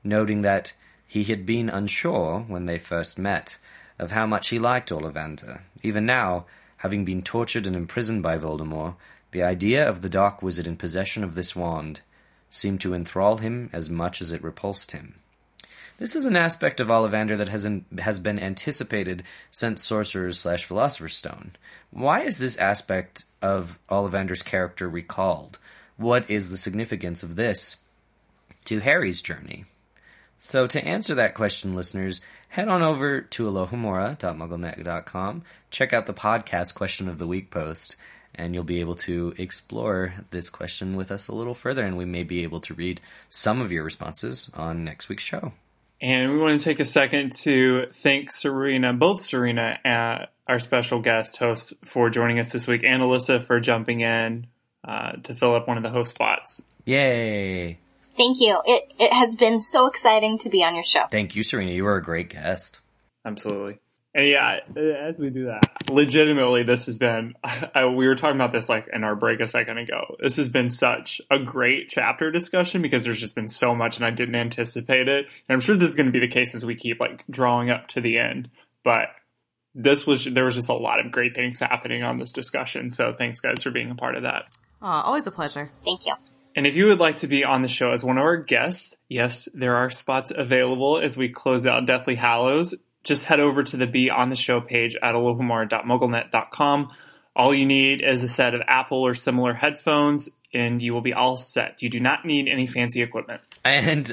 Speaker 1: noting that he had been unsure when they first met of how much he liked Ollivander. Even now, having been tortured and imprisoned by Voldemort, the idea of the Dark Wizard in possession of this wand seemed to enthrall him as much as it repulsed him. This is an aspect of Ollivander that has, in, has been anticipated since Sorcerer's slash Philosopher's Stone. Why is this aspect of Ollivander's character recalled? What is the significance of this to Harry's journey? So, to answer that question, listeners, head on over to alohomora.mugglenet.com, check out the podcast question of the week post, and you'll be able to explore this question with us a little further, and we may be able to read some of your responses on next week's show.
Speaker 2: And we want to take a second to thank Serena, both Serena, uh, our special guest hosts, for joining us this week, and Alyssa for jumping in uh, to fill up one of the host spots.
Speaker 1: Yay!
Speaker 4: Thank you. It it has been so exciting to be on your show.
Speaker 1: Thank you, Serena. You were a great guest.
Speaker 2: Absolutely. And yeah, as we do that, legitimately, this has been, [laughs] I, we were talking about this like in our break a second ago. This has been such a great chapter discussion because there's just been so much and I didn't anticipate it. And I'm sure this is going to be the case as we keep like drawing up to the end. But this was, there was just a lot of great things happening on this discussion. So thanks guys for being a part of that.
Speaker 3: Aw, always a pleasure.
Speaker 4: Thank you.
Speaker 2: And if you would like to be on the show as one of our guests, yes, there are spots available as we close out Deathly Hallows. Just head over to the Be on the Show page at alohomora.mugglenet.com. All you need is a set of Apple or similar headphones, and you will be all set. You do not need any fancy equipment.
Speaker 1: And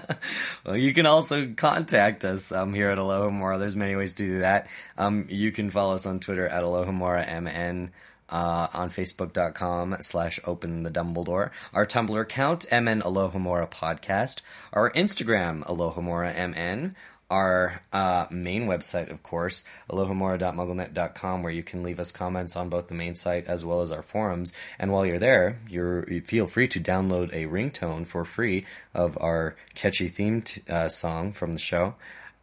Speaker 1: [laughs] well, you can also contact us um, here at Alohomora. There's many ways to do that. Um, you can follow us on Twitter at AlohomoraMN uh, on facebook.com slash open the Dumbledore, our Tumblr account, MN Alohomora Podcast, our Instagram, Alohomora MN, our uh, main website, of course, alohomora.mugglenet.com, where you can leave us comments on both the main site as well as our forums. And while you're there, you're, you feel free to download a ringtone for free of our catchy theme uh, song from the show,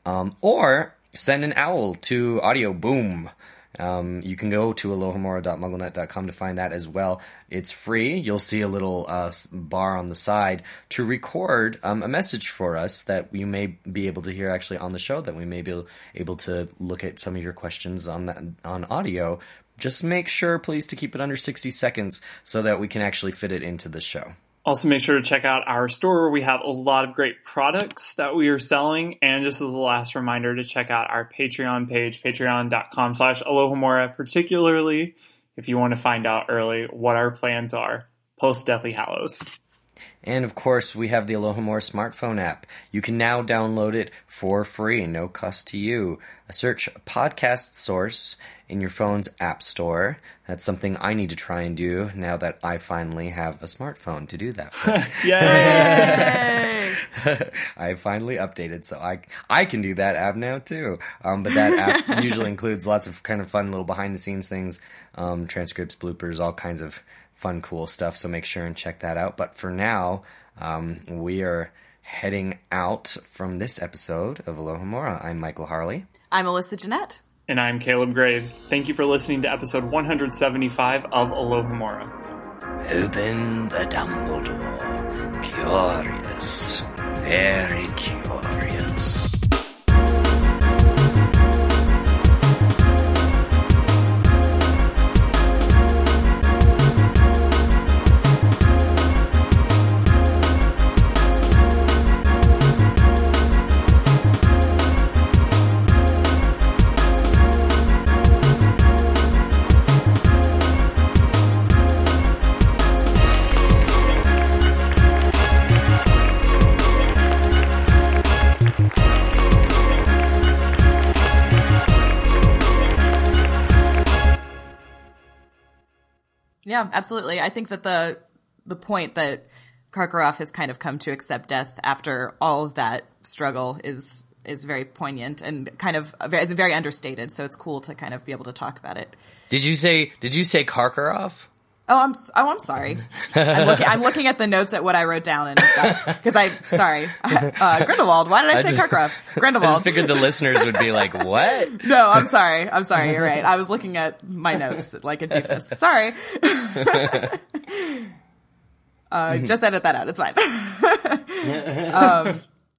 Speaker 1: um, or send an owl to Audio Boom. Um, you can go to alohomora.mugglenet.com to find that as well. It's free. You'll see a little uh, bar on the side to record um, a message for us that you may be able to hear actually on the show. That we may be able to look at some of your questions on that on audio. Just make sure, please, to keep it under 60 seconds so that we can actually fit it into the show.
Speaker 2: Also, make sure to check out our store where we have a lot of great products that we are selling. And just as a last reminder to check out our Patreon page, patreon.com slash alohomora, particularly if you want to find out early what our plans are post Deathly Hallows.
Speaker 1: And of course, we have the Alohomora smartphone app. You can now download it for free, no cost to you. Search podcast source in your phone's app store. That's something I need to try and do now that I finally have a smartphone to do that. [laughs] [laughs]
Speaker 2: Yay! [laughs]
Speaker 1: I finally updated, so I I can do that app now too. Um, but that app usually includes lots of kind of fun little behind the scenes things, um, transcripts, bloopers, all kinds of fun, cool stuff. So make sure and check that out. But for now, um, we are heading out from this episode of Aloha Alohomora. I'm Michael Harle.
Speaker 3: I'm Alyssa Jeanette.
Speaker 2: And I'm Caleb Graves. Thank you for listening to episode 175 of Alohomora.
Speaker 1: Open the Dumbledore. Curious. Very curious.
Speaker 3: Yeah, absolutely. I think that the the point that Karkaroff has kind of come to accept death after all of that struggle is is very poignant and kind of uh, very, very understated. So it's cool to kind of be able to talk about it.
Speaker 1: Did you say? Did you say Karkaroff?
Speaker 3: Oh, I'm oh, I'm sorry. I'm looking, I'm looking at the notes at what I wrote down and because I sorry [laughs] uh, Grindelwald. Why did I say
Speaker 1: just-
Speaker 3: Karkaroff? [laughs]
Speaker 1: I
Speaker 3: Grindelwald.
Speaker 1: just figured the listeners would be like, "What?" [laughs]
Speaker 3: No, I'm sorry. I'm sorry. You're right. I was looking at my notes like a doofus. Sorry. uh, just edit that out. It's fine. um,